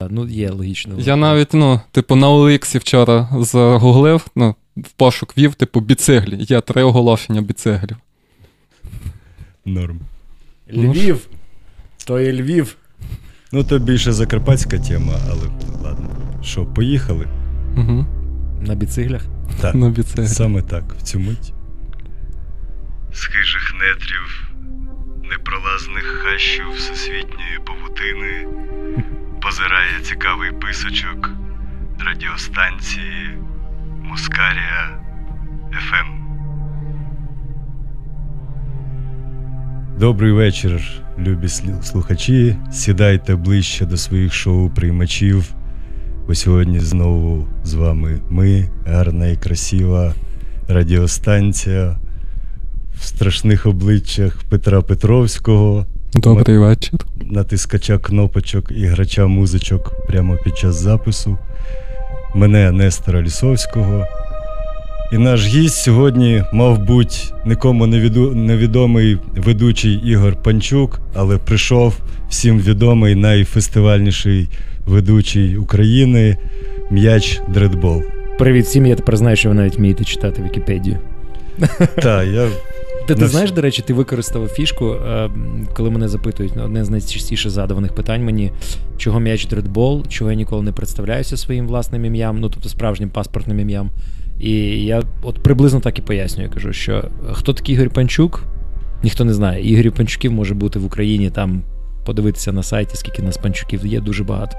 Ну, є логічно. Я навіть, ну, типу, на Оликсі вчора загуглив, ну, в пошук вів, типу, біциглі. Є три оголошення біциглів. Норм. Львів. То є Львів. Ну, то більше закарпатська тема, але ладно. Що, поїхали? Угу. На біциглях. Так. На біциглі. Саме так, в цю мить. З хижих нетрів, непролазних хащів всесвітньої павутини позирає цікавий писочок радіостанції Мускарія ФМ. Добрий вечір, любі слухачі. Сідайте ближче до своїх шоу-приймачів. Бо сьогодні знову з вами ми, гарна і красива радіостанція в страшних обличчях Петра Петровського, Добрий вечір. натискача кнопочок і грача музичок прямо під час запису. Мене Нестора Лісовського. І наш гість сьогодні мав бути нікому невідомий ведучий Ігор Панчук, але прийшов всім відомий найфестивальніший ведучий України м'яч Дредбол. Привіт всім, я тепер знаю, що ви навіть вмієте читати Вікіпедію. Так, я Ти, ти знаєш, до речі, ти використав фішку, е, коли мене запитують, одне з найчастіше задаваних питань мені, чого м'яч дредбол, чого я ніколи не представляюся своїм власним ім'ям, ну тобто справжнім паспортним ім'ям. І я от приблизно так і пояснюю. Кажу, що хто такий Ігор Панчук, ніхто не знає. Ігорів Панчуків може бути в Україні там. Подивитися на сайті, скільки нас панчуків є, дуже багато.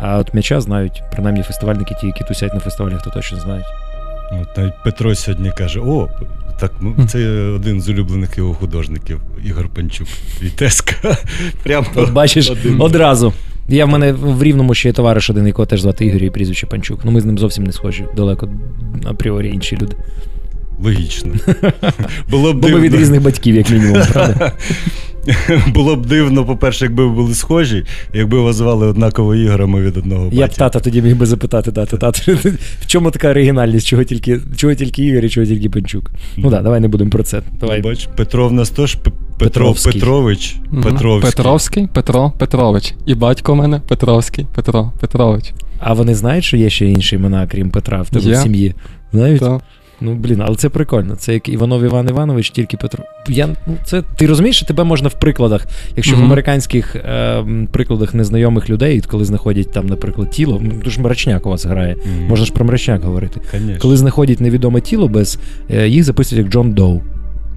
А от м'яча знають, принаймні фестивальники, ті, які тусять на фестивалях, то точно знають. От навіть Петро сьогодні каже: о, так, ну це один з улюблених його художників, Ігор Панчук. Вітеска. Теска. Прямо От бачиш, один. одразу. Я в мене в рівному ще є товариш один, якого теж звати Ігор і прізвище Панчук. Ну ми з ним зовсім не схожі, далеко апріорі інші люди. Логічно. Було б Бо ми від різних батьків, як мінімум, правда? було б дивно, по-перше, якби ви були схожі, якби вас звали однаково Ігорами від одного Я б тата тоді міг би запитати, тата, тата, в чому така оригінальність, чого тільки, чого тільки Ігор і чого тільки Панчук. Ну так, давай не будемо про це. Давай. Бач, Петро в нас теж П- Петровський. Петрович. Петровський. Петровський Петро Петрович. І батько в мене Петровський Петро Петрович. А вони знають, що є ще інші імена, крім Петра, в тебе Є. в сім'ї? Знають? Та. Ну блін, але це прикольно. Це як Іванов Іван Іванович, тільки Петро. Я ну це ти розумієш, що тебе можна в прикладах, якщо в американських е, прикладах незнайомих людей, коли знаходять там, наприклад, тіло, ну, дуже мрачняк у вас грає. Мгм. Можна ж про мрачняк говорити. Конечно. Коли знаходять невідоме тіло без е, їх записують як Джон Доу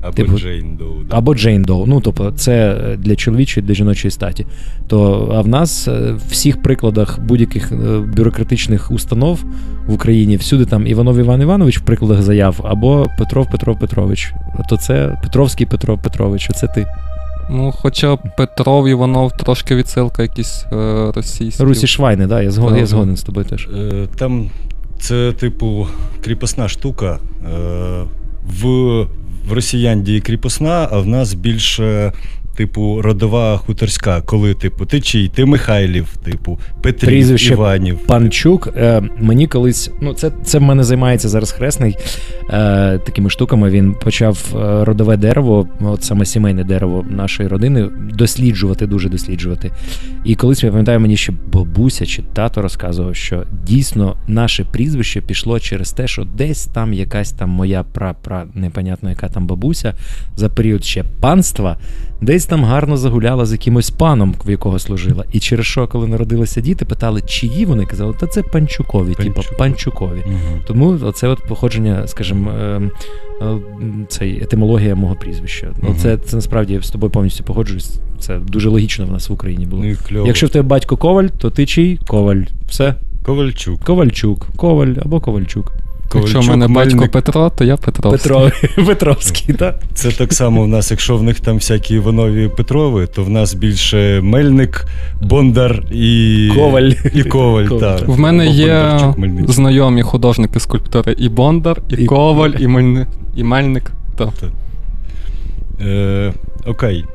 Або типу- Джейн Доу. да. або Джейн Доу. Ну тобто, це для чоловічої, для жіночої статі. То а в нас е, в всіх прикладах будь-яких е, бюрократичних установ в Україні всюди там Іванов Іван Іванович в прикладах заяв, або Петров Петров Петрович. То це Петровський Петро Петрович. Оце ти. Ну, хоча Петров Іванов трошки відсилка якісь е, російські. Русі Швайни, да, я згоден, я згоден з тобою теж. Е, Там це, типу, кріпосна штука. Е, В, в росіян діє кріпосна, а в нас більше. Типу, родова хуторська, коли, типу, ти чий, ти Михайлів, типу, Петрів, Прізвище Іванів. Панчук, е, мені колись, ну це, це в мене займається зараз хресний е, такими штуками. Він почав е, родове дерево, от саме сімейне дерево нашої родини, досліджувати, дуже досліджувати. І колись я пам'ятаю, мені ще бабуся чи тато розказував, що дійсно наше прізвище пішло через те, що десь там якась там моя пра-пра, непонятно, яка там бабуся за період ще панства, десь там гарно загуляла з якимось паном, в якого служила. І через що, коли народилися діти, питали, чиї вони казали, та це панчукові, типу Панчук. панчукові. Мгм. Тому оце от походження, скажімо, е, е, цей етимологія мого прізвища. Ну, Мгм. це, це насправді я з тобою повністю погоджуюсь. Це дуже логічно в нас в Україні було. Ну. Якщо в тебе батько Коваль, то ти чий Коваль. Все. Ковальчук. Ковальчук, Коваль або Ковальчук. Якщо в мене батько Петро, то я Петровський. Петро Петровський, так? Це так само в нас, якщо в них там всякі Іванові Петрови, то в нас більше Мельник, Бондар і Коваль. І Коваль, Коваль. так. В мене Або є знайомі художники-скульптори і Бондар, і, І- Коваль, і, Мельни... і Мельник. Та. Е, окей.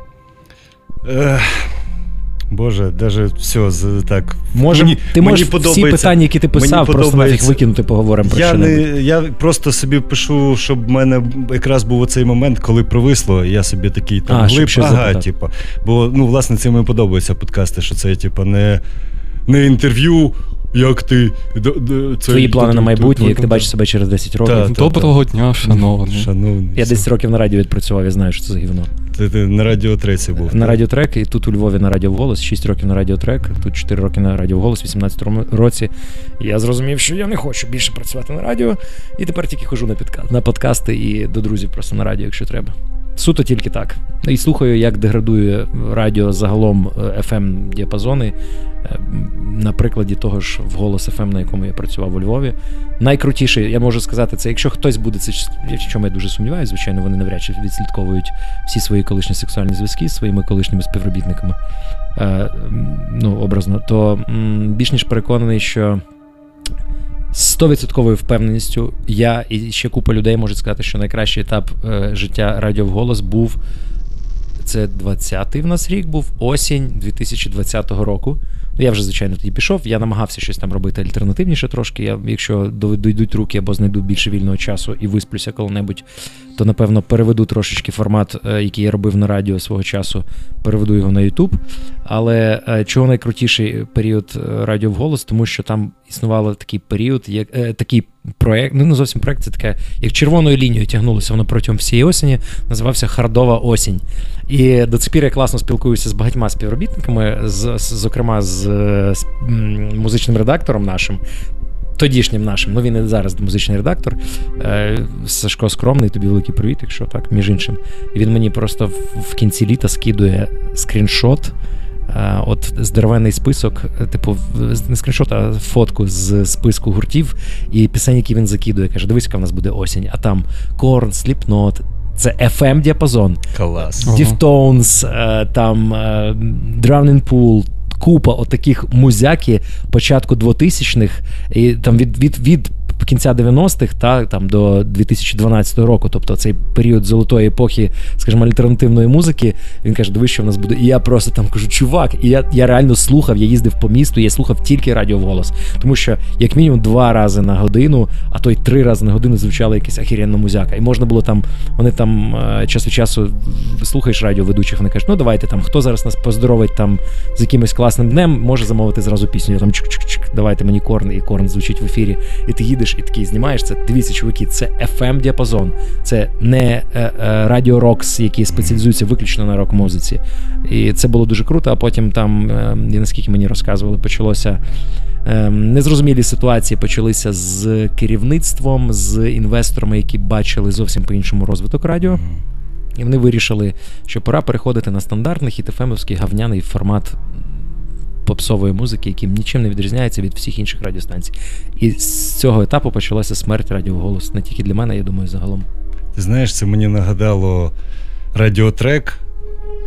Е, Боже, даже все за так. Може, Мені- ти мені можеш всі питання, які ти писав, просто нафіг викинути, поговоримо про Я, не, я просто собі пишу, щоб в мене якраз був оцей момент, коли провисло, і я собі такий там А, глиб, ага, типу. Бо ну, власне, цим мені подобаються подкасти, що це, типу, не. не інтерв'ю, як ти. Твої плани на майбутнє, як ти бачиш себе через 10 років. Та, Доброго дня, шановний. шановний. Я 10 років на радіо відпрацював, я знаю, що це за гівно. Ти, ти на радіотреці був. На радіотрек, і тут у Львові на Радіо Голос, 6 років на радіотрек, тут 4 роки на Радіо Голос, 18 році. І я зрозумів, що я не хочу більше працювати на радіо. І тепер тільки хожу на підкаст, на подкасти і до друзів просто на радіо, якщо треба. Суто тільки так. І слухаю, як деградує радіо загалом fm е, діапазони е, на прикладі того ж в голос FM, на якому я працював у Львові. Найкрутіше, я можу сказати, це якщо хтось буде це, в чому я дуже сумніваюся, звичайно, вони навряд чи відслідковують всі свої колишні сексуальні зв'язки з своїми колишніми співробітниками, е, ну, образно, то більш ніж переконаний, що. 100% впевненістю я і ще купа людей можуть сказати, що найкращий етап е, життя Радіо Вголос був це 20-й в нас рік був осінь 2020 року. Ну, я вже, звичайно, тоді пішов. Я намагався щось там робити альтернативніше трошки. Я, Якщо дійдуть руки або знайду більше вільного часу і висплюся коли-небудь, то напевно переведу трошечки формат, е, який я робив на радіо свого часу, переведу його на YouTube. Але е, чого найкрутіший період е, радіо вголос, тому що там існувало такий період, як такий проект, ну не зовсім проект, це таке, як червоною лінією тягнулося воно протягом всієї осені, називався Хардова осінь. І до цих пір я класно спілкуюся з багатьма співробітниками, з, зокрема з, з музичним редактором нашим. Тодішнім нашим, ну він і зараз музичний редактор. Е, Сашко скромний, тобі великий привіт, якщо так, між іншим. І він мені просто в кінці літа скидує скріншот Е, от здоровенний список, е, типу, не скріншот, а фотку з списку гуртів і пісень, які він закидує. Каже: дивись, яка в нас буде осінь, а там Корн, Slipknot, це fm діапазон Клас. Е, там Drowning Pool, Купа отаких музяки початку 2000-х, і там від від, від кінця 90-х та там до 2012 року, тобто цей період золотої епохи, скажімо, альтернативної музики. Він каже, дивись, що в нас буде. І я просто там кажу, чувак, і я я реально слухав, я їздив по місту, я слухав тільки радіоголос. Тому що, як мінімум, два рази на годину, а то й три рази на годину звучала якась ахіренна музяка. І можна було там, вони там е, час від часу слухаєш радіоведучих, вони кажуть, ну давайте там, хто зараз нас поздоровить там з якимось класним днем, може замовити зразу пісню. Там чик-чик-чик, давайте мені корн, і корн звучить в ефірі. І ти їдеш і такий знімаєш це. Дивіться, чуваки, це fm діапазон, це не е, е, радіо Рокс, які спеціалізуються виключно на рок-музиці. І це було дуже круто. А потім там, е, наскільки мені розказували, почалося. Незрозумілі ситуації почалися з керівництвом, з інвесторами, які бачили зовсім по-іншому розвиток радіо. І вони вирішили, що пора переходити на стандартний хітофемовський гавняний формат попсової музики, яким нічим не відрізняється від всіх інших радіостанцій. І з цього етапу почалася смерть радіоголос. Не тільки для мене, я думаю, загалом. Ти знаєш, це мені нагадало радіотрек.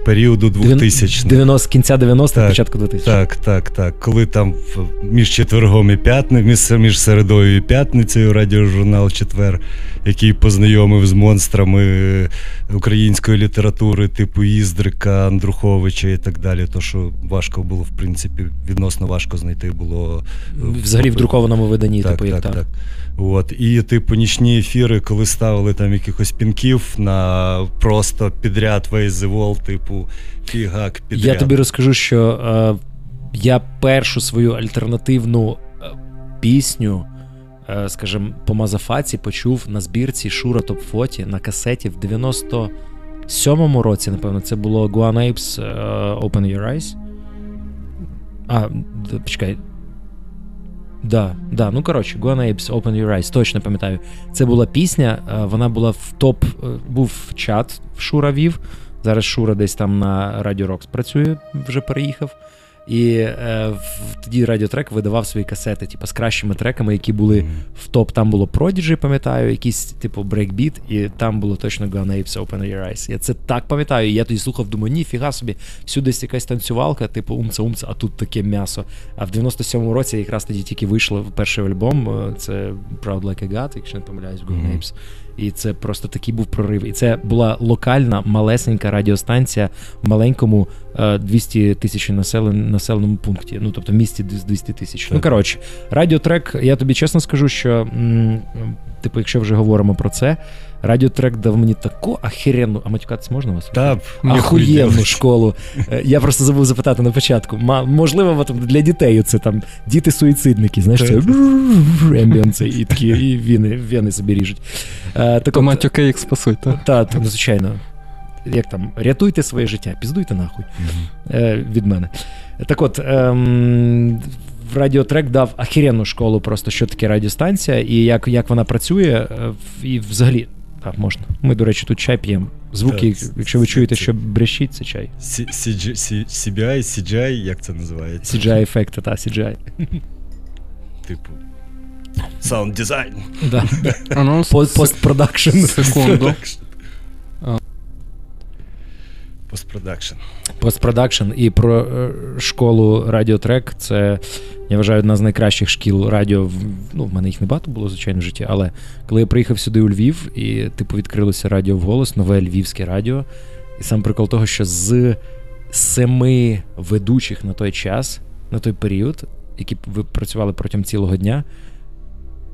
Періоду 2000 90, кінця 90-х, початку 2000 Так, так, так. Коли там між четвергом і п'ятницею, між середою і п'ятницею радіожурнал Четвер який познайомив з монстрами української літератури, типу Іздрика, Андруховича і так далі. То що важко було, в принципі, відносно важко знайти було е, взагалі в друкованому виданні, так, типу, як так. так. От. І, типу, нічні ефіри, коли ставили там якихось пінків на просто підряд Waze the Wall, типу фігак підряд. Я тобі розкажу, що е, я першу свою альтернативну е, пісню Е, скажімо, по Мазафаці почув на збірці Шура Топ Фоті на касеті в 97-му році, напевно, це було Guan Apes е, Open Your Eyes. А, почекай. Да, да, ну коротше, Guan Apes Open Your Eyes, точно пам'ятаю. Це була пісня, е, вона була в топ, був чат Шура вів. Зараз Шура десь там на Радіо Рокс працює, вже переїхав. І е, тоді радіотрек видавав свої касети, типу, з кращими треками, які були mm. в топ. Там було Prodigy, пам'ятаю, якийсь типу брейкбіт, і там було точно Gone Apes Open Your Eyes. Я це так пам'ятаю. Я тоді слухав, думаю, ніфіга собі, всюди якась танцювалка, типу умца-умца, а тут таке м'ясо. А в 97-му році якраз тоді тільки вийшло перший альбом. Е, це Proud Like a God, якщо не помиляюсь, Gone mm. Apes. І це просто такий був прорив. І це була локальна малесенька радіостанція в маленькому 200 е, тисяч населен... населеному пункті. Ну тобто в місті з 200 тисяч. Ну коротше, радіотрек, я тобі чесно скажу, що м, типу, якщо вже говоримо про це, радіотрек дав мені таку ахеренну, а матюкатись можна вас? Та, Ахуєнну школу. Е, Я просто забув запитати на початку. Можливо, для дітей це там діти-суїцидники, знаєш, це і такі, і віни, собі ріжуть. Так То матюки їх спасуть, так? та, та, ну, звичайно. Як там, рятуйте своє життя, піздуйте нахуй від мене. Так от, ем, радіотрек дав ахіренну школу, просто що таке радіостанція і як, як вона працює, і взагалі. Так, можна. Ми, до речі, тут чай п'ємо. Звуки, Так, якщо ви чуєте, це- що брещить, це чай. CBI, CGI, як це називається? CGI ефекти, та CGI. Типу. Sound design. Да. А ну, Постпродакшн. секунду. Постпродакшн. Постпродакшн і про е, школу Радіотрек. Це, я вважаю, одна з найкращих шкіл радіо. В- Ну, в мене їх не багато було, звичайно, в житті, але коли я приїхав сюди у Львів, і типу відкрилося радіо вголос, нове львівське радіо. І сам прикол того, що з семи ведучих на той час, на той період, які ви працювали протягом цілого дня.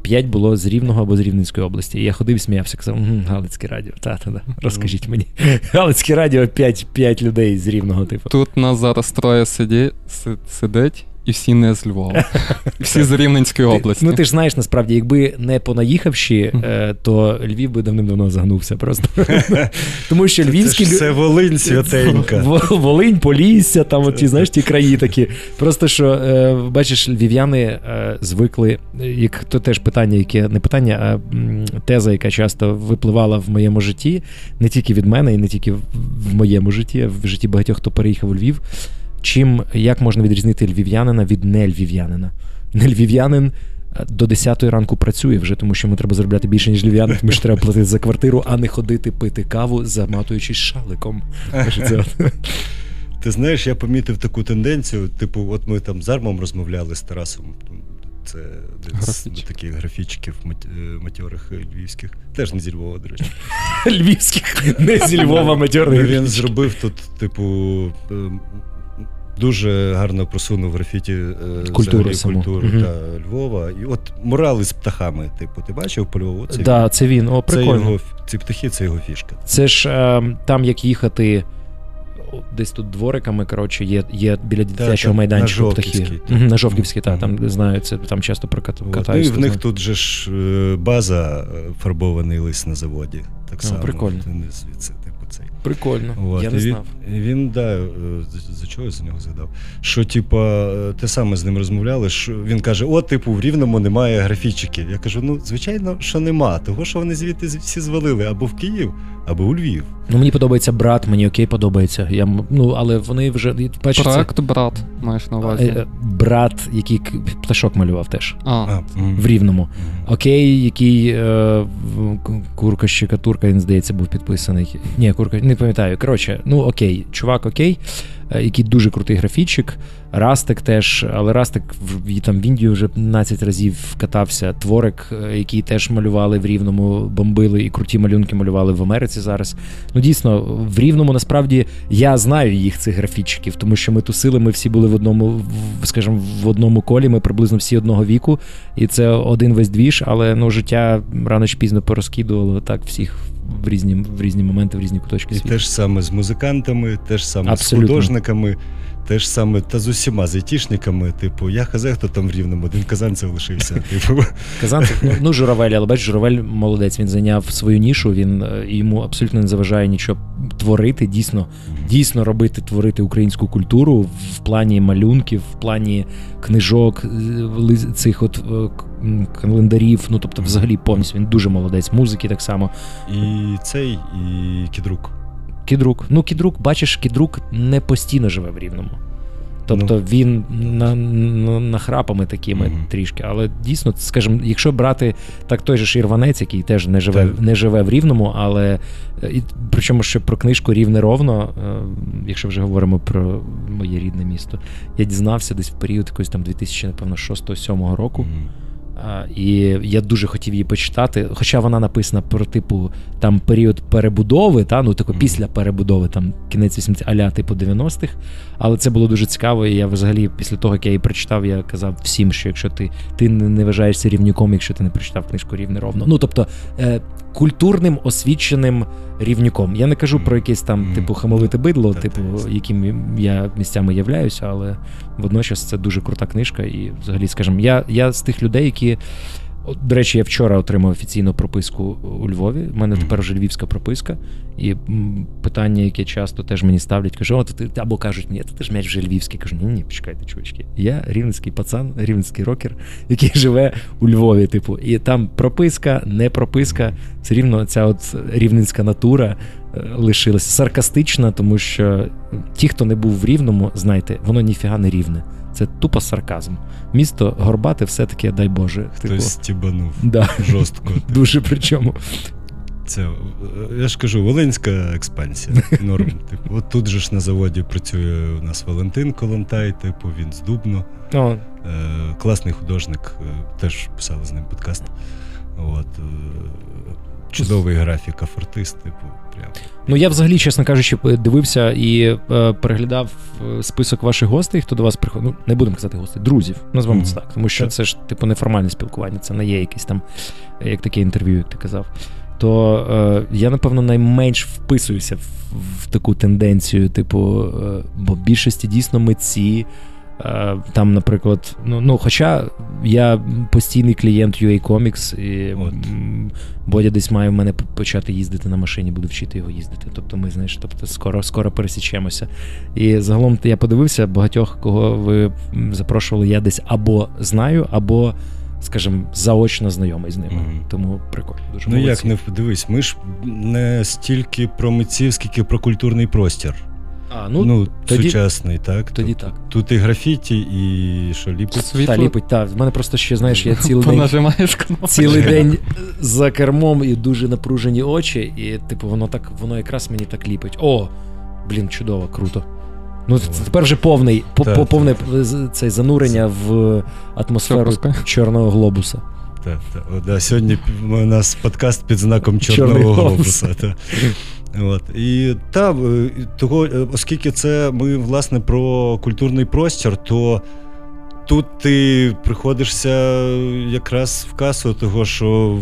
П'ять було з Рівного або з Рівненської області. І я ходив і сміявся, казав, «Мгм, Галицьке радіо. Та, та, та. Розкажіть мені. Галицьке радіо, п'ять, п'ять людей з Рівного, типу. Тут нас зараз троє сиді, си- сидить, і всі не з Львова. Всі з Рівненської області. ну ти ж знаєш, насправді, якби не понаїхавши, е, то Львів би давним-давно загнувся просто. Тому що львівські Це, Волинь святенька. Волинь, Полісся, там от ті, знаєш, ті краї такі. Просто що, е, бачиш, львів'яни е, звикли, е, як то теж питання, яке не питання, а теза, яка часто випливала в моєму житті, не тільки від мене, і не тільки в, в моєму житті, а в житті багатьох, хто переїхав у Львів. Чим як можна відрізнити львів'янина від нельвів'янина? Нельвів'янин е, до 10 ранку працює вже, тому що йому треба заробляти більше, ніж львів'янин, тому що треба платити за квартиру, а не ходити пити каву, заматуючись шаликом. Ти знаєш, я помітив таку тенденцію. Типу, от ми там з Армом розмовляли з Тарасом. Це один з таких графічиків е, матьорих львівських. Теж не зі Львова, до речі. Львівських, не зі Львова матьорних. Він зробив тут, типу, е, дуже гарно просунув графіті е, Культуру культуру Мгм. та Львова. І от мурали з птахами, типу, ти бачив по Львову? Це, Да, це він. О, це його, ці птахи це його фішка. Це ж е, там, як їхати. Десь тут двориками, коротше, є, є біля дитячого так, майданчика на птахи. Так. На Жовківській, так, там Мгм. знаю, це там часто прокат- От. Ну, і в них знаю. тут же ж е, база фарбований лист на заводі. Так Ну, само. прикольно. Вони звідси. Прикольно. От, я не він, знав. і Він, да, е, за, за чого я за нього згадав? Що, типа, е, те саме з ним розмовляли, що він каже: о, типу, в Рівному немає графічиків. Я кажу: ну, звичайно, що нема. Того, що вони звідти всі звалили або в Київ, або у Львів. Ну, мені подобається брат, мені окей подобається. Я, ну, але вони вже. Бачиш, це, брат, маєш на е, увазі. е, брат, який пташок малював теж. А, А. В Рівному. Окей, який е, курка щекатурка, він здається, був підписаний. Ні, курка, не пам'ятаю. Коротше, ну окей, чувак, окей, е, який дуже крутий графічик. Растик теж, але Растик в там в Індію вже 15 разів катався. Творик, е, який теж малювали в Рівному, бомбили і круті малюнки малювали в Америці зараз. Ну дійсно, в Рівному насправді я знаю їх цих графічиків, тому що ми тусили, ми всі були в одному, скажімо, в одному колі, ми приблизно всі одного віку. І це один весь двіж, але ну життя рано чи пізно порозкидувало так всіх в різні, в різні моменти, в різні куточки І те ж саме з музикантами, те ж саме Абсолютно. з художниками, те ж саме та з усіма з айтішниками. Типу, я казав, хто там в Рівному, один казанцев лишився. Типу, Казанцев, ну, ну Журавель, але бачиш, Журавель молодець, він зайняв свою нішу, він е, йому абсолютно не заважає нічого творити, дійсно, дійсно робити, творити українську культуру в плані малюнків, в плані книжок, е, цих от е, календарів. Ну тобто, взагалі повністю він дуже молодець. Музики так само. і цей, і кідрук. Кідрук. Ну, Кідрук, бачиш, Кідрук не постійно живе в Рівному. Тобто він на, на, нахрапами такими Мгм. трішки. Але дійсно, скажімо, якщо брати так той же ж Ірванець, який теж не живе, Так. не живе в Рівному, але е, і, причому що про книжку рівне ровно, е, якщо вже говоримо про моє рідне місто, я дізнався десь в період якогось там 2006-2007 року. Мгм. І я дуже хотів її почитати. Хоча вона написана про типу там період перебудови, та ну тако після перебудови, там кінець 80 аля типу 90-х. Але це було дуже цікаво. І я взагалі, після того, як я її прочитав, я казав всім, що якщо ти ти не вважаєшся рівнюком, якщо ти не прочитав книжку рівне ровно. Ну тобто е, культурним освіченим рівнюком. Я не кажу про якесь там, типу, хамовите бидло, типу, яким я місцями являюся, але водночас це дуже крута книжка. І взагалі, скажімо, я, я з тих людей, які. До речі, я вчора отримав офіційну прописку у Львові. У мене тепер вже львівська прописка. І питання, яке часто теж мені ставлять, кажу, от ти або кажуть мені, ти ж м'яч вже львівський. Кажу, ні, ні, почекайте, чувачки. Я рівненський пацан, рівненський рокер, який живе у Львові. Типу, і там прописка, не прописка. Все рівно ця от рівненська натура лишилася саркастична, тому що ті, хто не був в рівному, знайте, воно ніфіга не рівне. Це тупо сарказм. Місто горбате, все-таки, дай Боже. Хтось типу. стібанув да. жорстко. Дуже причому. Це я ж кажу, Волинська експансія. Норм. Типу, от тут же ж на заводі працює у нас Валентин Колонтай, типу, він з Дубно. О. Е, Класний художник, е, теж писали з ним подкаст. От, е, Чудовий графік, афортист, типу, прям. Ну я взагалі, чесно кажучи, дивився і е, переглядав е, список ваших гостей, хто до вас приходить. Ну, не будемо казати гостей, друзів. Назвемо mm-hmm. це так. Тому що це ж типу неформальне спілкування, це не є якесь там, як таке інтерв'ю, як ти казав. То е, я, напевно, найменш вписуюся в, в таку тенденцію, типу, е, бо більшості дійсно митці. Е, там, наприклад, ну ну, хоча я постійний клієнт UA Comics, і От. Бодя десь має в мене почати їздити на машині, буду вчити його їздити. Тобто ми знаєш, тобто скоро скоро пересічемося. І загалом я подивився, багатьох, кого ви запрошували, я десь або знаю, або, скажімо, заочно знайомий з ними. Mm-hmm. Тому прикольно. Дуже Ну молодці. як не дивись, ми ж не стільки про митців, скільки про культурний простір. А, ну, ну тоді, сучасний, так? Тоді тут, так. Тут і графіті, і що ліпить? Світло. Та, ліпить, так. В мене просто ще, знаєш, я цілий день цілий день за кермом і дуже напружені очі, і, типу, воно так, воно якраз мені так ліпить. О, блін, чудово, круто. Ну, тепер вже повний, по, та, повне та. цей занурення в атмосферу чорного глобуса. Так, так. Да, Сьогодні у нас подкаст під знаком чорного глобуса. От. І та, е, того, е, оскільки це ми власне про культурний простір, то тут ти приходишся якраз в касу, того що.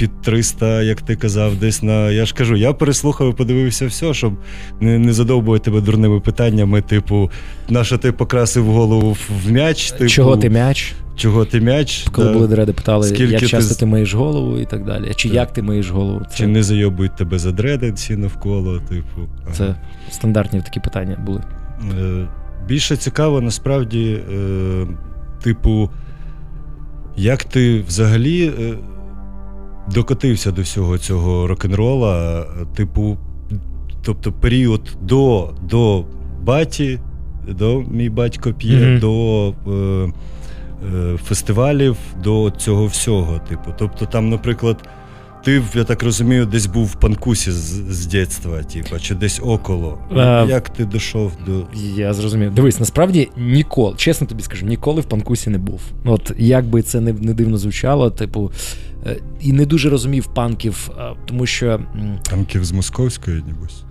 Під 300, як ти казав, десь на. Я ж кажу, я переслухав і подивився все, щоб не не задовбувати тебе дурними питаннями, типу, на що ти покрасив голову в м'яч. Типу, Чого ти м'яч? чого ти м'яч. Коли та, були дреди, питали, скільки як часто ти... ти миєш голову і так далі. Чи так. як ти миєш голову? Це... Чи не зайобують тебе за дреди всі навколо, типу. Ага. Це стандартні такі питання були. Е, Більше цікаво, насправді, е, типу, як ти взагалі е, докотився до всього цього рок-н-рола, типу, тобто період до до баті, до мій батько п'є, mm-hmm. до. Е, Е, фестивалів до цього всього. Типу, тобто, там, наприклад, ти, я так розумію, десь був в панкусі з, з дитинства, типу, чи десь около. А, Як ти дійшов до. Я зрозумів. Дивись, насправді ніколи, чесно тобі скажу, ніколи в панкусі не був. От як би це не, не дивно звучало, типу. Е, і не дуже розумів панків, тому що. Панків з московської, нібось.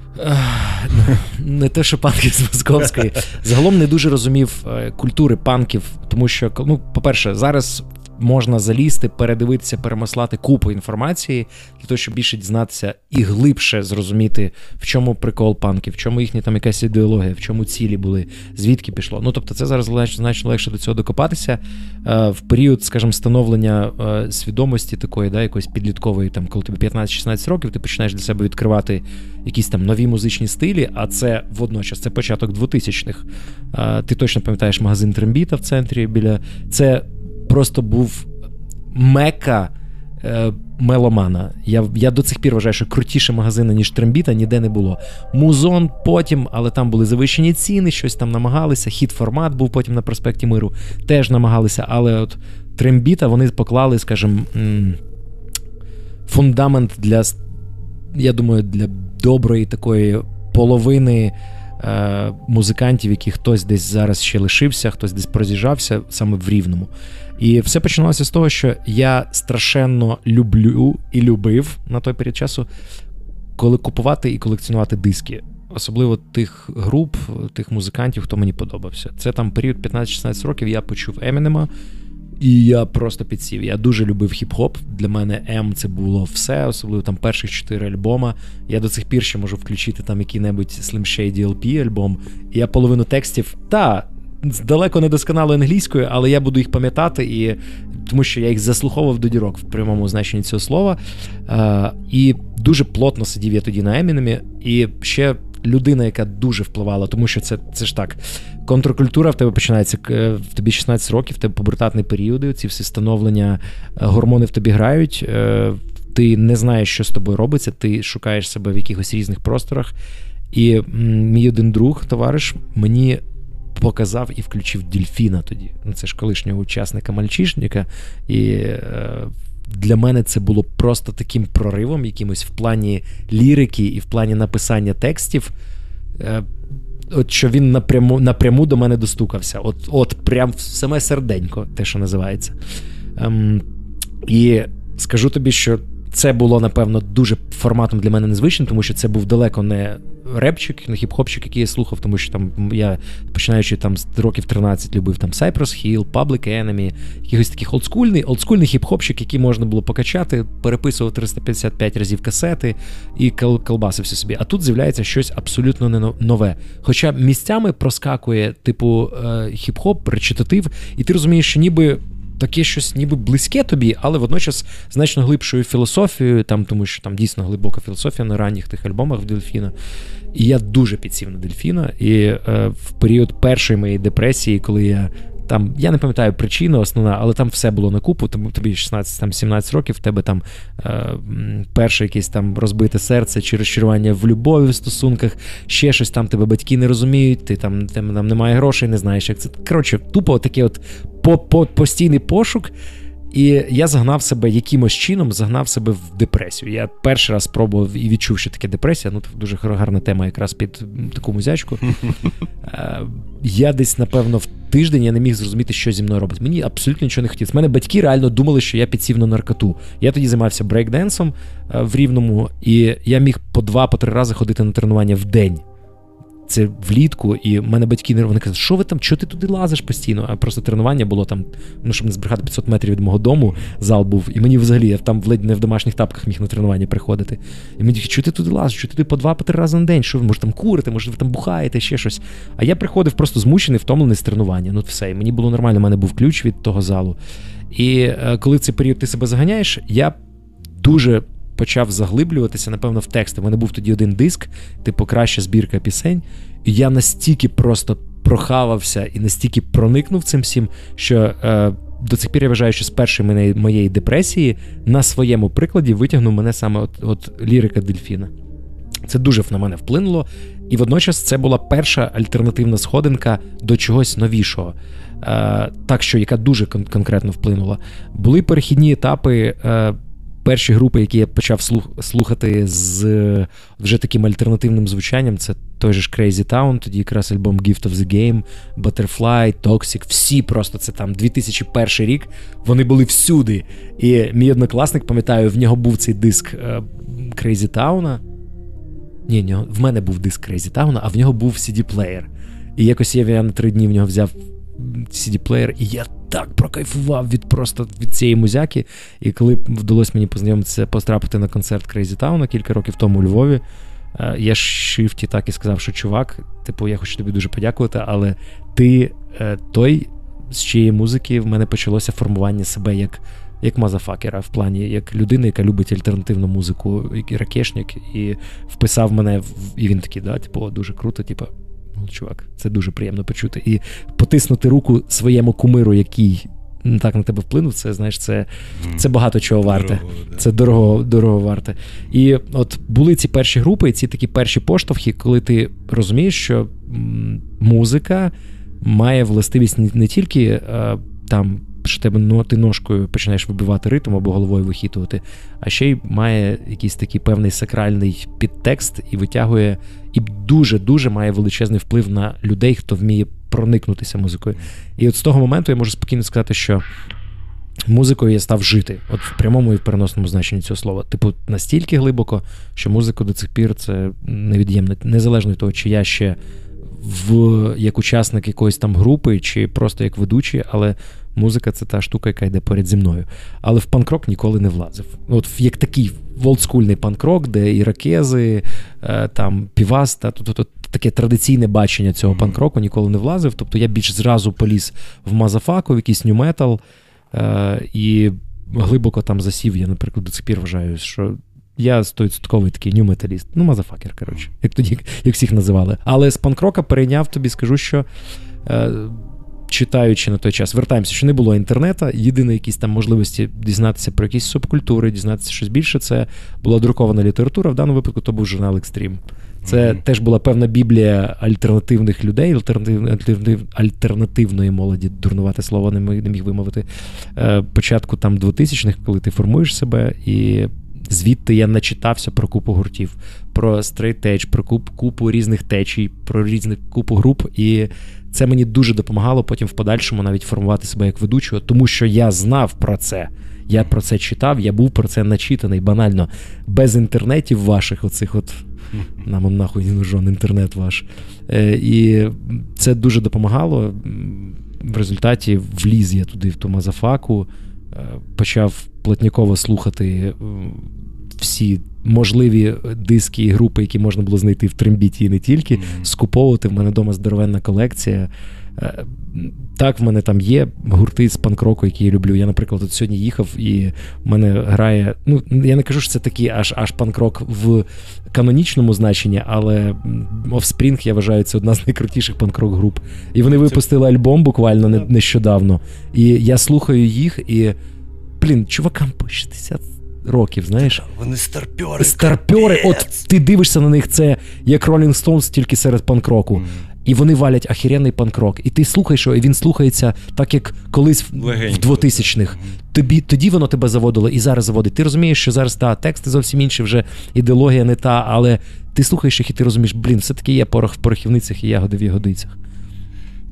Не те, що панків з Московської. Загалом не дуже розумів е, культури панків, тому що, ну, по-перше, зараз можна залізти, передивитися, перемаслати купу інформації для того, щоб більше дізнатися і глибше зрозуміти, в чому прикол панків, в чому їхня там якась ідеологія, в чому цілі були, звідки пішло. Ну тобто, це зараз значно легше до цього докопатися е, в період, скажімо, становлення е, свідомості такої, да, якоїсь підліткової, там, коли тобі 15-16 років, ти починаєш для себе відкривати якісь там нові музичні стилі, а це водночас це початок 2000-х. Е, ти точно пам'ятаєш магазин Трембіта в центрі біля це просто був мека е, меломана. Я я до цих пір вважаю, що крутіше магазини, ніж Трембіта, ніде не було. Музон потім, але там були завищені ціни, щось там намагалися. Хід формат був потім на проспекті Миру, теж намагалися, але от Трембіта вони поклали, скажімо, фундамент для, я думаю, для доброї такої половини е, музикантів, які хтось десь зараз ще лишився, хтось десь прозіжався саме в Рівному. І все починалося з того, що я страшенно люблю і любив на той період часу, коли купувати і колекціонувати диски. Особливо тих груп, тих музикантів, хто мені подобався. Це там період 15-16 років я почув Емінема, і я просто підсів. Я дуже любив хіп-хоп. Для мене М це було все, особливо там перших чотири альбома. Я до цих пір ще можу включити там який-небудь Slim Shady LP альбом. І я половину текстів, та, далеко не досконало англійською, але я буду їх пам'ятати, і тому що я їх заслуховував до дірок в прямому значенні цього слова. Е, І дуже плотно сидів я тоді на Емінемі. І ще людина, яка дуже впливала, тому що це це ж так. Контркультура в тебе починається в тобі 16 років, в тебе пубертатні періоди, ці всі становлення, е, гормони в тобі грають. Е, ти не знаєш, що з тобою робиться, ти шукаєш себе в якихось різних просторах. І мій один друг, товариш, мені показав і включив Дільфіна тоді. Ну, це ж колишнього учасника мальчишника. І е, для мене це було просто таким проривом, якимось в плані лірики і в плані написання текстів. Е, от Що він напряму напряму до мене достукався. От от прям в саме серденько, те, що називається. Ем, І скажу тобі, що це було, напевно, дуже форматом для мене незвичним, тому що це був далеко не репчик, не хіп-хопчик, який я слухав, тому що там я починаючи там з років 13 любив там Cypress Hill, Public Enemy, якихось таких олдскульний, олдскульний хіп-хопчик, який можна було покачати, переписував 355 разів касети і колбасився собі. А тут з'являється щось абсолютно не нове. Хоча місцями проскакує, типу, е, хіп-хоп, речитатив, і ти розумієш, що ніби таке щось ніби близьке тобі, але водночас значно глибшою філософією, там, тому що там дійсно глибока філософія на ранніх тих альбомах в Дельфіна. І я дуже підсів на Дельфіна. І е, в період першої моєї депресії, коли я. Там, я не пам'ятаю причину основна, але там все було на купу, тому тобі 16-17 років, в тебе там е, перше якесь там розбите серце чи розчарування в любові в стосунках, ще щось там тебе батьки не розуміють, ти там, там немає грошей, не знаєш, як це. Коротше, тупо таке от постійний пошук. І я загнав себе якимось чином, загнав себе в депресію. Я перший раз спробував і відчув, що таке депресія. Ну, дуже гарна тема якраз під таку музячку. Е, я десь, напевно, в тиждень я не міг зрозуміти, що зі мною робить. Мені абсолютно нічого не хотілося. Мене батьки реально думали, що я підсів на наркоту. Я тоді займався брейкденсом е, в Рівному, і я міг по два-по три рази ходити на тренування в день це влітку, і в мене батьки вони кажуть, що ви там, що ти туди лазиш постійно? А просто тренування було там, ну щоб не збрехати 500 метрів від мого дому, зал був. І мені взагалі я там ледь не в домашніх тапках міг на тренування приходити. І мені що ти туди лазиш, що ти туди по два-по три рази на день, що ви може там курите, може ви там бухаєте, ще щось. А я приходив просто змучений, втомлений з тренування. Ну все, і мені було нормально, в мене був ключ від того залу. І е, коли цей період ти себе заганяєш, я дуже почав заглиблюватися, напевно, в тексти. У мене був тоді один диск, типу краща збірка пісень. І я настільки просто прохавався і настільки проникнув цим всім, що е, до цих пір я вважаю, що з першої моєї депресії на своєму прикладі витягнув мене саме от, от лірика Дельфіна. Це дуже на мене вплинуло. І водночас це була перша альтернативна сходинка до чогось новішого. Е, Так що, яка дуже кон- конкретно вплинула. Були перехідні етапи. Е, перші групи, які я почав слухати з вже таким альтернативним звучанням, це той же ж Crazy Town, тоді якраз альбом Gift of the Game, Butterfly, Toxic, всі просто це там 2001 рік. Вони були всюди. І мій однокласник, пам'ятаю, в нього був цей диск е, Crazy Town. Ні, в мене був диск Crazy Town, а в нього був CD-плеєр. І якось я на три дні в нього взяв CD-плеєр, і я так прокайфував від просто від цієї музяки. І коли вдалося мені познайомитися, потрапити на концерт Crazy Town кілька років тому у Львові, е, я шифті так і сказав, що чувак, типу, я хочу тобі дуже подякувати, але ти е, той, з чиєї музики в мене почалося формування себе як. Як мазафакера в плані, як людина, яка любить альтернативну музику, як ракешник, і вписав мене в і він такий, да, типу, дуже круто, типу, чувак, це дуже приємно почути. І потиснути руку своєму кумиру, який так на тебе вплинув, це знаєш, це це багато чого варте. Дорого, да. Це дорого дорого варте. І от були ці перші групи, ці такі перші поштовхи, коли ти розумієш, що музика має властивість не тільки там що тебе ну, ти ножкою починаєш вибивати ритм або головою вихитувати, а ще й має якийсь такий певний сакральний підтекст і витягує, і дуже-дуже має величезний вплив на людей, хто вміє проникнутися музикою. І от з того моменту я можу спокійно сказати, що. Музикою я став жити, от в прямому і в переносному значенні цього слова. Типу, настільки глибоко, що музика до цих пір це невід'ємне, незалежно від того, чи я ще в як учасник якоїсь там групи, чи просто як ведучий, але музика це та штука, яка йде поряд зі мною. Але в панкрок ніколи не влазив. От як такий волдскульний панкрок, де іракези, е, там півас, та тобто таке традиційне бачення цього панкроку ніколи не влазив. Тобто я більш зразу поліз в мазафаку, в якийсь нью-метал, е, і глибоко там засів. Я, наприклад, до цих пір вважаю, що я стовідсотковий такий нью-металіст. Ну, мазафакер, коротше, як тоді, як всіх називали. Але з панкрока перейняв тобі, скажу, що. Е, Читаючи на той час, вертаємося, що не було інтернету. Єдине якісь там можливості дізнатися про якісь субкультури, дізнатися щось більше. Це була друкована література. В даному випадку то був журнал Екстрім. Це mm-hmm. теж була певна біблія альтернативних людей, альтернатив, альтернатив, альтернативної молоді, дурнувати слово не міг вимовити. Е, початку там 2000-х, коли ти формуєш себе і Звідти я начитався про купу гуртів, про Edge, про купу різних течій, про різних купу груп. І це мені дуже допомагало потім в подальшому навіть формувати себе як ведучого, тому що я знав про це. Я про це читав, я був про це начитаний банально. Без інтернетів ваших, оцих от нам нахуй не нужен інтернет ваш. Е, і це дуже допомагало. В результаті вліз я туди в ту мазафаку, е, почав плотніково слухати всі можливі диски і групи, які можна було знайти в трембіті і не тільки, mm-hmm. скуповувати. В мене вдома здоровенна колекція. Е, так, в мене там є гурти з панк-року, які я люблю. Я, наприклад, от сьогодні їхав, і в мене грає. Ну, я не кажу, що це такий аж аж панк-рок в канонічному значенні, але Offspring, я вважаю, це одна з найкрутіших панк-рок груп. І вони випустили альбом буквально нещодавно. І я слухаю їх, і блін, чувакам по 60 років, знаєш. Вони старпьори. Старпьори, от ти дивишся на них, це як Rolling Stones, тільки серед панк-року. Mm. І вони валять ахіренний панк-рок. І ти слухаєш, його, і він слухається так, як колись Легенько. в 2000-х. Тобі тоді воно тебе заводило і зараз заводить. Ти розумієш, що зараз та тексти зовсім інші, вже ідеологія не та, але ти слухаєш їх і ти розумієш, блін, все-таки є порох в порохівницях і ягоди в ягодицях.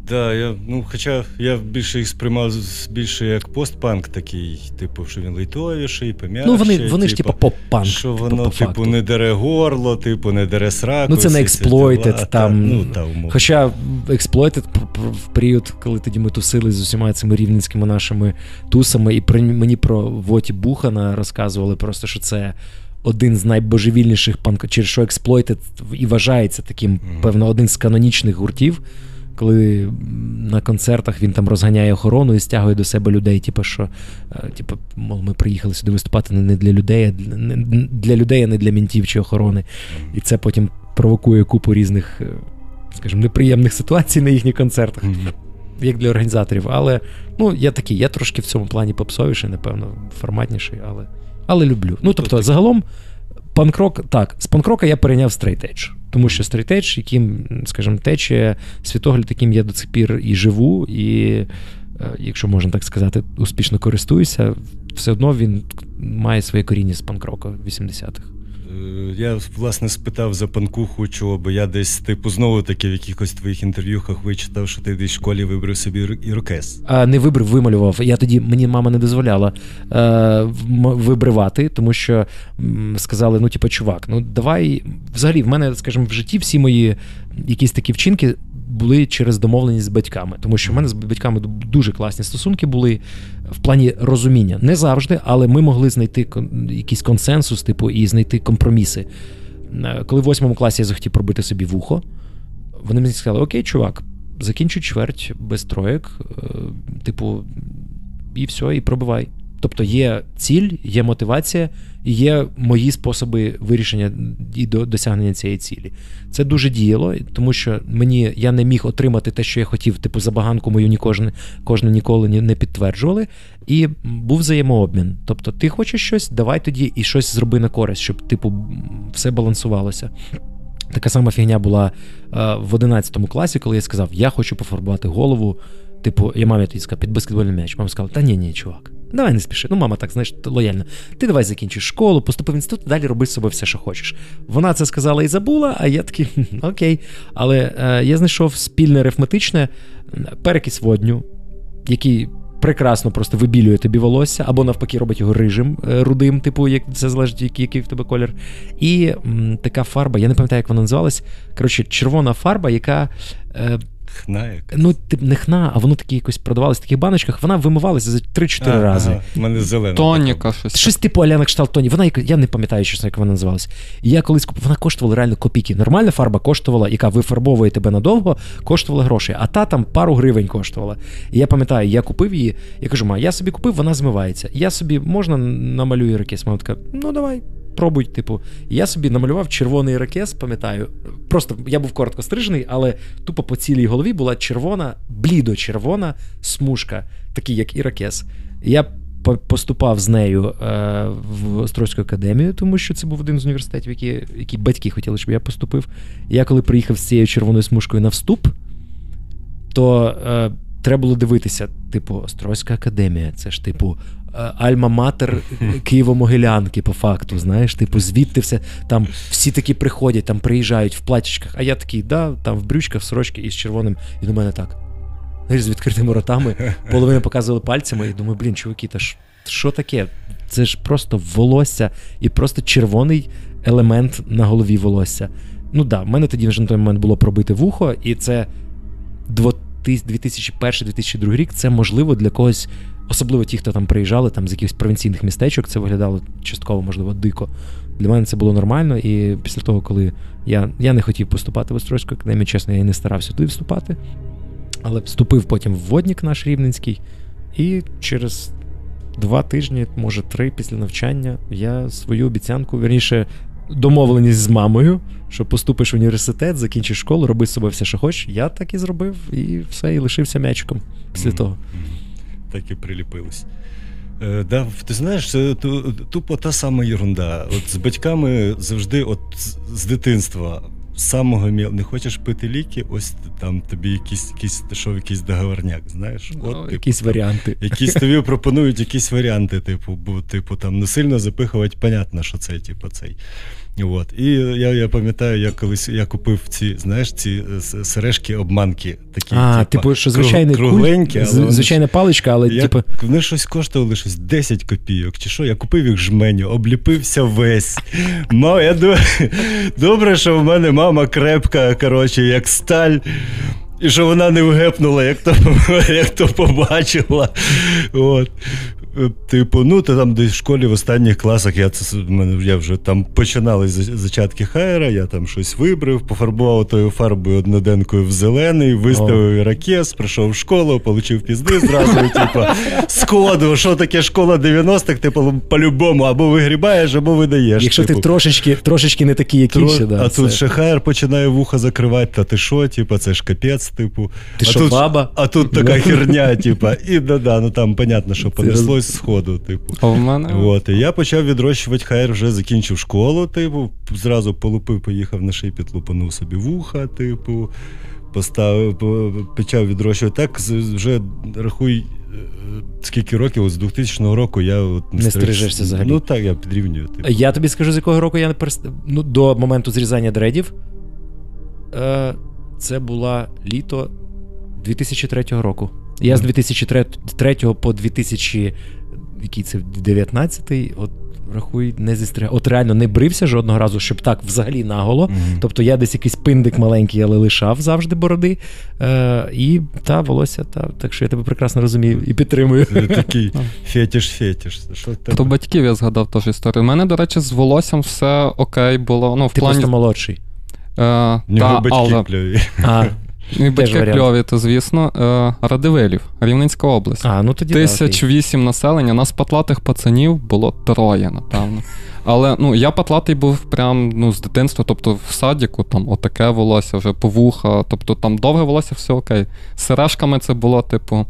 Да, я, ну, Хоча я більше їх сприймав більше як постпанк такий, типу, що він лайтовіший, пом'якший. Ну, вони вони типу, ж типу поп-панк. Що воно, по типу, не дере горло, типу, не дере сраку. Ну, це не Exploited там. Ну, та, Хоча Exploited в період, коли тоді ми тусили з усіма цими рівненськими нашими тусами, і при, мені про Воті Бухана розказували просто, що це. Один з найбожевільніших панк, через що Exploited і вважається таким, mm-hmm. певно, один з канонічних гуртів коли на концертах він там розганяє охорону і стягує до себе людей, типу, що е, типу, мол, ми приїхали сюди виступати не для людей, а для, для людей, а не для мінтів чи охорони. І це потім провокує купу різних, е, скажімо, неприємних ситуацій на їхніх концертах. Як для організаторів, але ну я такий, я трошки в цьому плані попсовіший, напевно, форматніший, але але люблю. Ну тобто, загалом, панкрок, так, з панкрока я перейняв straight edge. Тому що straight edge, яким, скажімо, тече світогляд, яким я до цих пір і живу, і, е, якщо можна так сказати, успішно користуюся, все одно він має своє коріння з панкрока 80-х. Е, я власне спитав за панкуху, чого, бо я десь, типу, знову таки в якихось твоїх інтерв'юхах вичитав, що ти десь в школі вибрав собі ірокез. А, Не вибрав, вималював. Я тоді мені мама не дозволяла е, вибривати, тому що сказали: ну, типу, чувак, ну давай. Взагалі, в мене, скажімо, в житті всі мої якісь такі вчинки були через домовленість з батьками, тому що в мене з батьками дуже класні стосунки були в плані розуміння. Не завжди, але ми могли знайти якийсь консенсус, типу, і знайти компроміси. Е, коли в восьмому класі я захотів пробити собі вухо, вони мені сказали: Окей, чувак, закінчуй чверть без троєк, е, типу, і все, і пробивай. Тобто є ціль, є мотивація, і є мої способи вирішення і до досягнення цієї цілі. Це дуже діяло, тому що мені я не міг отримати те, що я хотів, типу забаганку мою ні кожен, кожен ніколи не підтверджували. І був взаємообмін. Тобто, ти хочеш щось, давай тоді і щось зроби на користь, щоб типу все балансувалося. Така сама фігня була е, в 11 класі, коли я сказав, я хочу пофарбувати голову Типу, я мамі тоді сказав, під баскетбольний м'яч. Мама сказала, та ні, ні, чувак. Давай не спіши. Ну, мама так, знаєш, лояльно. Ти давай закінчиш школу, поступи в інститут, далі роби з собою все, що хочеш. Вона це сказала і забула, а я такий, окей. Але е, я знайшов спільне арифметичне перекись водню, який прекрасно просто вибілює тобі волосся, або навпаки робить його рижим, е, рудим, типу, як це залежить, який, який в тебе колір. І м, така фарба, я не пам'ятаю, як вона називалась. Коротше, червона фарба, яка. Е, Хна яка. Ну, тип, не хна, а воно такі якось продавалось в таких баночках, вона вимивалася за 3-4 Ага, рази. У мене зелена. Тоніка щось. Щось типу Аляна кшталт Тоні. Вона яка- я не пам'ятаю, чесно, як вона називалась. І я колись купив, вона коштувала реально копійки. Нормальна фарба коштувала, яка вифарбовує тебе надовго, коштувала грошей, а та там пару гривень коштувала. І я пам'ятаю, я купив її, я кажу, ма, я собі купив, вона змивається. Я собі можна намалюю ірокез? Мама така, ну давай. Пробуй, типу, І я собі намалював червоний ірокез, пам'ятаю. Просто я був коротко стрижений, але тупо по цілій голові була червона, блідо-червона смужка, такий як ірокез. Я поступав з нею е, в Острозьку академію, тому що це був один з університетів, які, які батьки хотіли, щоб я поступив. І я коли приїхав з цією червоною смужкою на вступ, то е, треба було дивитися, типу, Острозька академія, це ж типу. Е, Альма-матер Києво-Могилянки, по факту, знаєш, типу, звідти все там всі такі приходять, там приїжджають в платічках, а я такий, да, там в брючках, в сорочці і з червоним, і до мене так. Знаєш, з відкритими ротами, половина показували пальцями, і думаю, блін, чуваки, та ж що таке? Це ж просто волосся і просто червоний елемент на голові волосся. Ну да, в мене тоді вже на той момент було пробите вухо, і це 2001-2002 рік. Це можливо для когось, особливо ті, хто там приїжджали там з якихось провінційних містечок, це виглядало частково, можливо, дико. Для мене це було нормально. І після того, коли я я не хотів поступати в Острозьку академію, чесно, я і не старався туди вступати. Але вступив потім в воднік наш Рівненський, і через два тижні, може три після навчання, я свою обіцянку, верніше, домовленість з мамою, що поступиш в університет, закінчиш школу, роби з собою все, що хочеш. Я так і зробив, і все, і лишився м'ячиком після того. Так і приліпились. Е, да, ти знаєш, це тупо та сама ерунда. От з батьками завжди, от з- дитинства, з самого міл, не хочеш пити ліки, ось там тобі якийсь, якийсь пішов якийсь договорняк, знаєш? От, Ну, типу, якісь там, варіанти. Якісь тобі пропонують якісь варіанти, типу, бо, типу, там не сильно запихувати, понятно, що це, типу, цей. От. І я, я пам'ятаю, я колись я купив ці, знаєш, ці е, сережки обманки такі. А, типу, типу, що звичайний куль, але звичайна паличка, але я, типу. Вони щось коштували щось 10 копійок, чи що? Я купив їх жменю, обліпився весь. Мав, я думаю, Добре, що в мене мама крепка, коротше, як сталь. І що вона не вгепнула, як то, як то побачила. От. Е, Типу, ну, ти там десь в школі в останніх класах я, це, я вже там починали зачатки хайера, я там щось вибрив, пофарбував тою фарбою одноденкою в зелений, виставив ірокез, прийшов в школу, отримав пізди зразу, типу, сходу, що таке школа 90-х, типу, по-любому, або вигрібаєш, або видаєш. Якщо типу. ти трошечки, трошечки не такий, як Тро- інші, да, а це- тут ще хайер починає вуха закривати, та ти що, типу, це ж капець, типу. Ти а що, тут, баба? А тут така херня, типу, і да-да, ну там понятно, що понеслось з ходу, типу. А в мене От, і я почав відрощувати хайр, вже закінчив школу, типу, зразу полупив, поїхав на шипіт, лупанув собі вуха, типу, поставив, почав відрощувати. Так, вже рахуй, е, скільки років, от з 2000 року я от Не стрижешся взагалі. Ну так, я підрівнюю. Типу. Я тобі скажу, з якого року я не перест... ну, до моменту зрізання дредів. Е, це була літо 2003 року. Я з 2003 по 2000, який це 19-й, от рахуй, не зістригав. От реально не брився жодного разу, щоб так взагалі наголо. Мгм. Тобто я десь якийсь пиндик маленький, але лишав завжди бороди. Е, і та волосся, та, так що я тебе прекрасно розумію і підтримую. Це Такий фетиш-фетиш. Що про батьків я згадав теж історію. У мене, до речі, з волоссям все окей було. Ну, в Ти плані. просто молодший. Е, та, батьки але, кльові. А, і батьки варіант. кльові, то звісно. Е, Радивилів, Рівненська область. а ну тоді. Тисяч вісім населення, нас патлатих пацанів було троє, напевно. Але ну, я патлатий був прям ну, з дитинства, тобто в садіку там отаке волосся, вже по вуха, тобто там довге волосся, все окей. З сережками це було, типу.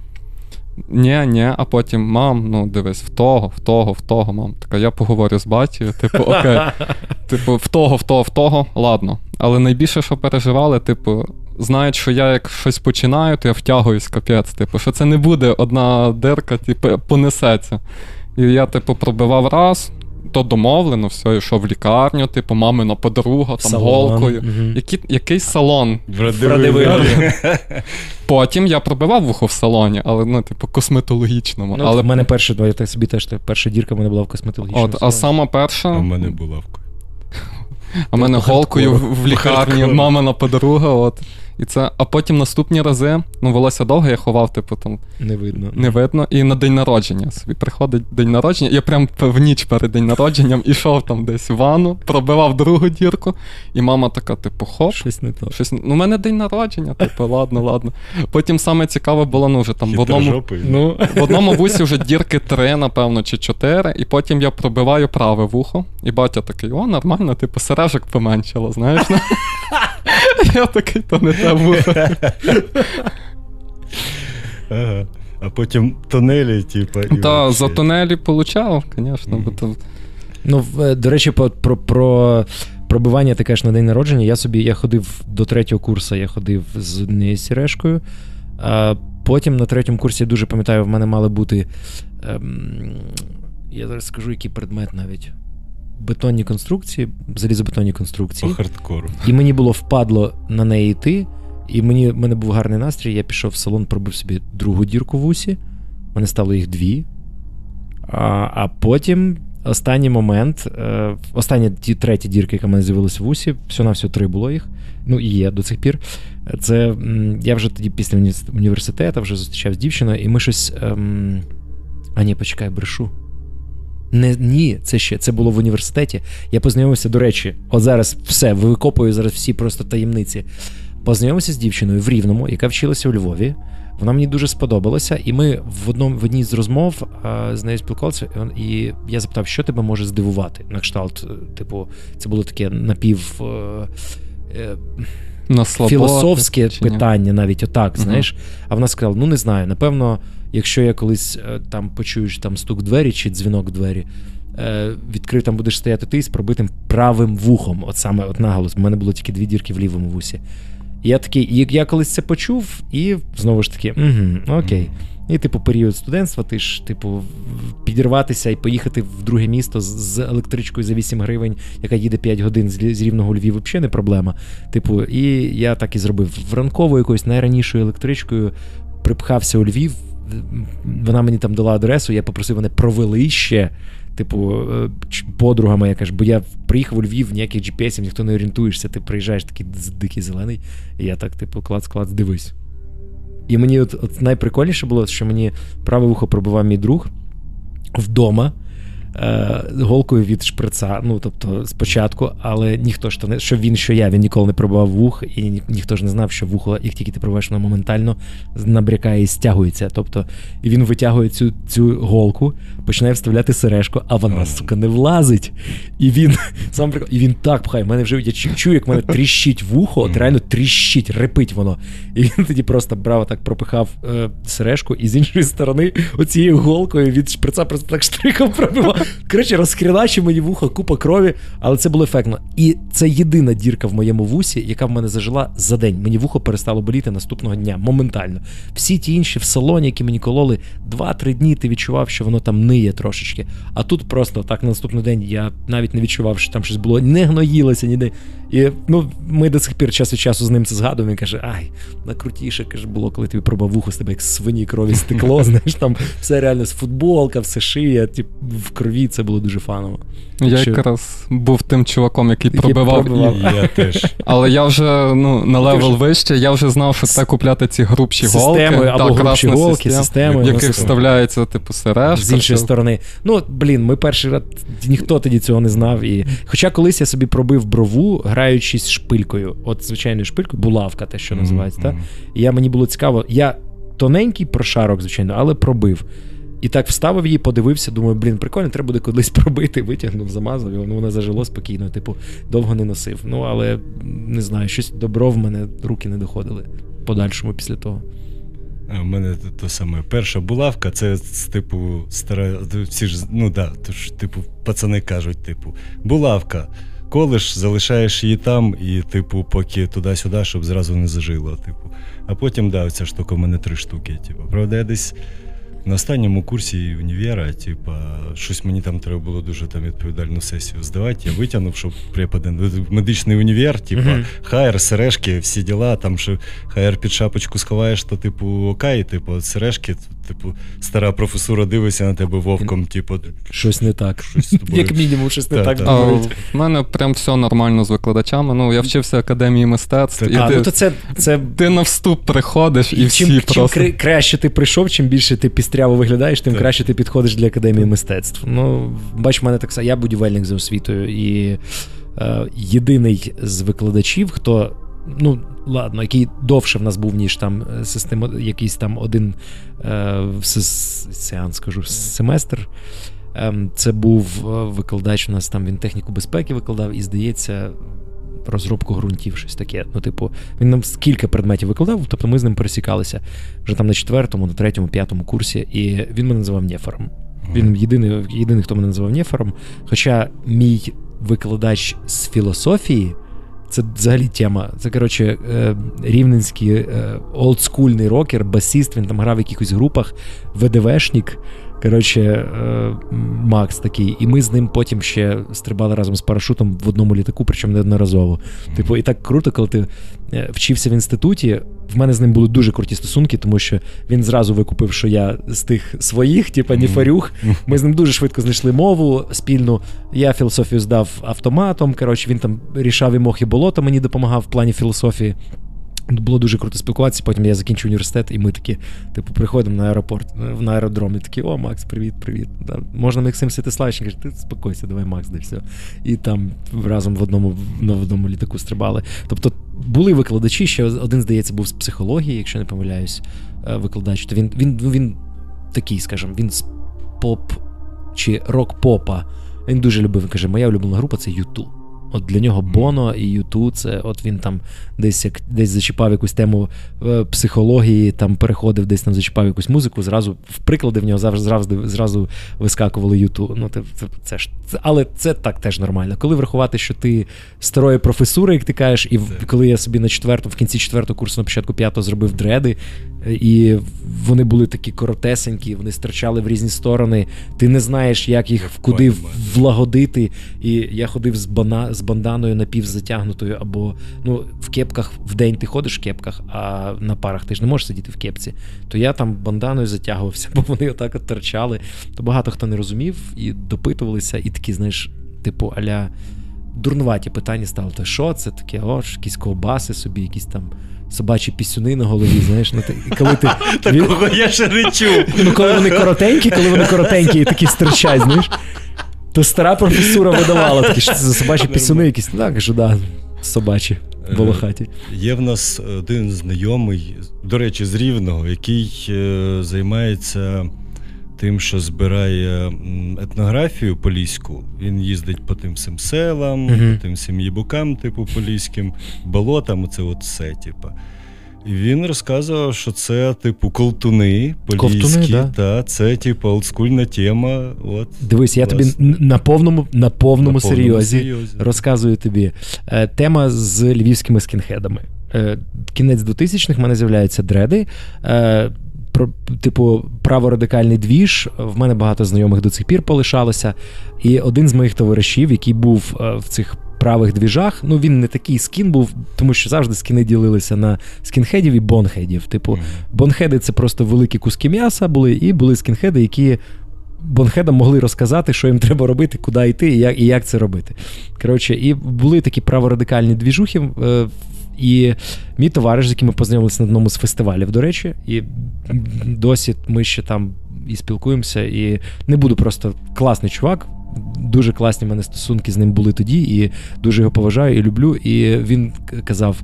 Ні, ні, а потім мам, ну дивись, в того, в того, в того, мам. Така, я поговорю з батькою, типу, окей. Типу, в того, в того, в того, ладно. Але найбільше, що переживали, типу, знають, що я як щось починаю, то я втягуюсь капець. Типу, що це не буде одна дирка, типу, понесеться. І я, типу, пробивав раз, то домовлено, все, йшов в лікарню, типу, мамина подруга, там Салон. голкою. Мгм. Які, якийсь салон. Радивилові. Потім я пробивав вухо в салоні, але ну, типу, косметологічному. Ну, але в мене перша, я так собі теж перша дірка в мене була в косметологічному. От, а сама перша. А в мене булавка. А в мене голкою в лікарні, мамина подруга. От. І це, а потім наступні рази, ну, волосся довге, я ховав, типу, там Не видно. не видно. І на день народження собі приходить день народження. Я прям в ніч перед день народженням ішов там десь в ванну, пробивав другу дірку, і мама така, типу, хоп. Щось не то. Щось, ну, у мене день народження, типу, ладно, ладно. Потім саме цікаве було, ну, вже там в одному, Ну, в одному вусі вже дірки три, напевно, чи чотири, і потім я пробиваю праве вухо, і батя такий, о, нормально, типу, сережок поменшало, знаєш. ну. Я такий, то не те Ага. А потім тунелі, типу. і Та за тунелі получав, звісно, бо то. Ну, е, до речі, про, про пробивання ти кажеш на день народження. Я собі я ходив до третього курсу, я ходив з однією сірешкою. А потім на третьому курсі я дуже пам'ятаю, в мене мали бути. Ем, я зараз скажу, який предмет навіть. Бетонні конструкції, залізобетонні По конструкції. хардкору. І мені було впадло на неї йти. І мені, в мене був гарний настрій. Я пішов в салон, пробив собі другу дірку в усі. В мене стало їх дві. А, а потім останній момент, е, остання ті треті дірки, яка в мене з'явилася в усі, все на все три було їх. Ну і є до цих пір. Це я вже тоді після уні- університету вже зустрічав з дівчиною, і ми щось. Ем... А ні, почекай, брешу. Не, ні, це ще це було в університеті. Я познайомився, до речі, от зараз все, викопую зараз всі просто таємниці. Познайомився з дівчиною в Рівному, яка вчилася у Львові. Вона мені дуже сподобалася, і ми в одному в одній з розмов а, з нею спілкувалися, і і я запитав, що тебе може здивувати. На кшталт, е, типу, це було таке напів. е, е, На слабо, філософське питання, навіть отак, Мгм. знаєш. А вона сказала: ну не знаю, напевно, якщо я колись е, там почуєш там стук в двері чи дзвінок в двері, е, відкрив там будеш стояти ти з пробитим правим вухом. От саме от наголос. У мене було тільки дві дірки в лівому вусі. Я такий, я колись це почув, і знову ж таки, угу, окей. І, типу, період студентства, ти ж, типу, підірватися і поїхати в друге місто з- електричкою за 8 гривень, яка їде 5 годин з, рівного Львів, взагалі не проблема. Типу, і я так і зробив. В ранковою якоюсь найранішою електричкою припхався у Львів. Вона мені там дала адресу, я попросив, вони провели ще. Типу, подругами, яка каже, бо я приїхав у Львів, ніяких GPS, ніхто не орієнтуєшся, ти приїжджаєш такий дикий зелений. І я так, типу, клац-клац, дивись. І мені от, от найприкольніше було, що мені праве вухо пробивав мій друг вдома. Е, Голкою від шприца, ну тобто спочатку, але ніхто ж то не що він, що я, він ніколи не пробував вух, і ні, ніхто ж не знав, що вухо, як тільки ти пробуваєш, воно моментально набрякає і стягується. Тобто, і він витягує цю, цю голку, починає вставляти сережку, а вона, сука, не влазить. І він сам прикол, і він так пхає. В мене вже я чу- чую, як в мене тріщить вухо, от реально тріщить, репить воно. І він тоді просто браво так пропихав е, сережку, і з іншої сторони, оцією голкою від шприца просто так штрихом пробивав. Коротше, розхріначив мені вухо, купа крові, але це було ефектно. І це єдина дірка в моєму вусі, яка в мене зажила за день. Мені вухо перестало боліти наступного дня, моментально. Всі ті інші в салоні, які мені кололи, 2-3 дні ти відчував, що воно там ниє трошечки. А тут просто так на наступний день я навіть не відчував, що там щось було, не гноїлося ніде. І ну, ми до сих пір час від часу з ним це згадуємо. Він каже: Ай, найкрутіше каже, було, коли тобі пробивав вухо з тебе як свині крові стекло. Знаєш, там все реально з футболка, все шия, тип, в крові це було дуже фаново. Я Що- якраз був тим чуваком, який Який пробивав. пробивав. Я теж. Але я вже ну, на level вже- вище, я вже знав, що треба купляти ці грубші голки. Системою або Так, грубші голки, система, системою. в яких це- вставляється, типу, сережка. з іншої все. сторони. Ну, блін, ми перший раз ніхто тоді цього не знав. І... Хоча колись я собі пробив брову, граючись шпилькою. От звичайною шпилькою, булавка, те, що називається. Так? мгм. І я мені було цікаво. Я тоненький прошарок, звичайно, але пробив. І так вставив її, подивився, думаю, блін, прикольно, треба буде колись пробити, витягнув, замазав, і воно зажило спокійно, типу, довго не носив. Ну, але не знаю, щось добро в мене руки не доходили подальшому після того. В мене то, то саме. Перша булавка, це типу стара. Всі ж, ну да, то ж, типу, пацани кажуть, типу, булавка. колиш, залишаєш її там, і, типу, поки туди-сюди, щоб зразу не зажило. Типу. А потім, да, ця штука в мене три штуки. Типу. Правда, я десь на останньому курсі універа, типа, щось мені там треба було дуже там відповідальну сесію здавати. Я витягнув, щоб препади медичний універ, типа, mm-hmm. хайр, сережки, всі діла, там що хайр під шапочку сховаєш, то типу окей, типу, сережки, типу, стара професура дивиться на тебе вовком, типу. Щось не так. Щось Як мінімум, щось не так. У мене прям все нормально з викладачами. Ну, я вчився академії мистецтв. І а, ти, ну, то це, це... ти на вступ приходиш і, всі чим, просто... Чим краще ти прийшов, чим більше ти пістряв яскраво виглядаєш, тим краще ти підходиш для академії мистецтв. Ну, бач, в мене так само. Я будівельник за освітою, і е, єдиний з викладачів, хто. Ну, ладно, який довше в нас був, ніж там е, система, якийсь там один е, сеанс, скажу, семестр. Е, це був е, викладач у нас там він техніку безпеки викладав, і здається, розробку ґрунтів, щось таке. Ну, типу, він нам кілька предметів викладав, тобто ми з ним пересікалися вже там на четвертому, на третьому, п'ятому курсі, і він мене називав Нефером. Він єдиний, єдиний, хто мене називав Нефером. Хоча мій викладач з філософії. Це взагалі тема. Це, коротше, е, рівненський е, олдскульний рокер, басіст, він там грав в якихось групах, ВДВшник. Коротше, е, Макс такий, і ми з ним потім ще стрибали разом з парашутом в одному літаку, причому неодноразово. Типу, і так круто, коли ти е, вчився в інституті. В мене з ним були дуже круті стосунки, тому що він зразу викупив, що я з тих своїх, типу, ніфарюх. Ми з ним дуже швидко знайшли мову спільну. Я філософію здав автоматом. Коротше, він там рішав і мох і болото, мені допомагав в плані філософії. Було дуже круто спілкуватися. Потім я закінчив університет, і ми такі, типу, приходимо на аеропорт, на аеродром, і такі, о, Макс, привіт, привіт. Да. Можна Максим Святославович, каже, ти спокойся, давай, Макс, де все. І там разом в одному на одному літаку стрибали. Тобто були викладачі, ще один, здається, був з психології, якщо не помиляюсь, е, викладач. То він він, він, він такий, скажімо, він з поп чи рок-попа. Він дуже любив, він каже, моя улюблена група це Ютуб. От для нього Боно і Юту, це от він там десь як десь зачіпав якусь тему е, психології, там переходив, десь там зачіпав якусь музику. Зразу в приклади в нього зразу зразу, зразу вискакували Юту. Ну це, це, це ж але це так теж нормально. Коли врахувати, що ти старої професури, як ти кажеш, і коли я собі на четвертому, в кінці четвертого курсу на початку п'ятого зробив дреди, і вони були такі коротесенькі, вони стирчали в різні сторони. Ти не знаєш, як їх куди влагодити. І я ходив з бана, з банданою напівзатягнутою, або ну, в кепках в день ти ходиш в кепках, а на парах ти ж не можеш сидіти в кепці. То я там банданою затягувався, бо вони отак от торчали. То багато хто не розумів і допитувалися, і такі, знаєш, типу, аля. Дурнуваті питання стали, то що це таке? О, якісь ковбаси собі, якісь там собачі пісюни на голові, знаєш, ну, ти, коли ти... Такого я ще не чув. Ну, коли вони коротенькі, коли вони коротенькі і такі стирчать, знаєш, то стара професура видавала такі, що це за собачі пісюни якісь. Ну, так, кажу, да, собачі. Е, волохаті. Є в нас один знайомий, до речі, з Рівного, який е, займається тим, що збирає етнографію поліську. Він їздить по тим всім селам, uh-huh. по тим всім їбукам, типу поліським, болотам, це от все, типу. І він розказував, що це, типу, колтуни поліські, да. та це, типу, олдскульна тема. От, Дивись, я тобі на повному на повному, на серйозі, серйозі розказую тобі. Е, тема з львівськими скінхедами. Е, кінець 2000-х в мене з'являються дреди. Про, типу, праворадикальний двіж. В мене багато знайомих до цих пір полишалося. І один з моїх товаришів, який був е, в цих правих двіжах, ну він не такий скін був, тому що завжди скіни ділилися на скінхедів і бонхедів. Типу, mm-hmm. бонхеди це просто великі куски м'яса були, і були скінхеди, які. Бонхедам могли розказати, що їм треба робити, куди йти і як і як це робити. Коротше, і були такі праворадикальні двіжухи е, і мій товариш, з яким ми познайомилися на одному з фестивалів, до речі, і досі ми ще там і спілкуємося. І не буду просто класний чувак. Дуже класні в мене стосунки з ним були тоді, і дуже його поважаю і люблю. І він казав: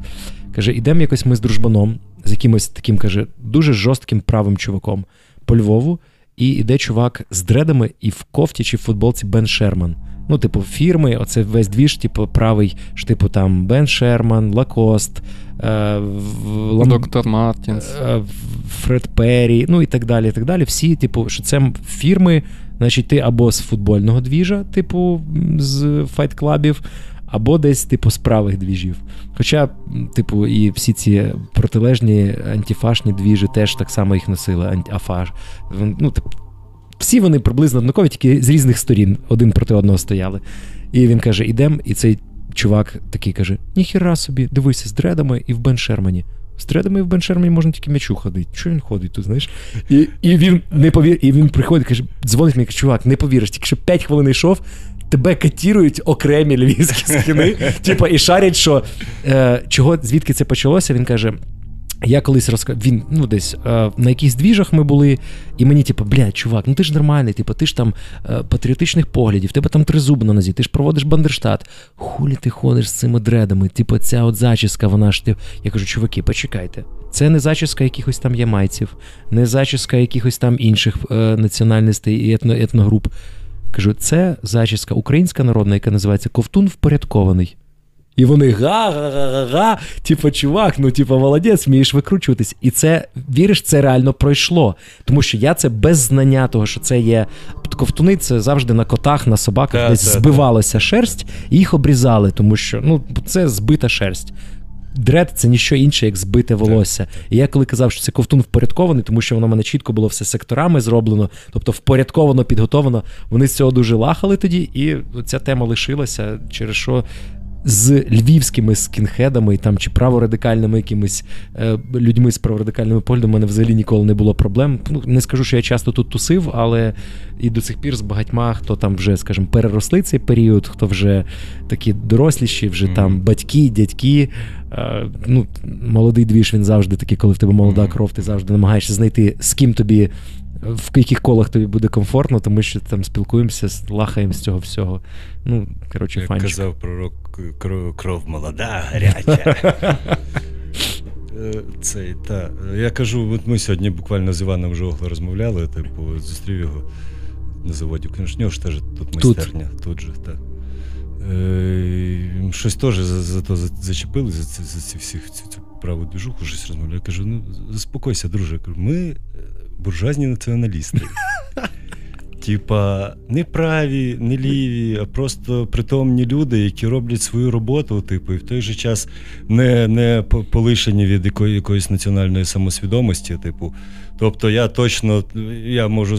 каже: ідемо якось ми з дружбаном, з якимось таким каже, дуже жорстким правим чуваком по Львову. І йде чувак з дредами і в кофті чи в футболці Бен Шерман. Ну, типу, фірми, оце весь двіж, типу, правий, ж, типу, там Ben Sherman, Lacoste, е, Dr. Martens, е, Fred Perry, ну і так далі. і так далі. Всі, типу, що це фірми, значить, ти або з футбольного двіжа, типу, з файт-клабів, або десь, типу, з правих двіжів. Хоча, типу, і всі ці протилежні антифашні двіжі теж так само їх носили, афаш. Ну, типу, всі вони приблизно однакові, тільки з різних сторін один проти одного стояли. І він каже: ідем, і цей чувак такий каже: ніхіра собі, дивися, з дредами і в Бен Шермані. З дредами і в Беншермані можна тільки м'ячу ходити. Чого він ходить тут, знаєш? І і він не повір, і він приходить, каже, дзвонить мені, каже, чувак, не повіриш, тільки що 5 хвилин йшов, тебе катірують окремі львівські скини, типу, і шарять, що е, чого, звідки це почалося, він каже. Я колись розказав, він ну десь е, на якихось двіжах ми були, і мені, типу, блядь, чувак, ну ти ж нормальний, типу, ти ж там е, патріотичних поглядів, тебе там три зуби на нозі, ти ж проводиш бандерштат. Хулі ти ходиш з цими дредами? Типу, ця от зачіска, вона ж ти. Я кажу, чуваки, почекайте. Це не зачіска якихось там ямайців, не зачіска якихось там інших е, національностей і етно, етногруп. Кажу, це зачіска українська народна, яка називається Ковтун впорядкований. І вони га-га-га-га-га, типу, чувак, ну типу, молодець, вмієш викручуватись. І це, віриш, це реально пройшло. Тому що я це без знання того, що це є. Ковтуни це завжди на котах, на собаках та, десь та, збивалася та. шерсть, і їх обрізали, тому що ну, це збита шерсть. Дред це ніщо інше, як збите волосся. І я коли казав, що це ковтун впорядкований, тому що воно в мене чітко було все секторами зроблено, тобто впорядковано, підготовано. Вони з цього дуже лахали тоді, і ця тема лишилася, через що з львівськими скінхедами там чи праворадикальними якимись е, людьми з праворадикальними поглядами у мене взагалі ніколи не було проблем. Ну, Не скажу, що я часто тут тусив, але і до цих пір з багатьма, хто там вже, скажімо, переросли цей період, хто вже такі доросліші, вже mm-hmm. там батьки, дядьки. Е, ну, Молодий двіж, він завжди такий, коли в тебе молода кров, ти завжди намагаєшся знайти, з ким тобі в яких колах тобі буде комфортно, тому що там спілкуємося, лахаємо з цього всього. Ну, коротше, Як фанчик. казав пророк кров, кров молода, гаряча. Е, цей, та. Я кажу, от ми сьогодні буквально з Іваном Жогло розмовляли, типу, зустрів його на заводі. В нього ж теж тут майстерня, тут, тут же. так. Е, щось теж за, за то зачепили, за, за, за ці всіх цю, цю праву двіжуху, щось розмовляю. Я кажу, ну заспокойся, друже. Ми буржуазні націоналісти. Типа, не праві, не ліві, а просто притомні люди, які роблять свою роботу, типу, і в той же час не не полишені від якої, якоїсь національної самосвідомості. Типу, тобто я точно, я можу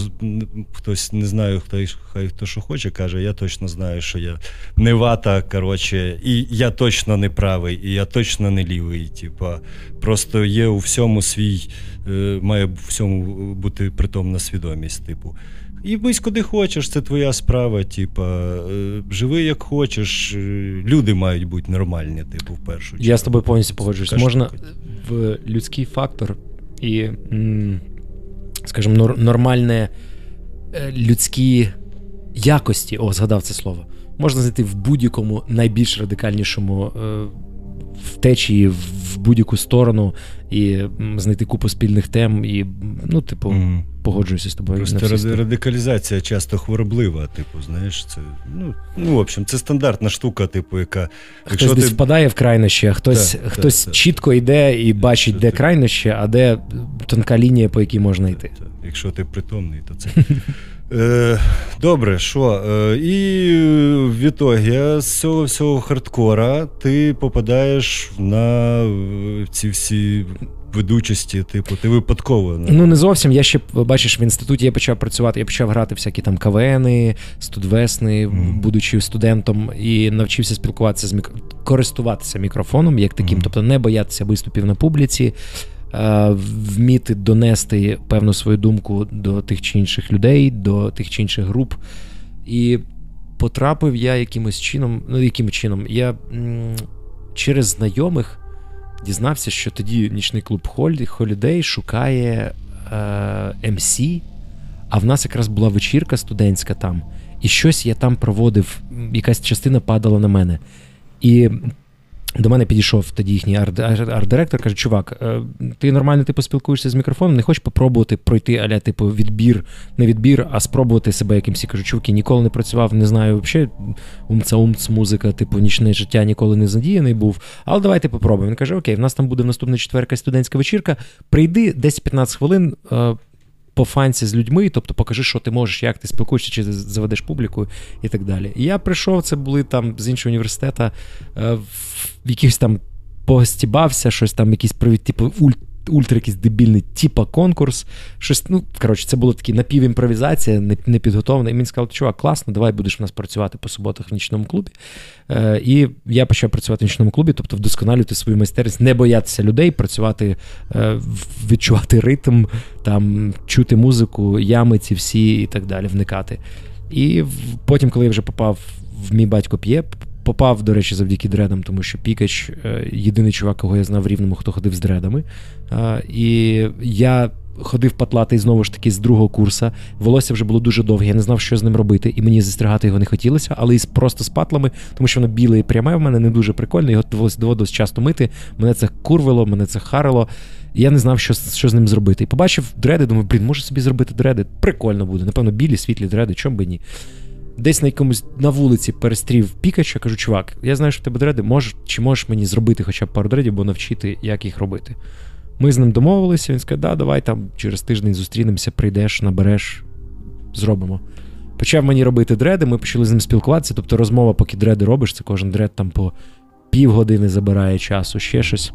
хтось не знаю, хто хай хто що хоче, каже, я точно знаю, що я не вата, коротше, і я точно не правий, і я точно не лівий. Типа, просто є у всьому свій, е, має в всьому бути притомна свідомість, типу. І вись куди хочеш, це твоя справа. Типа, е, живи як хочеш. Е, люди мають бути нормальні, типу, в першу чергу. Я з тобою повністю погоджуюсь. Можна в людський фактор і, скажімо, нормальне е, людські якості, о, згадав це слово, можна знайти в будь-якому найбільш радикальнішому втечі в будь-яку сторону і знайти купу спільних тем, і, ну, типу. Mm погоджуюся з тобою. Просто ради, радикалізація часто хвороблива, типу, знаєш, це ну, ну в общем, це стандартна штука, типу, яка. Хтось якщо десь ти... впадає в крайнощі, а хтось так, хтось так, чітко так. йде і бачить, де крайнощі, а де тонка лінія, по якій можна йти. Якщо ти притомний, то це. Е, Добре, що? Е, І в ітогі з цього всього хардкора ти попадаєш на ці всі ведучості, типу, ти випадково. Не? Ну не зовсім. Я ще бачиш, в інституті я почав працювати, я почав грати всякі там КВНи, студвесни, mm. будучи студентом, і навчився спілкуватися з мік... користуватися мікрофоном як таким, mm. тобто не боятися виступів на публіці. Вміти донести певну свою думку до тих чи інших людей, до тих чи інших груп. І потрапив я якимось чином, ну яким чином, я через знайомих дізнався, що тоді нічний клуб Холідей шукає е, МС, а в нас якраз була вечірка студентська там, і щось я там проводив, якась частина падала на мене. І до мене підійшов тоді їхній арт-директор, каже: Чувак, е, ти нормально типу, спілкуєшся з мікрофоном, не хочеш попробувати пройти аля, типу, відбір, не відбір, а спробувати себе якимсь. Кажу, чуваки, ніколи не працював, не знаю, взагалі умца умц музика, типу, нічне життя ніколи не задіяний був. Але давайте попробуємо. Він каже: Окей, в нас там буде в наступний четвер якась студентська вечірка. Прийди 10-15 хвилин. По фанці з людьми, тобто покажи, що ти можеш, як ти спілкуєшся, чи заведеш публіку і так далі. І я прийшов, це були там з іншого університету, е, в якихось там постібався, щось там, якісь привід, типу, ульт ультра якийсь дебільний, типа конкурс. Щось, ну, коротше, це було такі напівімпровізація, не. І мені сказали, чувак, класно, давай будеш в нас працювати по суботах в нічному клубі. Е, І я почав працювати в нічному клубі, тобто вдосконалювати свою майстерність, не боятися людей, працювати, е, відчувати ритм, там, чути музику, ями ці всі і так далі, вникати. І потім, коли я вже попав в мій батько п'є, Попав, до речі, завдяки дредам, тому що Пікач е, єдиний чувак, кого я знав в рівному, хто ходив з дредами. І я ходив патлати знову ж таки з другого курсу. Волосся вже було дуже довге, я не знав, що з ним робити, і мені застрягати його не хотілося, але із просто з патлами, тому що воно біле і пряме в мене не дуже прикольне, його доводилось часто мити. Мене це курвило, мене це харило. І я не знав, що що з ним зробити. І побачив дреди, думаю, блін, можу собі зробити дреди. Прикольно буде. Напевно, білі, світлі дреди, чому би ні десь на якомусь на вулиці перестрів Пікача, кажу, чувак, я знаю, що в тебе дреди, можеш, чи можеш мені зробити хоча б пару дредів, бо навчити, як їх робити. Ми з ним домовилися, він сказав, да, давай там через тиждень зустрінемося, прийдеш, набереш, зробимо. Почав мені робити дреди, ми почали з ним спілкуватися. Тобто розмова, поки дреди робиш, це кожен дред там по півгодини забирає часу, ще щось.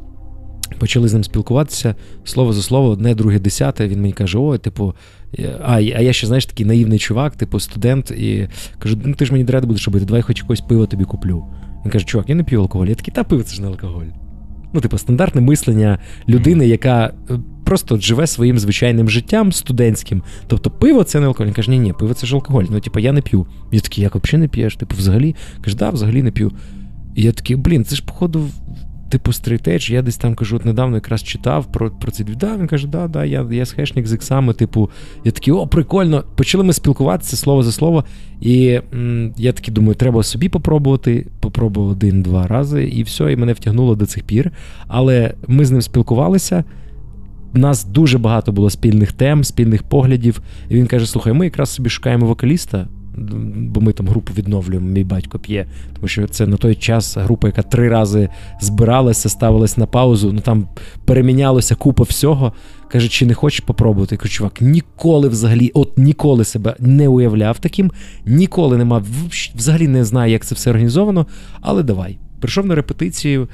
Почали з ним спілкуватися слово за слово, одне, друге, десяте. Він мені каже: О, типу, а а я ще, знаєш, такий наївний чувак, типу студент, і кажу: ну ти ж мені дред будеш робити, давай хоч якось пиво тобі куплю. Він каже, чувак, я не п'ю алкоголь. Я такий, та пиво це ж не алкоголь. Ну, типу, стандартне мислення людини, яка е, просто живе своїм звичайним життям студентським. Тобто, пиво це не алкоголь. Він каже, ні, ні, пиво це ж алкоголь. Ну, типу, я не п'ю. Я такий, як взагалі не п'єш? Типу, взагалі. Каже, да, взагалі не п'ю. І я такий, блін, це ж, походу, типу стрійтедж, я десь там кажу, от недавно якраз читав про про це. Да, Він каже, да, да, я я схешник з іксами, типу, я такий, о, прикольно. Почали ми спілкуватися слово за слово. І м, я такий думаю, треба собі попробувати. Попробував один-два рази, і все, і мене втягнуло до цих пір. Але ми з ним спілкувалися. У нас дуже багато було спільних тем, спільних поглядів. І він каже: Слухай, ми якраз собі шукаємо вокаліста бо ми там групу відновлюємо, мій батько п'є. Тому що це на той час група, яка три рази збиралася, ставилась на паузу, ну там перемінялося купа всього. Каже, чи не хочеш попробувати? Я кажу, чувак, ніколи взагалі, от ніколи себе не уявляв таким, ніколи не мав, взагалі не знаю, як це все організовано, але давай. Прийшов на репетицію.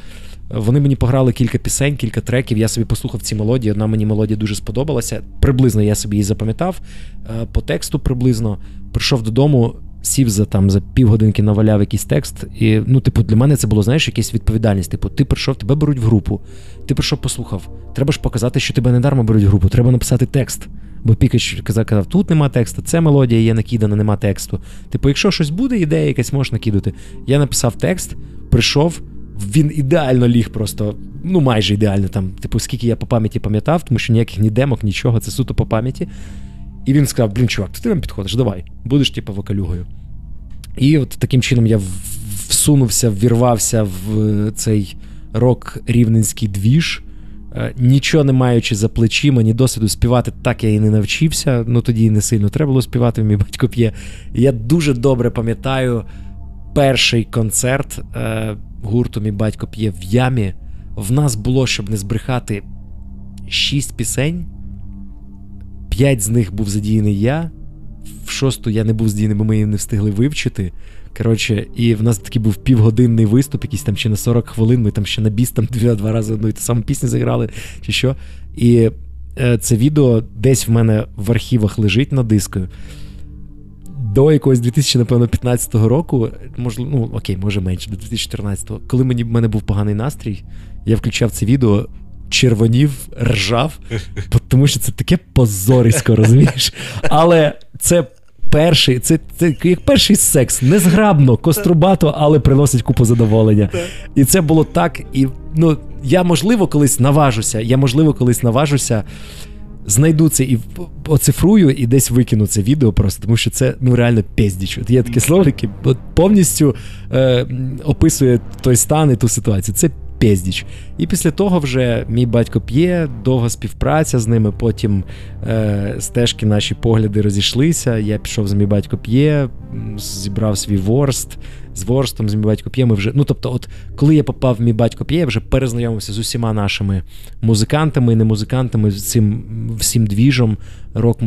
Вони мені пограли кілька пісень, кілька треків. Я собі послухав ці мелодії. Одна мені мелодія дуже сподобалася. Приблизно я собі її запам'ятав е, по тексту приблизно прийшов додому, сів за там за півгодинки, наваляв якийсь текст. І ну, типу, для мене це було, знаєш, якась відповідальність. Типу, ти прийшов, тебе беруть в групу, ти прийшов, послухав. Треба ж показати, що тебе не дарма беруть в групу, треба написати текст. Бо Пікач казав, казав, тут нема тексту, це мелодія є накидана, нема тексту. Типу, якщо щось буде, ідея якась можеш накидати. Я написав текст, прийшов, він ідеально ліг просто, ну майже ідеально там. Типу, скільки я по пам'яті пам'ятав, тому що ніяких ні демок, нічого, це суто по пам'яті. І він сказав: Блін, чувак, ти нам підходиш, давай, будеш типу, вокалюгою. І от таким чином я всунувся, ввірвався в е, цей рок рівненський двіж. Е, нічого не маючи за плечима, ні досвіду співати, так я і не навчився. Ну тоді не сильно треба було співати, мій батько п'є. Я дуже добре пам'ятаю перший концерт е, гурту Мій батько п'є в ямі. В нас було, щоб не збрехати, шість пісень. П'ять з них був задіяний я, в шосту я не був задіяний, бо ми її не встигли вивчити. Коротше, і в нас такий був півгодинний виступ, якийсь там ще на 40 хвилин. Ми там ще на біс там два рази одну і ту саму пісню заграли, чи що. І е, це відео десь в мене в архівах лежить на диску. До якогось 2015 року, можливо, ну окей, може менше, до 2014-го, коли мені в мене був поганий настрій, я включав це відео червонів, ржав, тому що це таке позорисько, розумієш? Але це. Перший, це це як перший секс, незграбно, кострубато, але приносить купу задоволення. І це було так. І ну, я можливо колись наважуся. Я можливо колись наважуся, знайду це і оцифрую, і десь викину це відео просто, тому що це ну реально піздіч. Є таке слово, яке повністю е, описує той стан і ту ситуацію. Це пездіч. І після того вже мій батько п'є, довга співпраця з ними. Потім е, стежки наші погляди розійшлися. Я пішов з мій батько п'є, зібрав свій ворст. З ворстом, з мій батько п'є. Ми вже. Ну тобто, от коли я попав в мій батько п'є, я вже перезнайомився з усіма нашими музикантами і не музикантами, з цим всім двіжом рок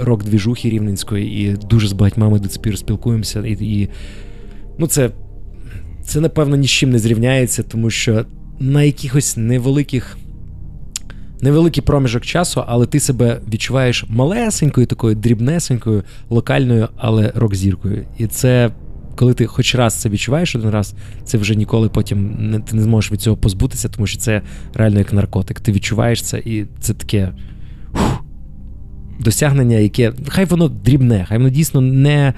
рок двіжухи Рівненської, і дуже з багатьма ми до цих пір спілкуємося. І, і ну це це, напевно, ні з чим не зрівняється, тому що на якихось невеликих. Невеликий проміжок часу, але ти себе відчуваєш малесенькою, такою дрібнесенькою, локальною, але рок-зіркою. І це, коли ти хоч раз це відчуваєш один раз, це вже ніколи потім не, ти не зможеш від цього позбутися, тому що це реально як наркотик. Ти відчуваєш це, і це таке фух, досягнення, яке хай воно дрібне, хай воно дійсно не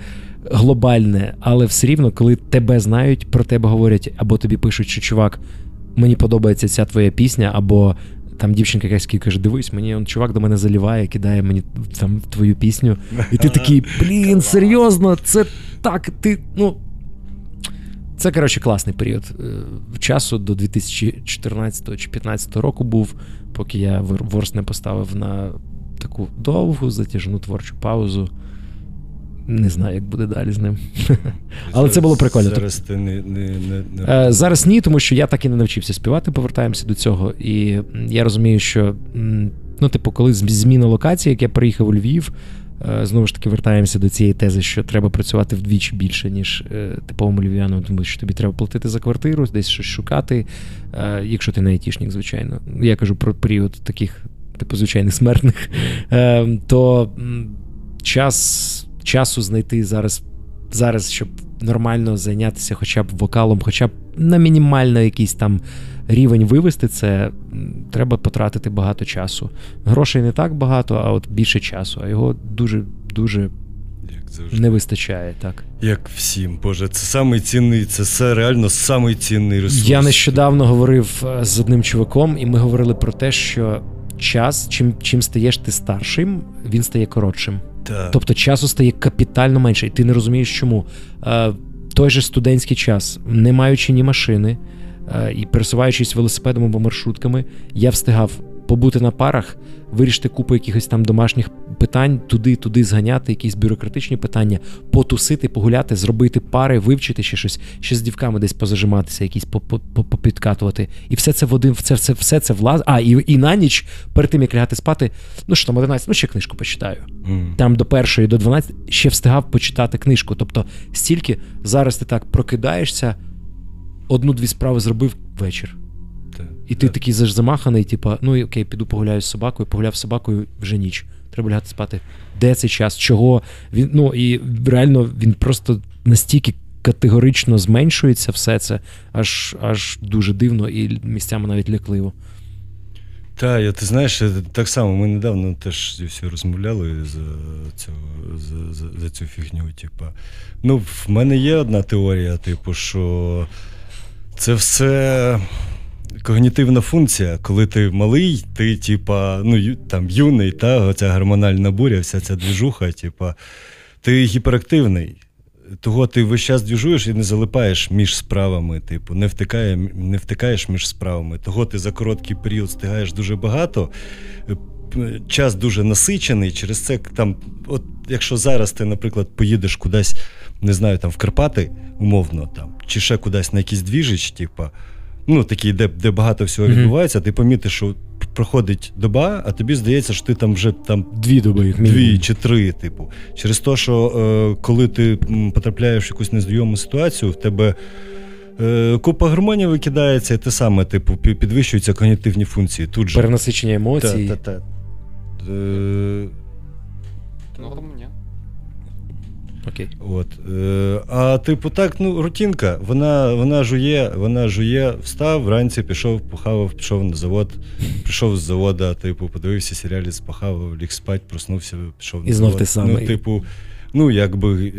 глобальне, але все рівно, коли тебе знають, про тебе говорять, або тобі пишуть, що чувак, мені подобається ця твоя пісня, або там дівчинка якась каже, дивись, мені он чувак до мене заліває, кидає мені там твою пісню. І ти такий, блін, серйозно, це так, ти, ну. Це, коротше, класний період е, часу до 2014 чи 2015 року був, поки я Ворс не поставив на таку довгу затяжну творчу паузу. Не знаю, як буде далі з ним. Але це було прикольно. Зараз ти не, не, не, не... Е, зараз ні, тому що я так і не навчився співати, повертаємося до цього. І я розумію, що ну, типу, коли зміна локації, як я приїхав у Львів, е, знову ж таки вертаємося до цієї тези, що треба працювати вдвічі більше, ніж е, типовому львів'яну, тому що тобі треба платити за квартиру, десь щось шукати, якщо ти не айтішник, звичайно. Я кажу про період таких, типу, звичайних смертних, то час часу знайти зараз, зараз, щоб нормально зайнятися хоча б вокалом, хоча б на мінімально якийсь там рівень вивести це, треба потратити багато часу. Грошей не так багато, а от більше часу, а його дуже дуже. Не вистачає, так. Як всім, Боже, це самий цінний, це все реально самий цінний ресурс. Я нещодавно говорив е, з одним чуваком, і ми говорили про те, що час, чим чим стаєш ти старшим, він стає коротшим. Так. Тобто часу стає капітально менше, і ти не розумієш, чому. Е, той же студентський час, не маючи ні машини е, і пересуваючись велосипедом або маршрутками, я встигав побути на парах, вирішити купу якихось там домашніх питань, туди-туди зганяти, якісь бюрократичні питання, потусити, погуляти, зробити пари, вивчити ще щось, ще з дівками десь позажиматися, якісь попідкатувати. І все це в один, все це все це влаз. А, і і на ніч, перед тим як лягати спати, ну що там 11, ну ще книжку почитаю. Mm. Там до першої, до 12 ще встигав почитати книжку. Тобто, стільки зараз ти так прокидаєшся, одну-дві справи зробив вечір. І ти такий замаханий, типу, ну окей, піду погуляю з собакою, погуляв з собакою вже ніч. Треба лягати спати. Де цей час? Чого? Він, Ну і реально він просто настільки категорично зменшується все це, аж аж дуже дивно і місцями навіть лякливо. Так, я ти знаєш, так само ми недавно теж всі розмовляли за цю за, за, за цю фігню. Типу. Ну, в мене є одна теорія, типу, що це все когнітивна функція, коли ти малий, ти, типа, ну, там юний, та оця гормональна буря, вся ця двіжуха, типа, ти гіперактивний. Того ти весь час двіжуєш і не залипаєш між справами, типу, не втикає, не втикаєш між справами. Того ти за короткий період встигаєш дуже багато. Час дуже насичений. Через це там, от якщо зараз ти, наприклад, поїдеш кудись, не знаю, там в Карпати, умовно, там, чи ще кудись на якийсь двіжич, типу, ну такий, де де багато всього mm-hmm. відбувається, ти помітиш, що проходить доба, а тобі здається, що ти там вже там дві доби, як дві чи три, типу. Через те, що е, коли ти потрапляєш в якусь незнайому ситуацію, в тебе. Е, купа гормонів викидається, і те саме, типу, підвищуються когнітивні функції. Тут же. Перенасичення емоцій. Та, та, та. Е... Окей. От. Е, А типу, так, ну, рутинка, вона вона жує, вона жує, встав, вранці пішов, похавав, пішов на завод, прийшов з завода, типу, подивився серіалі, похавав, ліг спать, проснувся, пішов на І знов завод. ти самий. Ну, типу, ну якби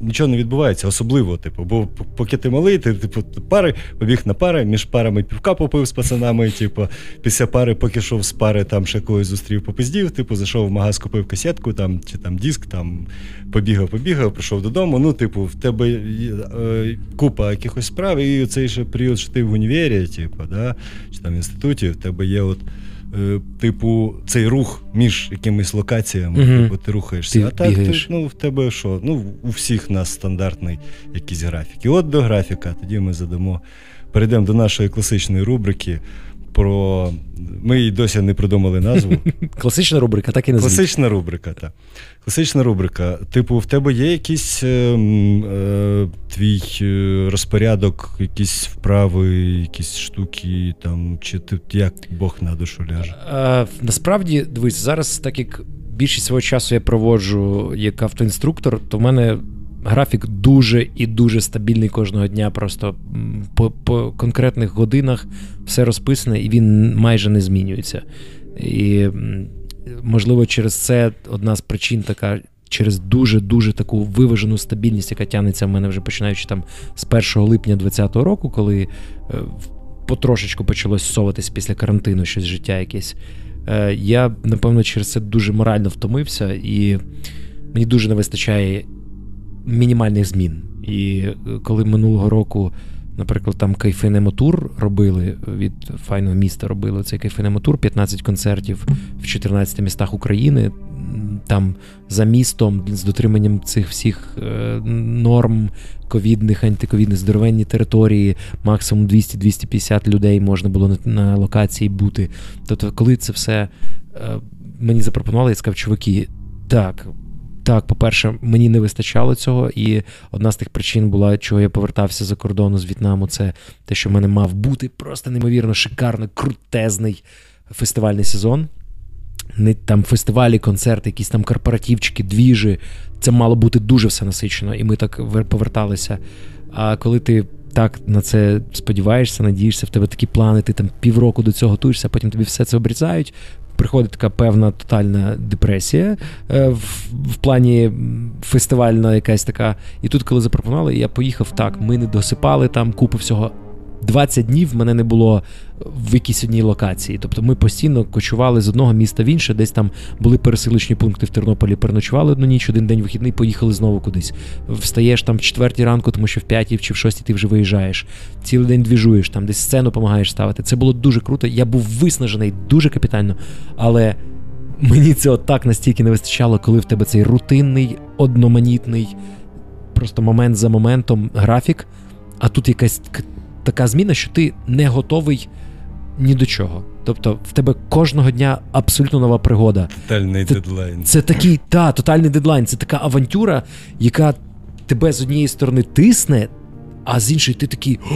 нічого не відбувається, особливо, типу, бо поки ти малий, ти типу пари побіг на пари, між парами півка попив з пацанами. Типу, після пари, поки йшов з пари, там ще когось зустрів попиздів, типу, зайшов в магаз, купив касетку там, чи там диск, там побігав, побігав, прийшов додому. Ну, типу, в тебе е, купа якихось справ, і цей ще період, що ти в універі, типу, да, чи там в інституті, в тебе є от. Е, типу, цей рух між якимись локаціями, угу. типу, ти рухаєшся. Ти а так ти, ну, в тебе що? Ну, у всіх нас стандартний якийсь графік. І от до графіка, тоді ми задамо. Перейдемо до нашої класичної рубрики про. Ми й досі не придумали назву. Класична рубрика, так і назвіть. Класична рубрика, так. Класична рубрика. Типу, в тебе є якийсь е, е, твій е, розпорядок, якісь вправи, якісь штуки, там, чи ти як Бог на душу ляже? Е, насправді, дивись, зараз, так як більшість свого часу я проводжу як автоінструктор, то в мене графік дуже і дуже стабільний кожного дня. Просто по, по конкретних годинах все розписане, і він майже не змінюється. І можливо, через це одна з причин така. Через дуже-дуже таку виважену стабільність, яка тягнеться в мене вже починаючи там з 1 липня 2020 року, коли е, потрошечку почалось соватись після карантину щось життя якесь. Е, я, напевно, через це дуже морально втомився, і мені дуже не вистачає мінімальних змін. І е, коли минулого року, наприклад, там кайфинемотур робили від файного міста, робили цей кайфинемотур, 15 концертів в 14 містах України. Там за містом з дотриманням цих всіх е, норм ковідних, антиковідних здоровенні території, максимум 200-250 людей можна було на, на локації бути. Тобто, коли це все е, мені запропонували, я сказав, чуваки, так, так, по-перше, мені не вистачало цього, і одна з тих причин була, чого я повертався за кордону з В'єтнаму, це те, що в мене мав бути просто неймовірно шикарно, крутезний фестивальний сезон. Не там фестивалі, концерти, якісь там корпоративчики, двіжі. Це мало бути дуже все насичено, і ми так поверталися. А коли ти так на це сподіваєшся, надієшся, в тебе такі плани, ти там півроку до цього готуєшся, потім тобі все це обрізають, приходить така певна тотальна депресія е, в, в плані фестивальна якась така. І тут, коли запропонували, я поїхав так. Ми не досипали там купу всього. 20 днів мене не було в якійсь одній локації. Тобто ми постійно кочували з одного міста в інше, десь там були переселичні пункти в Тернополі, переночували одну ніч, один день вихідний, поїхали знову кудись. Встаєш там в четвертій ранку, тому що в п'ятій чи в шостій ти вже виїжджаєш. Цілий день двіжуєш, там десь сцену допомагаєш ставити. Це було дуже круто. Я був виснажений дуже капітально, але. Мені цього так настільки не вистачало, коли в тебе цей рутинний, одноманітний, просто момент за моментом графік, а тут якась така зміна, що ти не готовий ні до чого. Тобто в тебе кожного дня абсолютно нова пригода. Тотальний це, дедлайн. Це такий, та, тотальний дедлайн. Це така авантюра, яка тебе з однієї сторони тисне, а з іншої ти такий, О,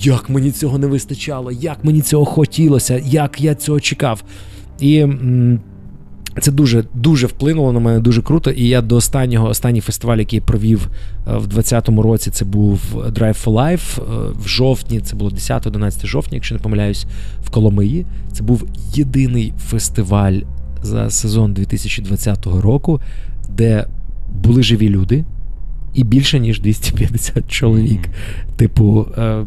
як мені цього не вистачало, як мені цього хотілося, як я цього чекав. І м- це дуже дуже вплинуло на мене, дуже круто. І я до останнього останній фестиваль, який я провів е, в 2020 році, це був Drive for Life. Е, в жовтні, це було 10-11 жовтня, якщо не помиляюсь, в Коломиї. Це був єдиний фестиваль за сезон 2020 року, де були живі люди. І більше ніж 250 чоловік. Mm-hmm. Типу, е,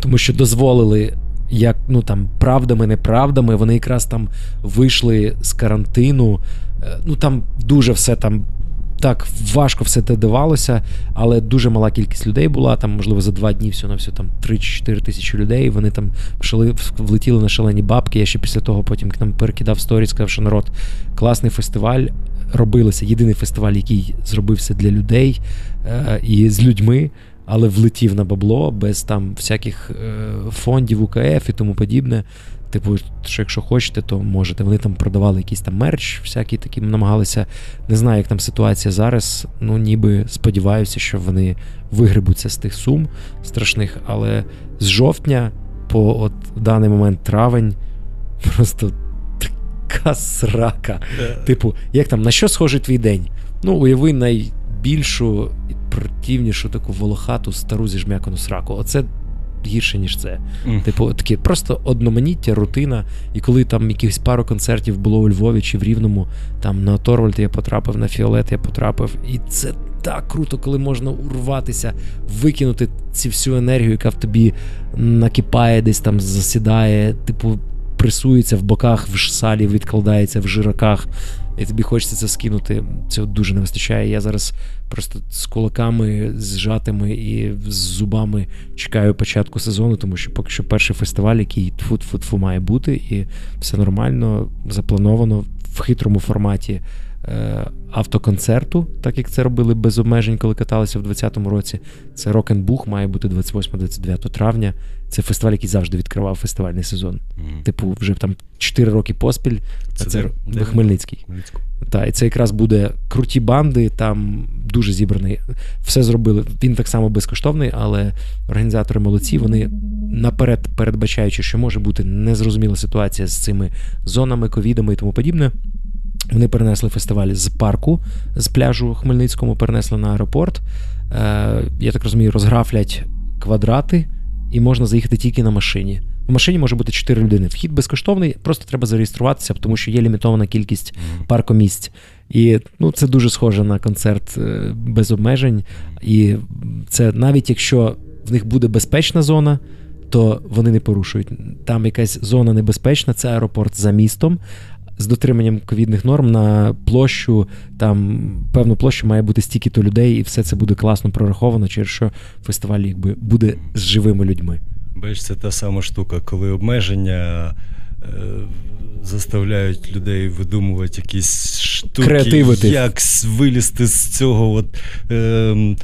тому що дозволили як ну там правдами, неправдами, вони якраз там вийшли з карантину. Е, ну там дуже все там. Так, важко все це давалося, але дуже мала кількість людей була. Там, можливо, за два дні всього на все там 3-4 тисячі людей. Вони там шали, влетіли на шалені бабки. Я ще після того потім к нам перекидав сторі, сказав, що народ класний фестиваль робилося. Єдиний фестиваль, який зробився для людей е, і з людьми але влетів на бабло без там всяких е, фондів УКФ і тому подібне. Типу, що якщо хочете, то можете. Вони там продавали якийсь там мерч, всякий такі намагалися. Не знаю, як там ситуація зараз. Ну, ніби сподіваюся, що вони вигребуться з тих сум страшних. Але з жовтня по от даний момент травень просто така срака. Типу, як там, на що схожий твій день? Ну, уяви найбільшу противнішу таку волохату стару зіжмякану сраку. Оце гірше, ніж це. Mm. Типу, таке просто одноманіття, рутина. І коли там якихось пару концертів було у Львові чи в Рівному, там на Торвальд я потрапив, на Фіолет я потрапив. І це так круто, коли можна урватися, викинути цю всю енергію, яка в тобі накипає, десь там засідає, типу, пресується в боках, в салі, відкладається в жираках. І тобі хочеться це скинути. Цього дуже не вистачає. Я зараз просто з кулаками, зжатими і з зубами чекаю початку сезону, тому що поки що перший фестиваль, який тфу-тфу-тфу має бути, і все нормально, заплановано в хитрому форматі. Е, автоконцерту, так як це робили без обмежень, коли каталися в 2020 році. Це Рок-н-Бух має бути 28-29 травня. Це фестиваль, який завжди відкривав фестивальний сезон. Mm-hmm. Типу, вже там 4 роки поспіль. Це, це де, Хмельницький. Так, і це якраз буде круті банди, там дуже зібраний. Все зробили. Він так само безкоштовний, але організатори молодці. Вони наперед передбачаючи, що може бути незрозуміла ситуація з цими зонами, ковідами і тому подібне. Вони перенесли фестиваль з парку, з пляжу Хмельницькому, перенесли на аеропорт. Е, Я так розумію, розграфлять квадрати, і можна заїхати тільки на машині. В машині може бути 4 людини. Вхід безкоштовний, просто треба зареєструватися, тому що є лімітована кількість паркомісць. І ну, це дуже схоже на концерт е, без обмежень. І це навіть якщо в них буде безпечна зона. То вони не порушують. Там якась зона небезпечна, це аеропорт за містом, з дотриманням ковідних норм на площу, там певну площу має бути стільки-то людей, і все це буде класно прораховано, через що фестиваль якби буде з живими людьми. Бачиш, це та сама штука, коли обмеження. Е, заставляють людей видумувати якісь штуки, Креативити. як вилізти з цього от, е,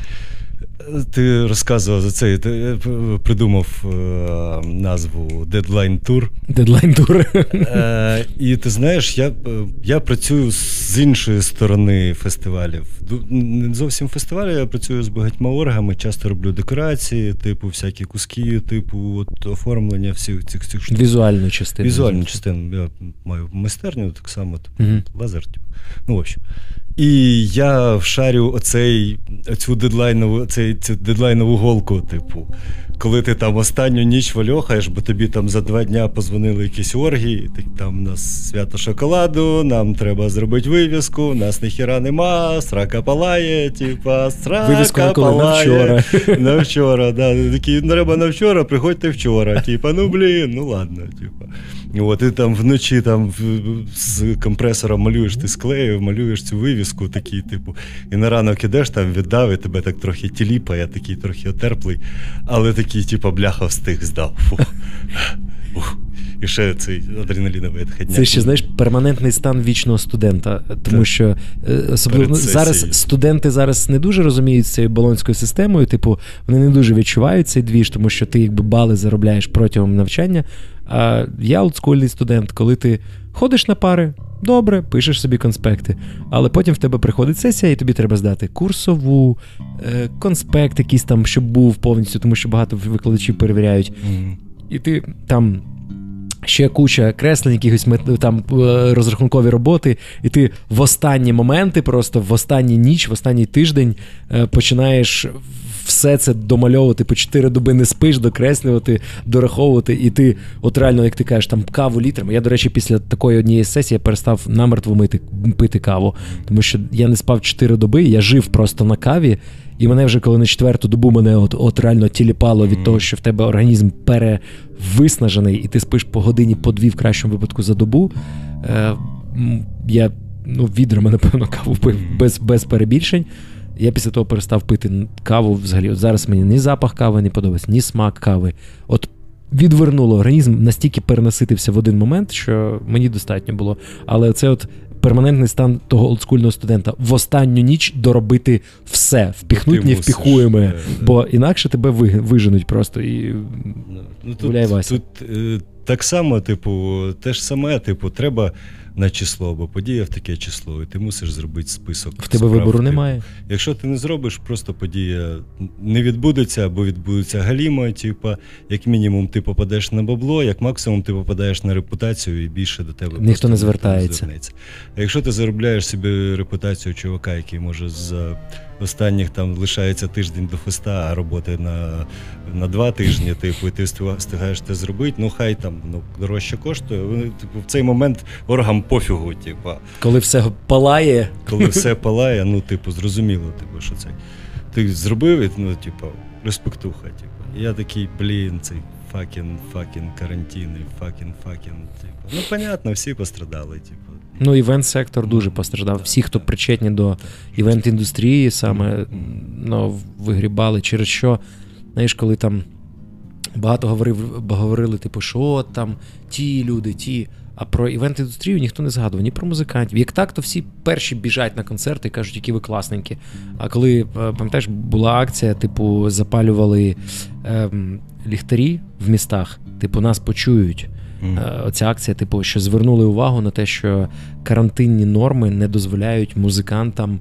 ти розказував за це, ти е, придумав е, назву Deadline Tour. Deadline Tour. Е, І ти знаєш, я я працюю з іншої сторони фестивалів. Не зовсім фестивалі, я працюю з багатьма оргами, часто роблю декорації, типу, всякі куски, типу от, оформлення всіх цих цих штук. Візуальну частину. Візуальну частину. Я маю майстерню, так само, типу, mm лазер. Типу. Ну, в общем. І я вшарю оцей, цю дедлайнову цей, цю дедлайнову голку, типу, коли ти там останню ніч вальохаєш, бо тобі там за два дня позвонили якісь оргії, так там у нас свято шоколаду, нам треба зробити вивіску, нас ніхіра нема, срака палає, типа, срака Вивіску палає. на вчора. На вчора, да. Такі, «Ну, треба на вчора, приходьте вчора. Типа, ну блін, ну ладно, типа. От, ти там вночі там з компресора малюєш, ти склею, малюєш цю вивіску, такий, типу, і на ранок ідеш там віддав, і тебе так трохи тіліпає, такий трохи отерплий, але такий, типу, бляха встиг здав. Фух. Фух. І ще цей адреналіновий відходняк. Це ще знаєш перманентний стан вічного студента, тому так. що е, особливо зараз студенти зараз не дуже розуміють цією балонською системою. Типу, вони не дуже відчувають цей двіж, тому що ти якби бали заробляєш протягом навчання. А я олдскульний студент, коли ти ходиш на пари, добре, пишеш собі конспекти, але потім в тебе приходить сесія, і тобі треба здати курсову, е, конспект, якийсь там, щоб був повністю, тому що багато викладачів перевіряють. Mm. І ти там. Ще куча креслень, якихось там е, розрахункові роботи, і ти в останні моменти, просто в останню ніч, в останній тиждень е, починаєш все це домальовувати по 4 доби не спиш, докреслювати, дораховувати. І ти, от реально, як ти кажеш, там каву літрами. Я, до речі, після такої однієї сесії перестав намертво мити, пити каву, тому що я не спав 4 доби, я жив просто на каві. І мене вже коли на четверту добу мене от от реально тіліпало від того, що в тебе організм перевиснажений, і ти спиш по годині, по дві в кращому випадку за добу. Е, Я ну, відрами, напевно, каву пив без, без перебільшень. Я після того перестав пити каву взагалі. От зараз мені ні запах кави не подобається, ні смак кави. От відвернуло організм, настільки перенаситився в один момент, що мені достатньо було. Але це от перманентний стан того олдскульного студента в останню ніч доробити все, впіхнуть невпіхуєме, бо інакше тебе виженуть просто і ну, тут, Вася. Тут е, так само, типу, те ж саме, типу, треба на число, бо подія в таке число, і ти мусиш зробити список. В тебе вибору немає. Якщо ти не зробиш, просто подія не відбудеться або відбудеться галімо, типа, як мінімум, ти попадеш на бабло, як максимум ти попадаєш на репутацію і більше до тебе ніхто не звертається. А якщо ти заробляєш собі репутацію чувака, який може з останніх там лишається тиждень до феста, а роботи на на два тижні, типу, і ти встигаєш це зробити, ну хай там ну, дорожче коштує. Типу, в цей момент оргам пофігу, типу. Коли все палає. Коли все палає, ну, типу, зрозуміло, типу, що це. Ти зробив, ну, типу, респектуха, типу. Я такий, блін, цей fucking, fucking карантин, fucking, fucking. Типу. Ну, понятно, всі пострадали, типу. Ну, івент-сектор дуже постраждав. Всі, хто причетні до івент-індустрії, саме ну, вигрібали, через що, знаєш, коли там багато говорив, говорили, типу, що там ті люди, ті. А про івент-індустрію ніхто не згадував, ні про музикантів. Як так, то всі перші біжать на концерти і кажуть, які ви класненькі. А коли, е, пам'ятаєш, була акція, типу, запалювали ем, ліхтарі в містах, типу, нас почують. Mm. Оця акція, типу, що звернули увагу на те, що карантинні норми не дозволяють музикантам.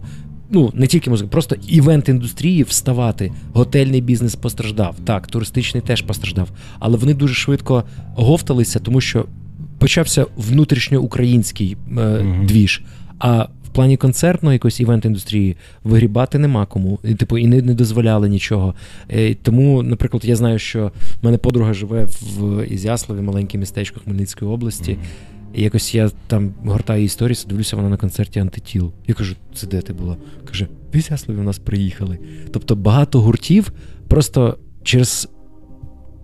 Ну, не тільки музика, просто івент-індустрії вставати. Готельний бізнес постраждав. Так, туристичний теж постраждав. Але вони дуже швидко говталися, тому що почався внутрішньоукраїнський е, mm-hmm. двіж. А плані концертної якоїсь івент-індустрії вигрібати нема кому. І, Типу, і не не дозволяли нічого. І Тому, наприклад, я знаю, що в мене подруга живе в Ізяславі, маленьке містечко Хмельницької області. Mm-hmm. І якось я там гортаю історію, дивлюся вона на концерті антитіл. Я кажу, це де ти була? Каже, в Ізяславі у нас приїхали. Тобто багато гуртів просто через.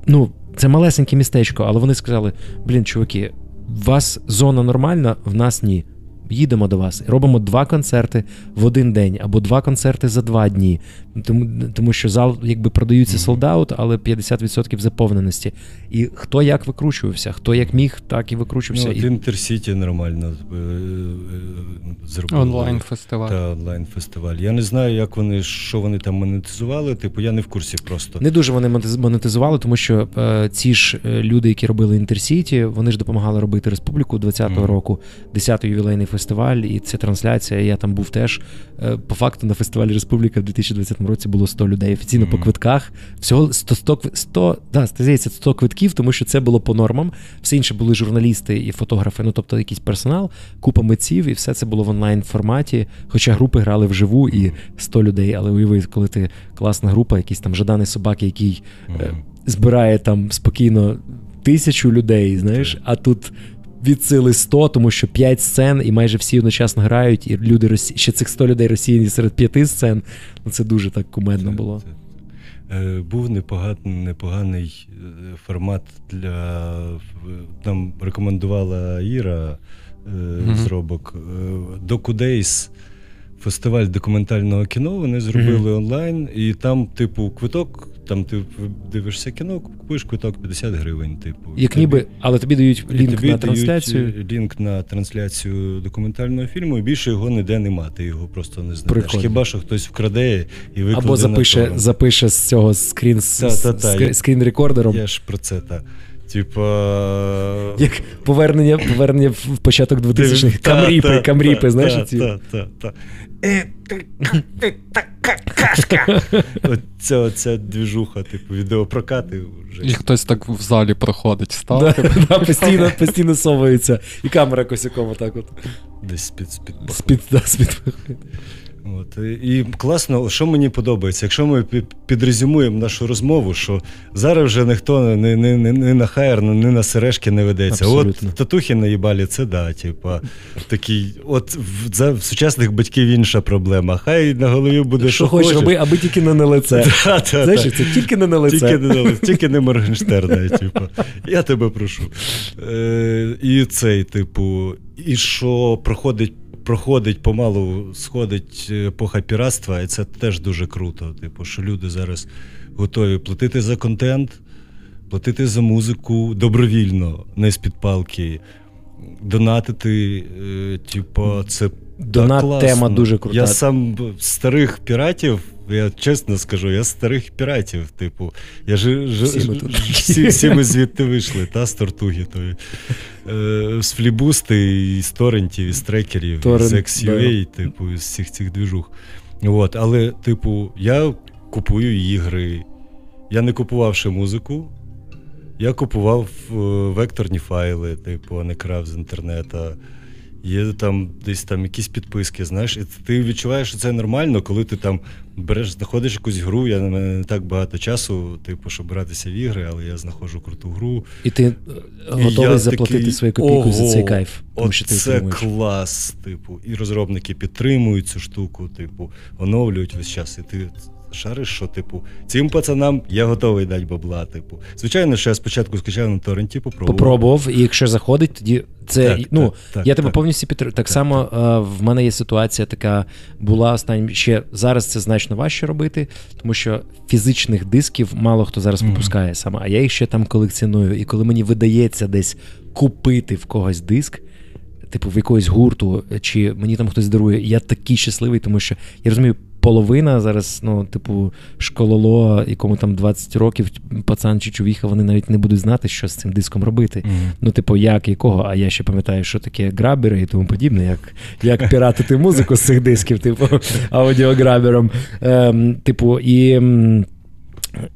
Ну, це малесеньке містечко, але вони сказали: блін, чуваки, у вас зона нормальна, в нас ні їдемо до вас, робимо два концерти в один день або два концерти за два дні. Тому тому що зал якби продаються солдаут, але 50% заповненості. І хто як викручувався, хто як міг, так і викручувався. Ну, Інтерсіті нормально е, е, зробили. Онлайн-фестиваль. Та, онлайн-фестиваль. Я не знаю, як вони, що вони там монетизували. Типу, я не в курсі просто. Не дуже вони монетизували, тому що е, ці ж е, люди, які робили Інтерсіті, вони ж допомагали робити республіку 20-го mm. року, 10-й ювілейний фестиваль, і це трансляція. Я там був теж. Е, по факту на фестивалі Республіка в 2020 році було 100 людей. Офіційно mm-hmm. по квитках. Всього 100 100, 100, да, здається, 100 квитків, тому що це було по нормам. Все інше були журналісти і фотографи, ну тобто якийсь персонал, купа митців, і все це було в онлайн форматі. Хоча групи грали вживу і 100 людей. Але уяви, коли ти класна група, якісь там жаданий собаки, який mm-hmm. збирає там спокійно тисячу людей, знаєш, а тут від сили 100, тому що 5 сцен, і майже всі одночасно грають, і люди росі... ще цих 100 людей розсіяні серед 5 сцен. Ну це дуже так кумедно було. Е, був непоганий непоганий е, формат для нам рекомендувала Іра mm-hmm. зробок Докудейс. Фестиваль документального кіно вони зробили mm-hmm. онлайн, і там, типу, квиток там ти дивишся кіно, купуєш квиток 50 гривень. Типу, як тобі, ніби, але тобі дають лінк тобі на трансляцію. Дають лінк на трансляцію документального фільму, і більше його ніде нема. Ти його просто не знаєш. Прикольно. Хіба що хтось вкраде і викладе Або запише на запише з цього скрін скрін рекордером. Я ж про це так. Типа. Як повернення повернення в початок 2000-х. Камріпи, камріпи, знаєш? ці? Так, так, так. Е, кашка. Оця, оця двіжуха, типу, відеопрокати вже. І хтось так в залі проходить, став. Да, да, постійно постійно совається. І камера косякова так от. Десь з-під з-під. Да. От. І класно, що мені подобається, якщо ми підрезюмуємо нашу розмову, що зараз вже ніхто не не, не, не на хайер, не на сережки не ведеться. Абсолютно. От татухи на їбалі, це да, типа, такий, от в, за, в сучасних батьків інша проблема. Хай на голові буде що, що хочеш, роби, аби тільки не на лице. Да, да, Знаєш, це тільки не на лице. Тільки не на лице, тільки не Моргенштерна, типу. Я тебе прошу. Е, І цей, типу, і що проходить проходить помалу, сходить епоха піратства, і це теж дуже круто. Типу, що люди зараз готові платити за контент, платити за музику добровільно, не з під палки, донатити. Е, типу, це Донат Да, тема дуже крута. Я сам старих піратів, я чесно скажу, я старих піратів, типу. Я ж, ж, Всі ми ж- всі, всі ми звідти вийшли, та з тортуги тої. Е, з флібусти, і з торрентів, і з трекерів, і з XUA, типу, з всіх цих двіжух. От, але, типу, я купую ігри. Я не купував ще музику. Я купував е, векторні файли, типу, а не крав з інтернету. Є там десь там якісь підписки, знаєш, і ти відчуваєш, що це нормально, коли ти там береш, знаходиш якусь гру. Я на мене не так багато часу, типу, щоб гратися в ігри, але я знаходжу круту гру. І ти е, І готовий заплатити такий, свою копійку за цей кайф. Тому що ти отримуєш. клас, типу. І розробники підтримують цю штуку, типу, оновлюють весь час. І ти шариш, що, типу, цим пацанам я готовий дати бабла. Типу. Звичайно, що я спочатку скачав на торренті, попробував. Попробував, і якщо заходить, тоді це Так, ну так, так, я тебе так. повністю підтримую. Так, Так, само е, в мене є ситуація така була останнім ще зараз це значно важче робити, тому що фізичних дисків мало хто зараз випускає саме, а я їх ще там колекціоную. І коли мені видається десь купити в когось диск. Типу, в якогось гурту, чи мені там хтось дарує, я такий щасливий, тому що я розумію, половина зараз, ну, типу, школоло, якому там 20 років, пацан чи чувіха, вони навіть не будуть знати, що з цим диском робити. Мгм. Ну, типу, як якого? А я ще пам'ятаю, що таке грабери і тому подібне, як, як піратити музику з цих дисків, типу, аудіограбером. Ем, типу, і.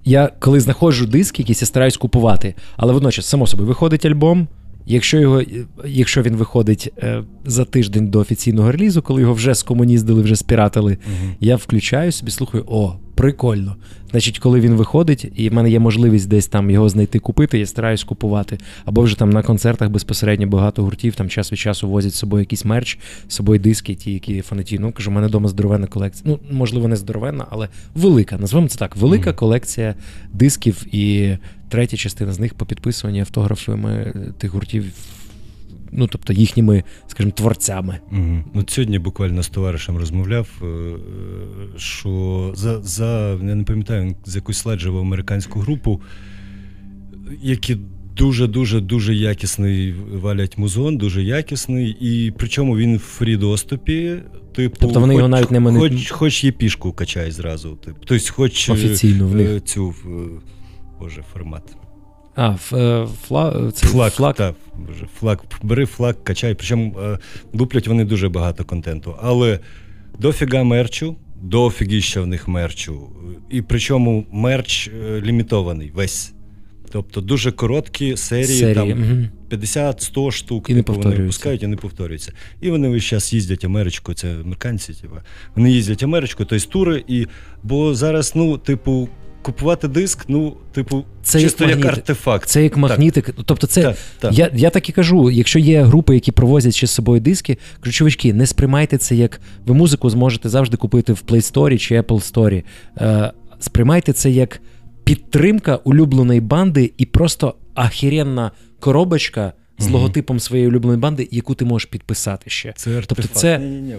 Я коли знаходжу диск, якийсь я стараюсь купувати, але водночас, само собою, виходить альбом. Якщо його, якщо він виходить е, за тиждень до офіційного релізу, коли його вже скомуніздили, вже спіратили, Мгм. я включаю собі, слухаю, о, прикольно. Значить, коли він виходить, і в мене є можливість десь там його знайти, купити, я стараюсь купувати. Або вже там на концертах безпосередньо багато гуртів, там час від часу возять з собою якийсь мерч, з собою диски, ті, які фанатіють. Ну, кажу, у мене вдома здоровенна колекція. Ну, можливо, не здоровенна, але велика. Назвемо це так: велика Мгм. колекція дисків, і третя частина з них по підписуванні автографами е, тих гуртів. Ну, тобто їхніми, скажімо, творцями. Мгм. Ну, сьогодні буквально з товаришем розмовляв, е, е, що за, за я не пам'ятаю, з якусь слайджеву американську групу, які дуже-дуже дуже якісний валять музон, дуже якісний, і причому він в фрі доступі. Типу, Тобто вони хоч, його навіть не мони- хоч, хоч є пішку качай зразу. Типу. Тобто, хоч Офіційно в них. цю боже, формат. А, е, фла, це Флаг, флаг. Так, боже, флаг, бери флаг, качай. Причому е, луплять вони дуже багато контенту. Але дофіга мерчу, дофігіща в них мерчу. І причому мерч е, лімітований весь. Тобто дуже короткі серії, серії. там Мгм. 50-100 штук, І не типу, вони випускають і не повторюються. І вони весь час їздять Америчку, це американці, типу. Вони їздять Америчку, тобто тури, і бо зараз, ну, типу, купувати диск, ну, типу, Це чисто як як, артефакт. Це як магнітик. Тобто, це Так, так. Я, я так і кажу: якщо є групи, які провозять ще з собою диски, кажу, чувачки, не сприймайте це як ви музику зможете завжди купити в Play Store чи Apple Store. Е, сприймайте це як підтримка улюбленої банди і просто ахіренна коробочка з логотипом своєї улюбленої банди, яку ти можеш підписати ще. Це артефакт. Тобто це- Ні-ні-ні,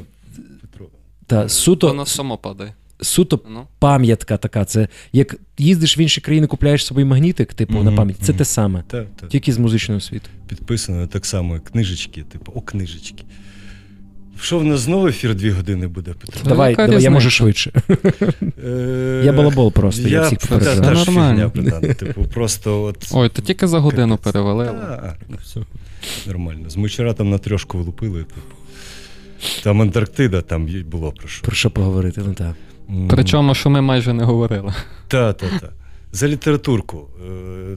Петро. Та суто, Воно само падає. Суто Ну. пам'ятка така. Це як їздиш в інші країни, купляєш собі магнітик, типу, на пам'ять. Це мгм. те саме, Та, та. тільки з музичного світу. Підписано так само, книжечки, типу, о, книжечки. Що в нас знову ефір дві години буде, Петро? Давай, яка давай я можу швидше. Е, Я балабол просто, я всіх нормально. Типу, просто от. Ой, то тільки за годину перевели. Та, ну, все, нормально. З мочера там на трьошку влупили, типу. Там Антарктида, там було про що. Про що поговорити? Ну так. Причому, що ми майже не говорили. Та, та, та. За літературку. Е,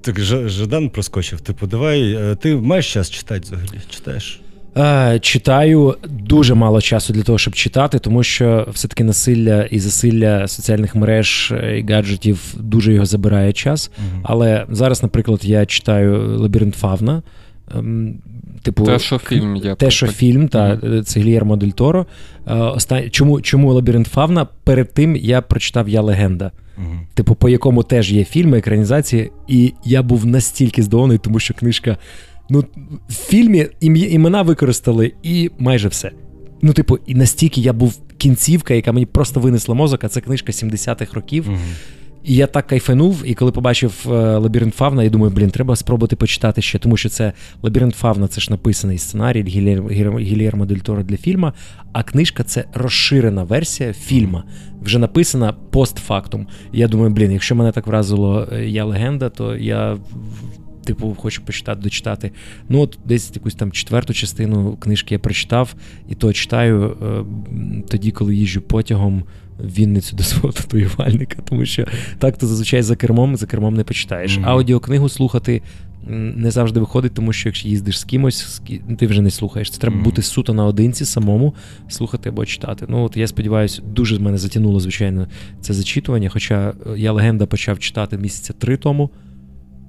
Так Жадан проскочив. Типу, давай. е, Ти маєш час читати взагалі? Читаєш? Е, читаю дуже мало часу для того, щоб читати, тому що все-таки насилля і засилля соціальних мереж е, і гаджетів дуже його забирає час. Але зараз, наприклад, я читаю Лабіринт Фавна. Ем, Типу, Те, що фільм є. Те, що фільм, та е, це Гільєрмо Дель Торо. Е, оста- Чому, чому Лабіринт Фавна? Перед тим я прочитав Я легенда. Мгм. типу, по якому теж є фільми, екранізації, і я був настільки здивований, тому що книжка. Ну, в фільмі імена використали і майже все. Ну, типу, і настільки я був кінцівка, яка мені просто винесла мозок, а це книжка 70-х років. Мгм. І я так кайфанув, і коли побачив е, лабіринт Фавна, я думаю, блін, треба спробувати почитати ще, тому що це лабіринт Фавна, це ж написаний сценарій Гілєрмо Дель Торо для фільма, а книжка це розширена версія фільма, вже написана постфактум. Я думаю, блін, якщо мене так вразило е, я легенда, то я. Типу, хочу почитати, дочитати. Ну, от десь якусь там четверту частину книжки я прочитав, і то читаю е, тоді, коли їжджу потягом Вінницю до свого татуювальника, тому що так то зазвичай за кермом за кермом не почитаєш. Mm-hmm. Аудіокнигу слухати не завжди виходить, тому що якщо їздиш з кимось, ти вже не слухаєш. Це треба mm-hmm. бути суто наодинці, самому слухати або читати. Ну от я сподіваюся, дуже мене затягнуло, звичайно, це зачитування. Хоча е, я легенда почав читати місяця три тому,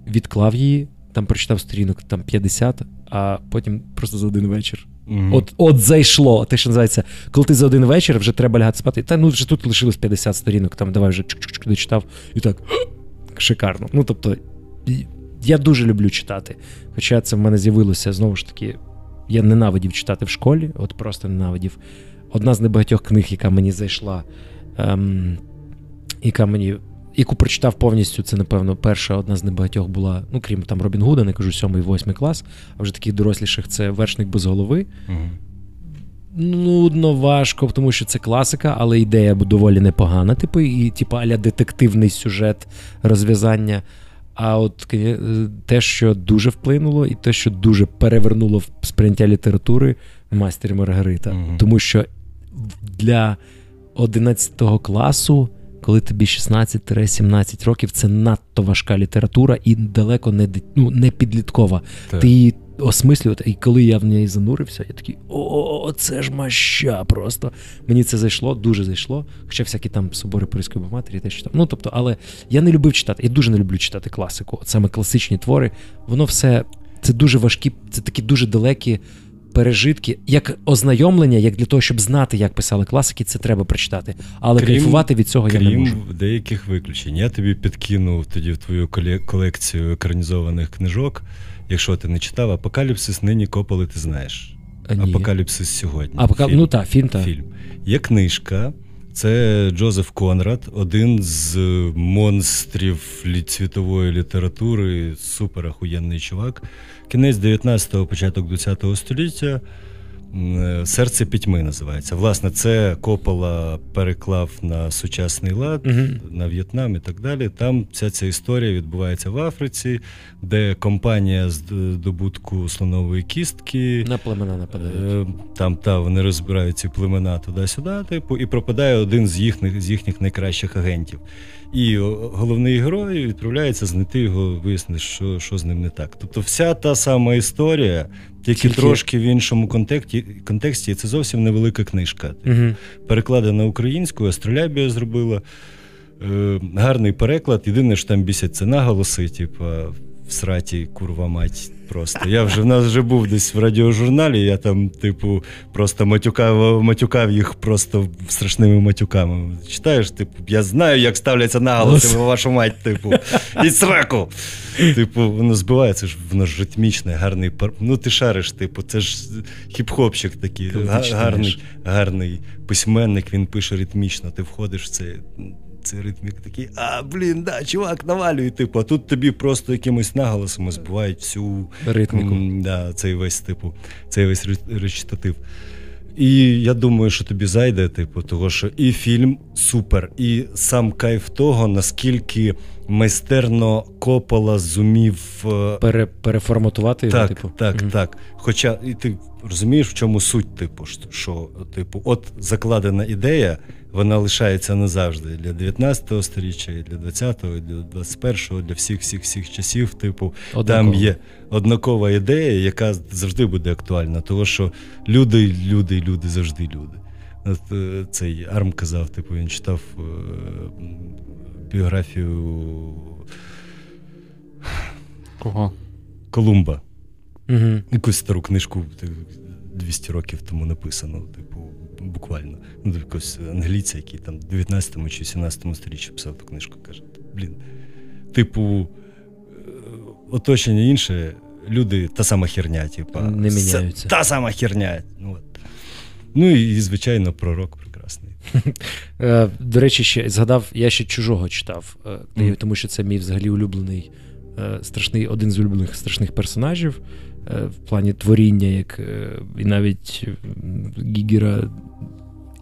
відклав її, там прочитав сторінок там 50, а потім просто за один вечір Mm-hmm. От от зайшло. Те, що називається, коли ти за один вечір вже треба лягати спати. Та ну вже тут лишилось 50 сторінок, там давай вже дочитав, і так шикарно. Ну тобто, я дуже люблю читати. Хоча це в мене з'явилося знову ж таки. Я ненавидів читати в школі, от просто ненавидів. Одна з небагатьох книг, яка мені зайшла, ем, яка мені яку прочитав повністю, це, напевно, перша одна з небагатьох була, ну, крім там Робін Гуда, не кажу, сьомий, восьмий клас, а вже таких доросліших це вершник без голови. Угу. Нудно, важко, тому що це класика, але ідея доволі непогана, типу, і типу, аля детективний сюжет розв'язання. А от е, те, що дуже вплинуло, і те, що дуже перевернуло в сприйняття літератури, мастер Маргарита. Угу. Тому що для 11 класу коли тобі 16-17 років, це надто важка література і далеко не ну, не підліткова. Так. Ти її осмислювати, і коли я в неї занурився, я такий о, це ж маща просто. Мені це зайшло, дуже зайшло. Хоча всякі там собори Паризької матері, те що там. Ну тобто, але я не любив читати. Я дуже не люблю читати класику. От саме класичні твори. Воно все це дуже важкі, це такі дуже далекі пережитки, як ознайомлення, як для того, щоб знати, як писали класики, це треба прочитати. Але крім, кайфувати від цього крім я не можу. деяких виключень. Я тобі підкинув тоді в твою колекцію екранізованих книжок. Якщо ти не читав, Апокаліпсис нині копали, ти знаєш. Ні. Апокаліпсис сьогодні. Апокал... Фільм. Ну так, фільм, та. фільм. Є книжка. Це Джозеф Конрад, один з монстрів світової літератури, супер ахуєнний чувак. Кінець 19-го, початок 20-го століття. Е, Серце пітьми називається. Власне, це Копола переклав на сучасний лад, uh на В'єтнам і так далі. Там вся ця історія відбувається в Африці, де компанія з добутку слонової кістки на племена нападають. Е, там та вони розбирають ці племена туди-сюди, типу, і пропадає один з їхніх з їхніх найкращих агентів. І головний герой відправляється знайти його, вияснити, що що з ним не так. Тобто, вся та сама історія, тільки Тільки... трошки в іншому контексті, контексті, і це зовсім невелика книжка. Угу. Перекладена українською, Астролябія зробила. Е, Гарний переклад. Єдине, що там бісять, це наголоси, типу, в сраті, курва мать. Просто я вже в нас вже був десь в радіожурналі. Я там, типу, просто матюкав матюкав їх просто страшними матюками. Читаєш, типу, я знаю, як ставляться наголоси вашу мать, типу, і сраку. Типу, воно збивається ж, воно ж ритмічне, гарний Ну, ти шариш, типу, це ж хіп-хопчик такий, гарний, гарний письменник, він пише ритмічно. Ти входиш в це цей ритмік такий, а, блін, да, чувак, навалює. Типу, а тут тобі просто якимось наголосами збивають всю ритміку. М, да, Цей весь типу, цей весь речитатив. І я думаю, що тобі зайде, типу, того що і фільм супер, і сам кайф того, наскільки майстерно Копола зумів е, Пере, переформатувати його, типу. Так, mm так. Хоча і ти розумієш, в чому суть, типу, що, типу, от закладена ідея, вона лишається назавжди для 19 століття, і для 20-го, і для 21-го, для всіх всіх всіх часів. Типу, Однаково. там є однакова ідея, яка завжди буде актуальна. Тому що люди, люди, люди завжди люди. Е, Цей Арм казав, типу, він читав е, біографію Кого? Колумба. Угу. Якусь стару книжку 200 років тому написано. Типу, буквально. Ну, якось англійця, який там в 19 чи 17 сторіччі писав ту книжку, каже: блін, типу, е, оточення інше, люди та сама херня, типу, не міняються. Та сама херня. Ну, от. ну і, звичайно, пророк до речі, ще згадав, я ще чужого читав, mm. тому що це мій взагалі улюблений страшний, один з улюблених страшних персонажів в плані творіння, як і навіть Гігера.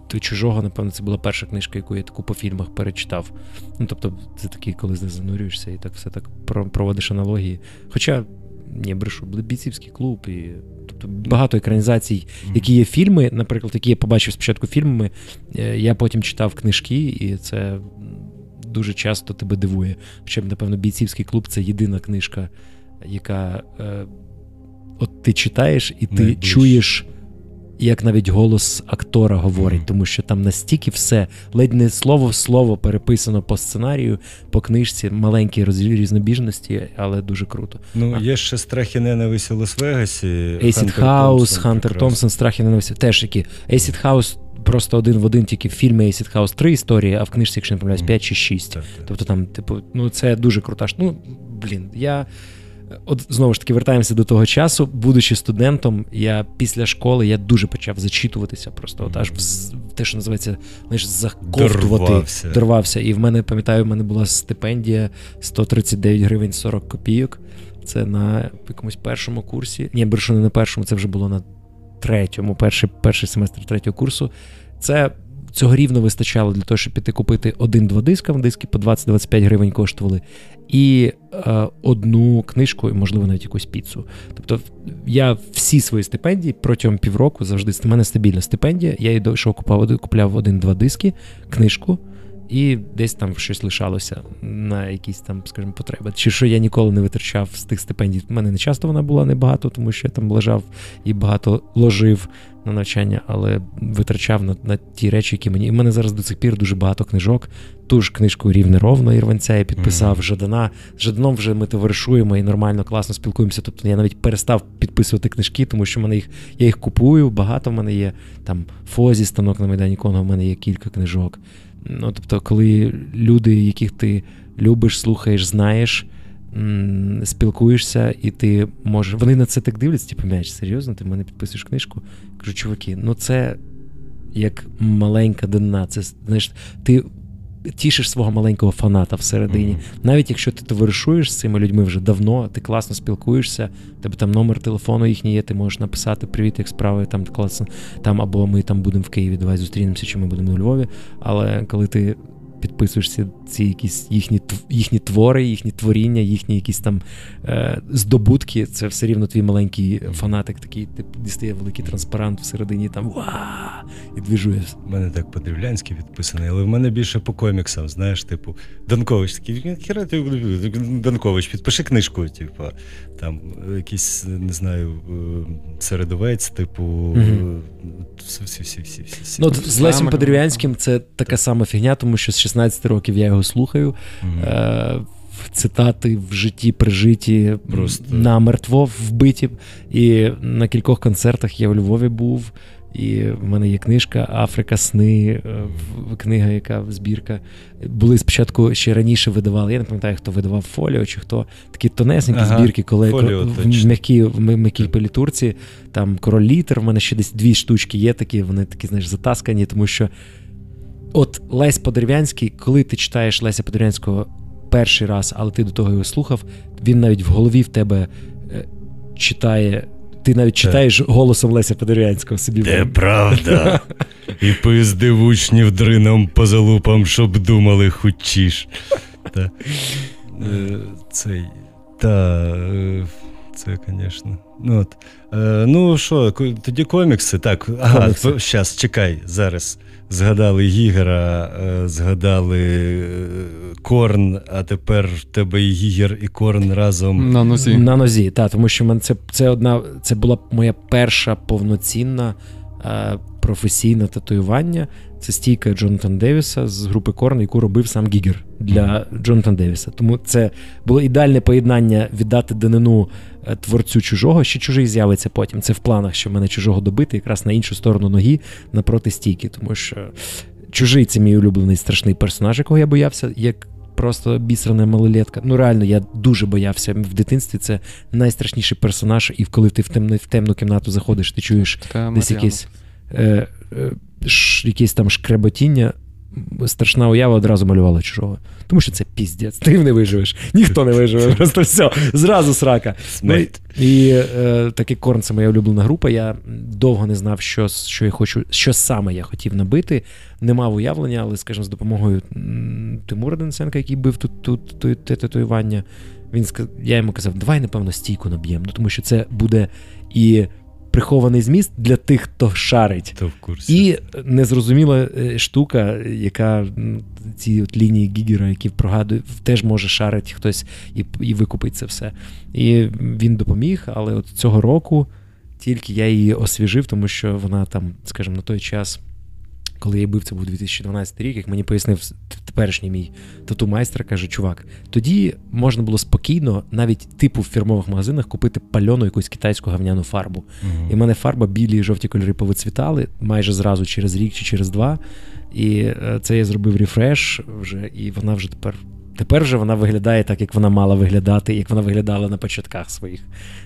То чужого, напевно, це була перша книжка, яку я таку по фільмах перечитав. Ну, тобто, це такий, коли занурюєшся і так все так проводиш аналогії. Хоча ні, брешу, бійцівський клуб, і тобто багато екранізацій, які є фільми, наприклад, які я побачив спочатку фільмами, е, я потім читав книжки, і це дуже часто тебе дивує. Хоча, напевно, бійцівський клуб це єдина книжка, яка е, от ти читаєш і ти Найбільш. чуєш як навіть голос актора говорить, тому що там настільки все, ледь не слово в слово переписано по сценарію, по книжці, маленькі різнобіжності, але дуже круто. Ну, є ще страх і ненависть у Лас-Вегасі. Ейсід Хаус, Хантер Томпсон, страх і ненависть. Теж які. Ейсід Хаус. Просто один в один тільки в фільмі Acid House 3 історії, а в книжці, якщо не помиляюсь, 5 чи 6. Так, так. Тобто там, типу, ну це дуже крута. Ну, блін, я От знову ж таки вертаємося до того часу. Будучи студентом, я після школи я дуже почав зачитуватися. Просто от аж в те, що називається, знаєш, заковтувати, дорвався. дорвався. І в мене, пам'ятаю, в мене була стипендія 139 гривень 40 копійок. Це на якомусь першому курсі. Ні, бершу не на першому, це вже було на третьому, перший перший семестр третього курсу. Це цього рівно вистачало для того, щоб піти купити один-два диска. Диски по 20-25 гривень коштували, і е, одну книжку, і, можливо, навіть якусь піцу. Тобто я всі свої стипендії протягом півроку завжди в мене стабільна стипендія. Я її дойшов купав, купляв один-два диски, книжку. І десь там щось лишалося на якісь там, скажімо, потреби. Чи що я ніколи не витрачав з тих стипендій. У мене не часто вона була небагато, тому що я там лежав і багато ложив на навчання, але витрачав на на ті речі, які мені. І в мене зараз до цих пір дуже багато книжок. Ту ж книжку рівне ровно Ірванця я підписав mm-hmm. Жадана. З Жаданом вже ми товаришуємо і нормально, класно спілкуємося. Тобто я навіть перестав підписувати книжки, тому що мене їх я їх купую. Багато в мене є там Фозі, станок на Майдані Конго, в мене є кілька книжок. Ну, Тобто, коли люди, яких ти любиш, слухаєш, знаєш спілкуєшся, і ти можеш. Вони на це так дивляться, типу, м'яч, серйозно, ти мене підписуєш книжку. Кажу, чуваки, ну це як маленька дина. Це знаєш, ти тішиш свого маленького фаната всередині. Mm-hmm. Навіть якщо ти товаришуєш з цими людьми вже давно, ти класно спілкуєшся, тебе там номер телефону їхній є, ти можеш написати Привіт, як справи там класно, там або ми там будемо в Києві, давай зустрінемося, чи ми будемо у Львові. Але коли ти підписуєшся ці якісь їхні їхні твори, їхні творіння, їхні якісь там е, здобутки. Це все рівно твій маленький фанатик, такий тип, дістає великий транспарант всередині там ва і двіжує. У мене так по-дрівлянськи підписаний, але в мене більше по коміксам, знаєш, типу, Данкович такий, хіра ти Данкович, підпиши книжку, типу, там якийсь, не знаю, е, середовець, типу, mm всі, всі, всі, всі, Ну, З Лесем Подерев'янським це така сама фігня, тому що з 16 років я його слухаю. Mm-hmm. Е, Цитати в житті прижиті Просто. намертво вбиті. І на кількох концертах я у Львові був. І в мене є книжка Африка Сни, е, книга, яка збірка. Були спочатку ще раніше видавали. Я не пам'ятаю, хто видавав фоліо чи хто такі тонесенькі ага, збірки, коли фоліо, в м'якій в м'якій палітурці. Там король літер. В мене ще десь дві штучки є такі, вони такі, знаєш, затаскані, тому що от Лесь Подерев'янський, коли ти читаєш Леся Подерев'янського перший раз, але ти до того його слухав, він навіть в голові в тебе е, читає. Ти навіть читаєш голосом Леся Подерев'янського собі. Це правда. І пизди в учнів дрином по залупам, щоб думали хучіш. Та, е, цей, та, е, це, звісно. Ну, от. Е, ну що, тоді комікси. Так, ага, зараз, чекай, зараз. Згадали Гігера, згадали Корн, а тепер в тебе і Гігер, і Корн разом на нозі. На нозі, так, тому що це це одна, це була моя перша повноцінна е, професійне татуювання. Це стійка Джонатан Девіса з групи Корн, яку робив сам Гігер для Джонатан Девіса. Тому це було ідеальне поєднання віддати данину е, творцю чужого, що чужий з'явиться потім. Це в планах, що в мене чужого добити, якраз на іншу сторону ноги напроти стійки. Тому що чужий це мій улюблений страшний персонаж, якого я боявся. як Просто бісерна малолетка. Ну, реально, я дуже боявся в дитинстві. Це найстрашніший персонаж, і коли ти в темну в темну кімнату заходиш, ти чуєш десь якийсь е, е, ш, якесь там шкреботіння, страшна уява одразу малювала чужого. Тому що це піздець, ти не виживеш, ніхто не виживе. Просто все, зразу срака. Ну, і е, так Корн це моя улюблена група. Я довго не знав, що що я хочу, що саме я хотів набити. Не мав уявлення, але, скажімо, з допомогою Тимура Денисенка, який бив тут тут, тут татуювання, він я йому казав, давай, напевно, стійку наб'ємо. Ну, тому що це буде і прихований зміст для тих, хто шарить. То в курсі. І незрозуміла е, штука, яка ці от лінії Гігера, які прогадують, теж може шарити хтось і і викупить це все. І він допоміг, але от цього року тільки я її освіжив, тому що вона там, скажімо, на той час коли я бив, це був 2012 рік, як мені пояснив теперішній мій тату-майстер, каже, чувак, тоді можна було спокійно, навіть типу в фірмових магазинах, купити пальону якусь китайську гавняну фарбу. Mm-hmm. І в мене фарба білі і жовті кольори повицвітали майже зразу через рік чи через два. І е, це я зробив рефреш вже, і вона вже тепер Тепер вже вона виглядає так, як вона мала виглядати, як вона виглядала на початках своїх.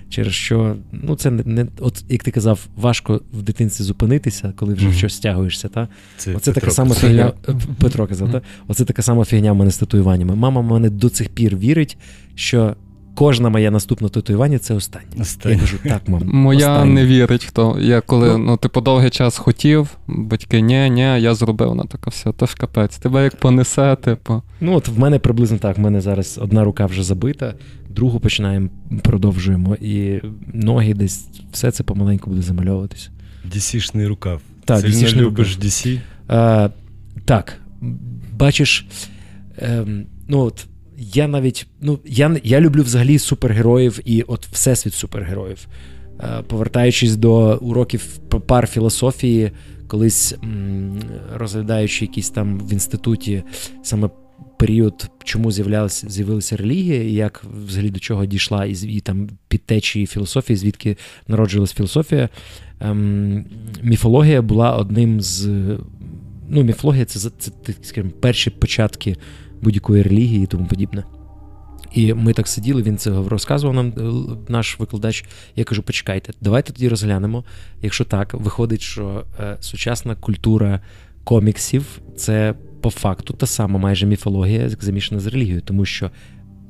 Через що, ну, це не, не от як ти казав, важко в дитинстві зупинитися, коли вже mm-hmm. в щось стягуєшся. Та? Це Оце Петро така сама фігня. Петро казав, mm-hmm. та? Оце така сама фігня в мене з татуюваннями. Мама мене до цих пір вірить, що кожна моя наступна татуювання це останнє. Останнє. Я кажу, так, мам. Моя останнє. не вірить хто. Я коли ну, ну типу, довгий час хотів, батьки, ні, ні, я зробив вона така все, то ж капець. Тебе як понесе, типу. Ну, от в мене приблизно так. В мене зараз одна рука вже забита, другу починаємо, продовжуємо, і ноги десь все це помаленьку буде замальовуватися. DC-шний рукав. Так, Сильно DC-шний любиш рукав. DC? А, Так. Бачиш, ем, ну от я навіть ну, я я люблю взагалі супергероїв і от всесвіт супергероїв. Е, повертаючись до уроків пар філософії, колись розглядаючи якісь там в інституті саме період, чому з'являлися з'явилася релігія, і як взагалі до чого дійшла, і, і там підтечії філософії, звідки народжилась філософія. Ем, Міфологія була одним з. Ну, міфологія це, це, це скажімо, перші початки будь-якої релігії і тому подібне. І ми так сиділи, він це розказував нам, е, наш викладач. Я кажу: почекайте, давайте тоді розглянемо. Якщо так, виходить, що е, сучасна культура коміксів це по факту та сама майже міфологія, замішана з релігією, тому що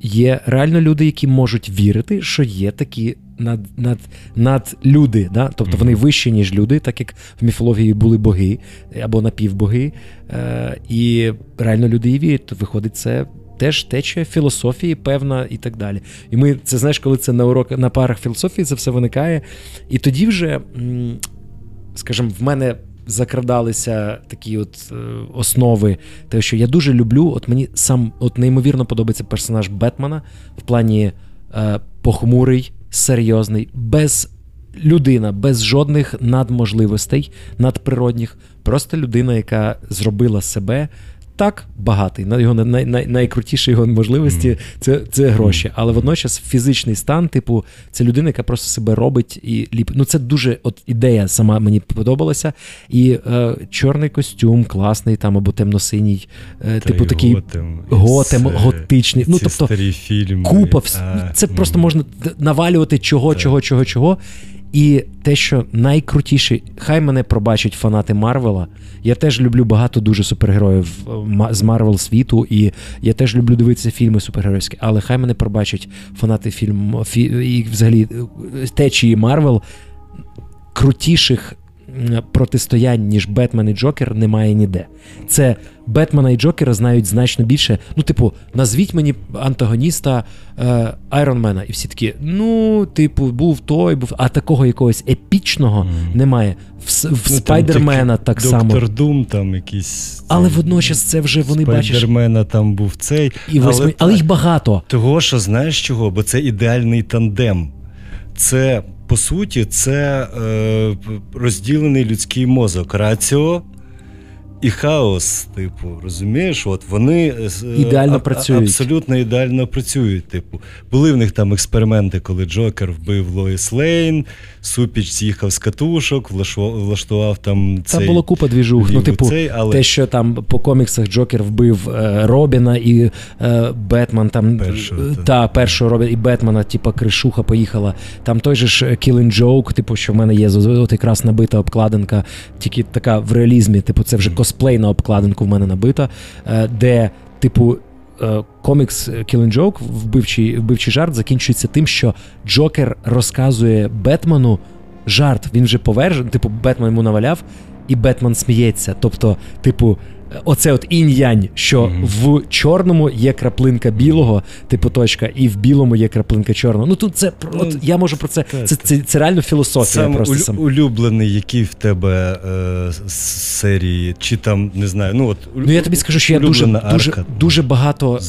є реально люди, які можуть вірити, що є такі над, над, над люди, да? тобто вони вищі, ніж люди, так як в міфології були боги або напівбоги. Е, І реально люди і вірять, то виходить, це теж течія філософії, певна і так далі. І ми це знаєш, коли це на урок на парах філософії, це все виникає. І тоді вже, скажімо, в мене. Закрадалися такі от е, основи, те, що я дуже люблю. От мені сам от неймовірно подобається персонаж Бетмена в плані е, похмурий, серйозний, без людина, без жодних надможливостей надприродних. Просто людина, яка зробила себе. Так, багатий, на його най, най, найкрутіші його можливості mm. це це гроші. Але водночас фізичний стан, типу, це людина, яка просто себе робить і ліп. Ну це дуже от ідея сама мені подобалася. І е, чорний костюм, класний там або темно-синій, е, типу такий готем, готем готичний. Ці ну тобто старі фільми. купа а, це mm. просто можна навалювати чого, так. чого, чого, чого. І те, що найкрутіше, хай мене пробачать фанати Марвела. Я теж люблю багато дуже супергероїв е, з Marvel світу, і я теж люблю дивитися фільми супергеройські, але хай мене пробачать фанати фільму фі, і взагалі е, течії Marvel крутіших протистоянь, ніж Бетмен і Джокер, немає ніде. Це Бетмена і Джокера знають значно більше. Ну, типу, назвіть мені антагоніста е, Айронмена. І всі такі, ну, типу, був той, був. А такого якогось епічного mm. немає. В, в ну, Спайдермена так Доктор само. Доктор Дум там якийсь. Але водночас це вже вони бачать. Спайдермена там був цей. І але, восьми... але їх багато. Того, що знаєш чого? Бо це ідеальний тандем. Це по суті, це е, розділений людський мозок. Раціо і хаос, типу, розумієш, от вони е, ідеально а, працюють. абсолютно ідеально працюють. Типу, були в них там експерименти, коли Джокер вбив Лоїс Лейн, Супіч з'їхав з катушок, влаштував там цей... Там було купа двіжух. Ну, типу, цей, але... те, що там по коміксах Джокер вбив е, Робіна і е, Бетман там першого, е, та, першого Робіна і Бетмана, типу, кришуха поїхала. Там той же ж Killing Joke, типу, що в мене є от якраз набита обкладинка, тільки така в реалізмі, типу, це вже косплейна обкладинка в мене набита, е, де, типу. Е, комікс Killing Joke, вбивчий вбивчий жарт, закінчується тим, що Джокер розказує Бетмену жарт. Він вже повержений, типу, Бетмен йому наваляв, і Бетмен сміється. Тобто, типу, оце от інь-янь, що mm-hmm. в чорному є краплинка білого, типу точка, і в білому є краплинка чорного. Ну тут це ну, от я можу про це. Це це, це, реально філософія. Сам просто сам. улюблений, який в тебе е, серії, чи там не знаю. Ну от ну я тобі скажу, що я дуже дуже дуже багато.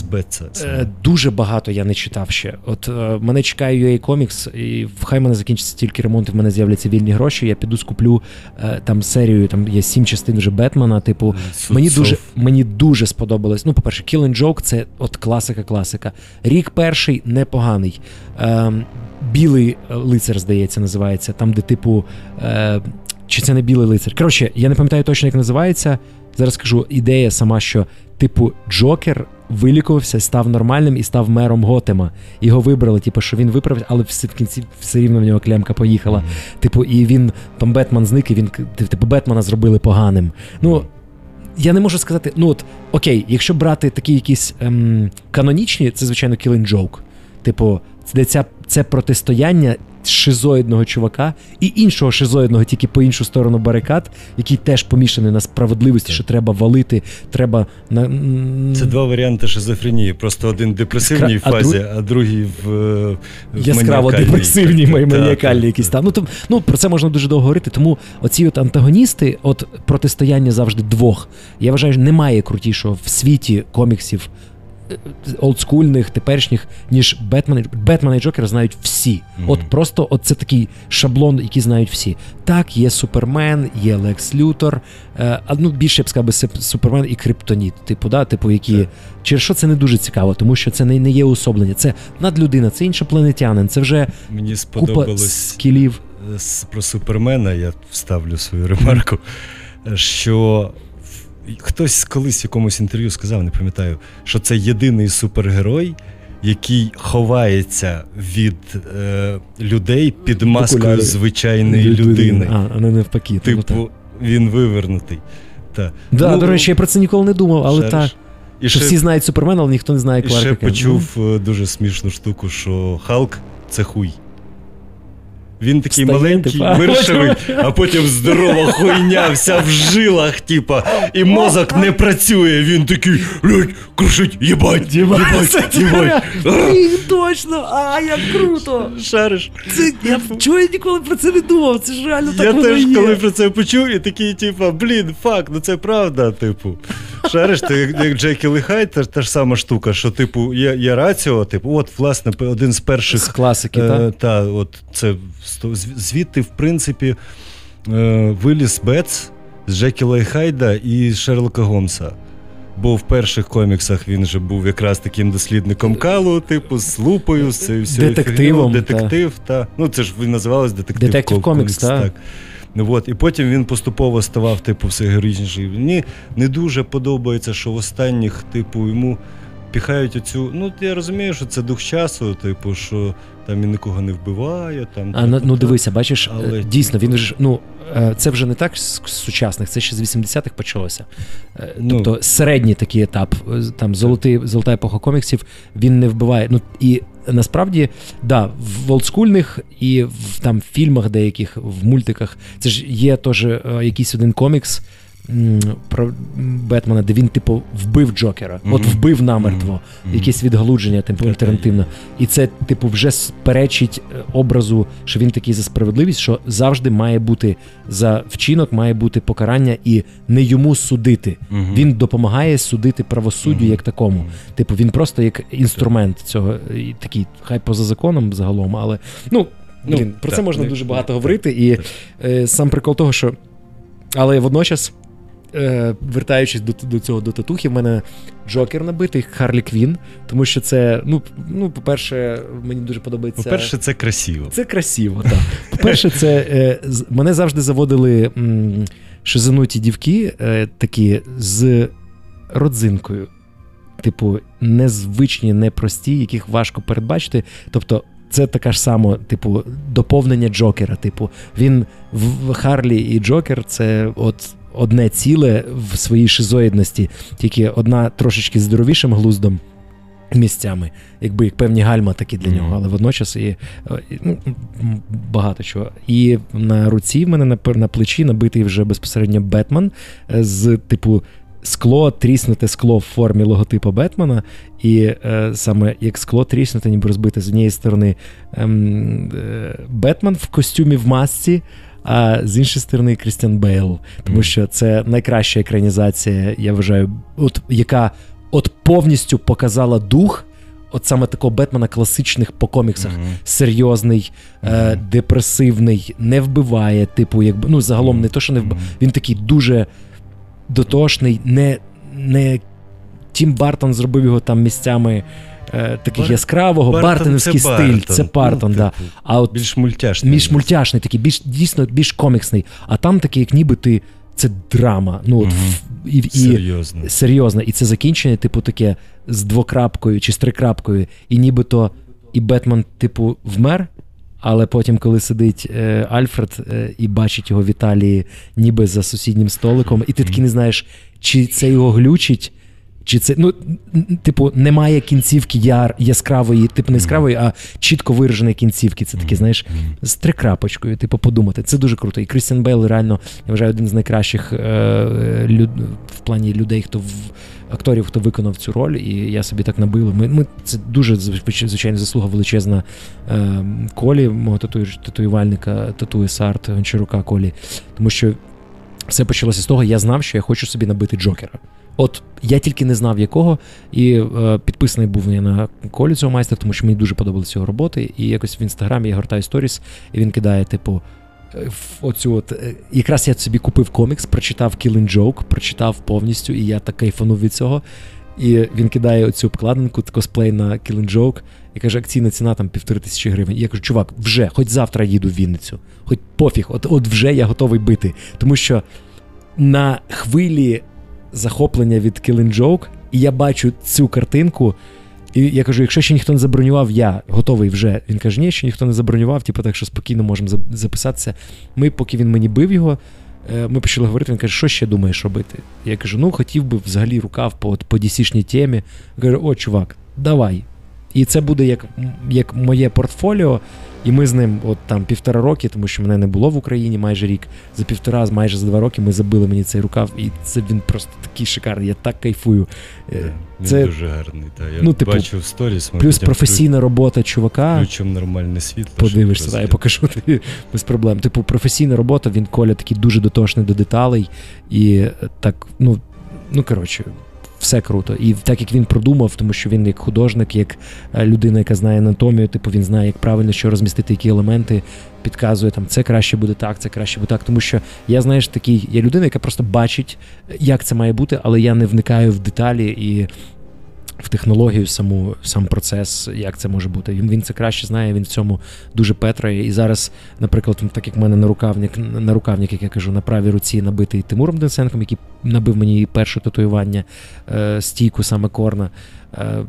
Е, дуже багато я не читав ще. От е, мене чекає UA Comics, і хай мене закінчиться тільки ремонт. В мене з'являться вільні гроші. Я піду скуплю е, там серію. Там є сім частин вже Бетмена. Типу, мені дуже мені дуже сподобалось. Ну, по-перше, Killing Joke це от класика-класика. Рік перший непоганий. Ем, Білий лицар, здається, називається. Там, де, типу, е, чи це не білий лицар. Коротше, я не пам'ятаю точно, як називається. Зараз скажу ідея сама, що, типу, Джокер вилікувався, став нормальним і став мером Готема. Його вибрали, типу, що він виправив, але все в кінці все рівно в нього клямка поїхала. Типу, і він там Бетман зник, і він типу Бетмана зробили поганим. Ну, я не можу сказати, ну от окей, якщо брати такі якісь ем, канонічні, це звичайно Killing Joke. Типу, де ця це протистояння шизоїдного чувака і іншого шизоїдного, тільки по іншу сторону барикад, який теж помішаний на справедливості, що треба валити, треба на це два варіанти шизофренії. Просто один депресивній Скра... фазі, а, другий в, в яскраво депресивній маніакальній якісь там. Ну то ну про це можна дуже довго говорити. Тому оці от антагоністи, от протистояння завжди двох. Я вважаю, немає крутішого в світі коміксів олдскульних, теперішніх, ніж Бетмен. Бетмена і Джокера знають всі. Mm-hmm. От просто от це такий шаблон, який знають всі. Так, є Супермен, є Лекс Лютор, е, а ну більше я б сказав, Супермен і Криптоніт. Типу, да, типу, які yeah. через що це не дуже цікаво, тому що це не, не є уособлення. Це надлюдина, це іншопланетянин, це вже мені сподобалось купа скілів. Про Супермена я вставлю свою ремарку, що хтось колись в якомусь інтерв'ю сказав, не пам'ятаю, що це єдиний супергерой, який ховається від е, людей під маскою Окуляри. звичайної людини. людини. А, а не навпаки. Типу, він вивернутий. Та. Да, ну, До речі, я про це ніколи не думав, але так. І що ще, всі знають Супермена, але ніхто не знає Кларка. І ще почув ну. дуже смішну штуку, що Халк це хуй. Він такий Встає, маленький, типа, виршевий, а потім здорова хуйня, вся в жилах, типа, і мозок не працює. Він такий, блядь, крушить, їбать, їбать, їбать. Точно, а як круто! Шариш. Це, я чого я ніколи про це не думав? Це ж реально так Я теж, коли про це почув, і такий, типа, блін, фак, ну це правда, типу. Шариш, ти як, Джекі Лихай, та, та ж сама штука, що, типу, є, є раціо, типу, от, власне, один з перших. З класики, е, так? Та, от це звідти, в принципі, е, виліз Бец з Джекіла Хайда і Шерлока Гомса. Бо в перших коміксах він же був якраз таким дослідником Калу, типу, з лупою, з всією детективом. Детектив, та. та. Ну, це ж він називалось детектив. Детектив комікс, так. так. Ну, от. І потім він поступово ставав, типу, все героїчніший. Мені не дуже подобається, що в останніх, типу, йому піхають оцю. Ну, я розумію, що це дух часу, типу, що там він нікого не вбиває. Там, а, типу, Ну дивися, бачиш, але... дійсно, він ж ну. Е, це вже не так з сучасних, це ще з 80-х почалося. Е, ну. Тобто ну, середній такий етап, е, там золотий, золота епоха коміксів, він не вбиває. Ну і насправді, да, в олдскульних і в там фільмах деяких, в мультиках, це ж є теж якийсь один комікс про Бетмена, де він, типу, вбив Джокера, mm-hmm. от вбив намертво, mm-hmm. якесь відгалудження, типу, альтернативно. І це, типу, вже сперечить е, образу, що він такий за справедливість, що завжди має бути за вчинок, має бути покарання і не йому судити. Mm-hmm. Він допомагає судити правосуддю як такому. Типу, він просто як інструмент цього, такий, хай поза законом загалом, але ну. Ну, блін, про так, це можна так, дуже багато так, говорити, і е, сам прикол того, що. Але водночас е, вертаючись до до цього до татухи, в мене Джокер набитий, Харлі Квін, тому що це, ну, ну по-перше, мені дуже подобається. По-перше, це красиво. Це красиво, так. По-перше, це е, мене завжди заводили м, шизануті дівки е, такі з родзинкою. Типу, незвичні, непрості, яких важко передбачити. Тобто, це така ж сама, типу, доповнення Джокера. Типу, він в Харлі і Джокер це от одне ціле в своїй шизоїдності, тільки одна трошечки з здоровішим глуздом. Місцями, якби як певні гальма такі для нього, але водночас і, ну, багато чого. І на руці в мене на на плечі набитий вже безпосередньо Бетмен з типу скло, тріснуте скло в формі логотипу Бетмена, і е, саме як скло тріснуте, ніби розбите з однієї сторони ем, е, Бетмен в костюмі в масці. А з іншої сторони, Крістіан Бейл, тому що це найкраща екранізація, я вважаю, от яка от повністю показала дух. От саме такого Бетмена класичних по коміксах. Mm-hmm. Серйозний, mm-hmm. е, депресивний, не вбиває, типу, якби ну загалом не то, що не вбиває. Він такий дуже дотошний, не не Тім Бартон зробив його там місцями е, таких Бар... яскравого, Бартон Бартоновський це стиль. Бартон. Це Бартон, ну, да. Типу, а от більш мультяшний. Більш мультяшний, такий, більш дійсно більш коміксний. А там такий, як ніби ти. Це драма. Ну, от, угу. і, і, Серйозно. серйозно. І це закінчення, типу, таке з двокрапкою чи з трикрапкою. І нібито і Бетмен, типу, вмер, але потім, коли сидить е, Альфред е, і бачить його в Італії ніби за сусіднім столиком, і ти таки не знаєш, чи це його глючить, чи це, ну, типу, немає кінцівки яр, яскравої, типу не яскравої, а чітко вираженої кінцівки. Це таке, знаєш, з трикрапочкою, типу, подумати. Це дуже круто. І Крістіан Бейл реально, я вважаю, один з найкращих е, люд, в плані людей, хто в акторів, хто виконав цю роль, і я собі так набила. Ми, ми Це дуже звичайно заслуга величезна е, колі, мого татуювальника, татує Сарт Гончарука Колі. Тому що все почалося з того, я знав, що я хочу собі набити Джокера. От я тільки не знав якого, і е, підписаний був я на колі цього майстра, тому що мені дуже подобалися його роботи. І якось в інстаграмі я гортаю сторіс, і він кидає, типу, е, оцю от. Е, якраз я собі купив комікс, прочитав Killing Joke, прочитав повністю, і я так кайфанув від цього. І він кидає оцю обкладинку, косплей на Killing Joke, і каже, акційна ціна там півтори тисячі гривень. І я кажу, чувак, вже, хоч завтра їду в Вінницю, хоч пофіг, от, от вже я готовий бити. Тому що на хвилі захоплення від Killing Joke, і я бачу цю картинку. І я кажу: якщо ще ніхто не забронював, я готовий вже. Він каже, ні, ще ніхто не забронював, типу, так що спокійно можемо записатися. Ми, поки він мені бив його, е, ми почали говорити. Він каже, що ще думаєш робити? Я кажу: ну хотів би взагалі рукав по по DC-шній темі. Я кажу, о, чувак, давай. І це буде як як моє портфоліо. І ми з ним, от там півтора роки, тому що мене не було в Україні майже рік. За півтора, майже за два роки ми забили мені цей рукав, і це він просто такий шикарний. Я так кайфую. Е, він це дуже гарний. Та. Я ну, типу, бачив сторіс. Плюс професійна робота чувака. Включимо нормальне світло. Подивишся, та, я покажу тобі без проблем. Типу, професійна робота, він коля такий дуже дотошний до деталей. І е, так, ну, ну коротше все круто. І так як він продумав, тому що він як художник, як е, людина, яка знає анатомію, типу він знає, як правильно що розмістити, які елементи, підказує там це краще буде так, це краще буде так. Тому що я, знаєш, такий, я людина, яка просто бачить, як це має бути, але я не вникаю в деталі і в технологію, саму сам процес, як це може бути. Він він це краще знає, він в цьому дуже петрає. І зараз, наприклад, так як в мене на рукавник, на рукавник, як я кажу, на правій руці набитий Тимуром Денсенком, який набив мені перше татуювання, е, стійку саме корна. Е,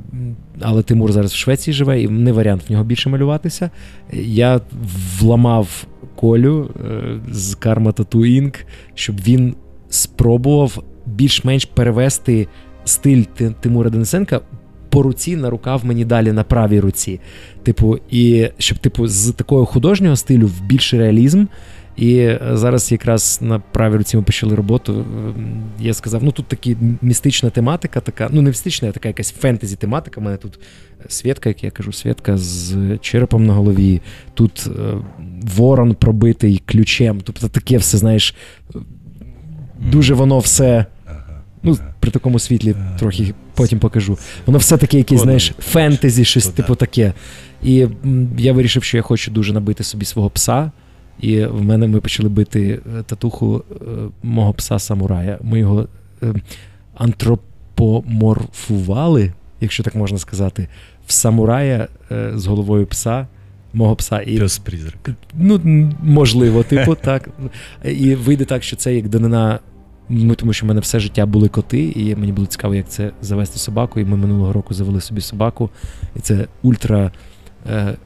але Тимур зараз в Швеції живе, і не варіант в нього більше малюватися. Я вламав колю е, з Karma Tattoo Inc., щоб він спробував більш-менш перевести стиль Тимура Денисенка по руці на рукав мені далі на правій руці. Типу, і щоб, типу, з такого художнього стилю в більший реалізм. І е, зараз якраз на правій руці ми почали роботу. Я сказав: ну тут такі містична тематика, така, ну не містична, а така якась фентезі тематика. У мене тут Свєтка, як я кажу, Свєтка з черепом на голові. Тут е, ворон пробитий ключем. Тобто таке все, знаєш, дуже воно все. Ну, при такому світлі трохи потім покажу. Воно все таке якесь, знаєш, фентезі, щось типу таке. І я вирішив, що я хочу дуже набити собі свого пса. І в мене ми почали бити е, татуху е, мого пса самурая. Ми його е, антропоморфували, якщо так можна сказати, в самурая з головою пса. Мого пса і Пес призрак. Ну, можливо, типу, так. І вийде так, що це як данина. Ну, тому що в мене все життя були коти, і мені було цікаво, як це завести собаку. І ми минулого року завели собі собаку. І це ультра е,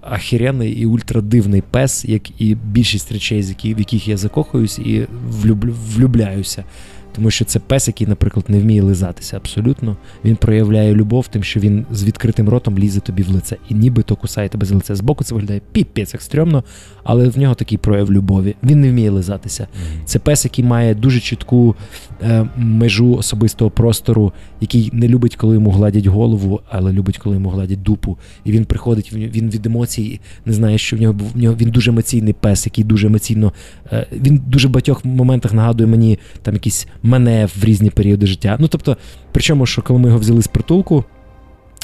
ахіренний і ультрадивний пес, як і більшість речей, в яких я закохуюсь і влюблю, влюбляюся. Тому що це пес, який, наприклад, не вміє лизатися абсолютно. Він проявляє любов, тим, що він з відкритим ротом лізе тобі в лице і нібито кусає тебе з лице. Збоку це виглядає піпець як стрьомно, але в нього такий прояв любові. Він не вміє лизатися. Це пес, який має дуже чітку е, межу особистого простору, який не любить, коли йому гладять голову, але любить, коли йому гладять дупу. І він приходить, він від емоцій не знає, що в нього в нього він дуже емоційний пес, який дуже емоційно. Е, він дуже в багатьох моментах нагадує мені там якісь мене в різні періоди життя. Ну тобто, причому, що коли ми його взяли з притулку,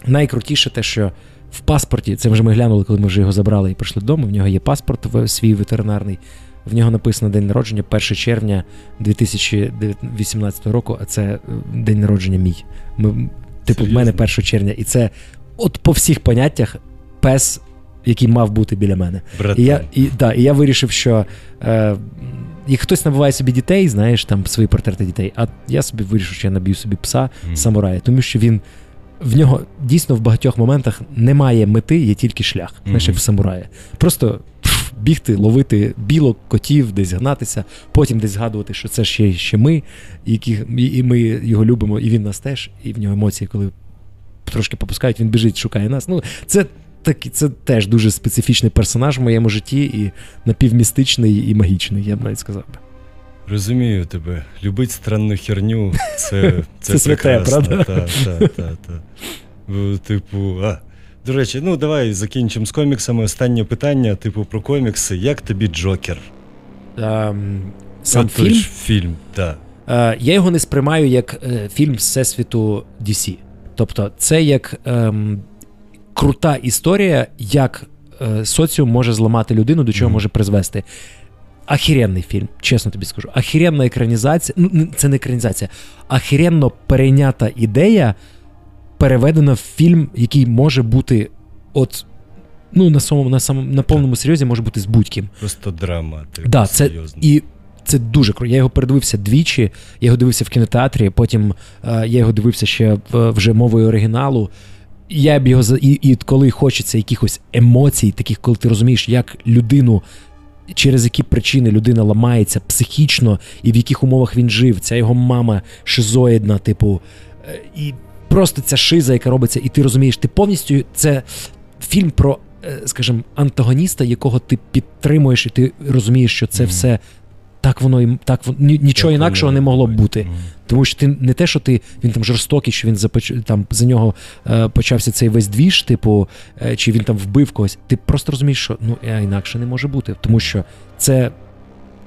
найкрутіше те, що в паспорті, це вже ми глянули, коли ми вже його забрали і прийшли додому. В нього є паспорт свій ветеринарний. В нього написано день народження 1 червня 2018 року, а це е, день народження мій. Ми, Типу, в мене 1 червня. І це от по всіх поняттях пес, який мав бути біля мене. Братан. І я і, да, і я вирішив, що е, і хтось набуває собі дітей, знаєш, там свої портрети дітей. А я собі вирішив, що я наб'ю собі пса mm. самурая, тому що він в нього дійсно в багатьох моментах немає мети, є тільки шлях, mm-hmm. знаєш, як в самурая. Просто бігти, ловити білок, котів, десь гнатися, потім десь згадувати, що це ще ще ми, які, і ми його любимо, і він нас теж, і в нього емоції, коли трошки попускають, він біжить, шукає нас. Ну, Це так, це теж дуже специфічний персонаж в моєму житті, і напівмістичний і магічний, я б навіть сказав би. Розумію тебе. Любить странну херню, це це, це святе, правда? Та, та, та, та. Типу, а. До речі, ну давай закінчимо з коміксами. Останнє питання, типу, про комікси. Як тобі Джокер? Um, сам фільм? фільм, так. Uh, я його не сприймаю як uh, фільм Всесвіту DC. Тобто, це як um, крута історія, як uh, соціум може зламати людину, до чого mm-hmm. може призвести. Ахіренний фільм, чесно тобі скажу. Ахіренна екранізація. Ну, це не екранізація, ахіренно перейнята ідея, переведена в фільм, який може бути от. Ну, на самому на самому на повному серйозі може бути з будь-ким. Просто драма. Типу, да, це, І це дуже круто. Я його передивився двічі, я його дивився в кінотеатрі, потім е, я його дивився ще в, вже мовою оригіналу. Я б його і, і коли хочеться якихось емоцій, таких, коли ти розумієш, як людину через які причини людина ламається психічно, і в яких умовах він жив. Ця його мама шизоїдна, типу, е, і просто ця шиза, яка робиться, і ти розумієш, ти повністю це фільм про, е, скажімо, антагоніста, якого ти підтримуєш, і ти розумієш, що це mm-hmm. все так воно так нічого так, інакшого не могло б бути. Mm. Тому що ти не те, що ти він там жорстокий, що він започ... там за нього е, почався цей весь двіж, типу, е, чи він там вбив когось. Ти просто розумієш, що ну інакше не може бути, тому що це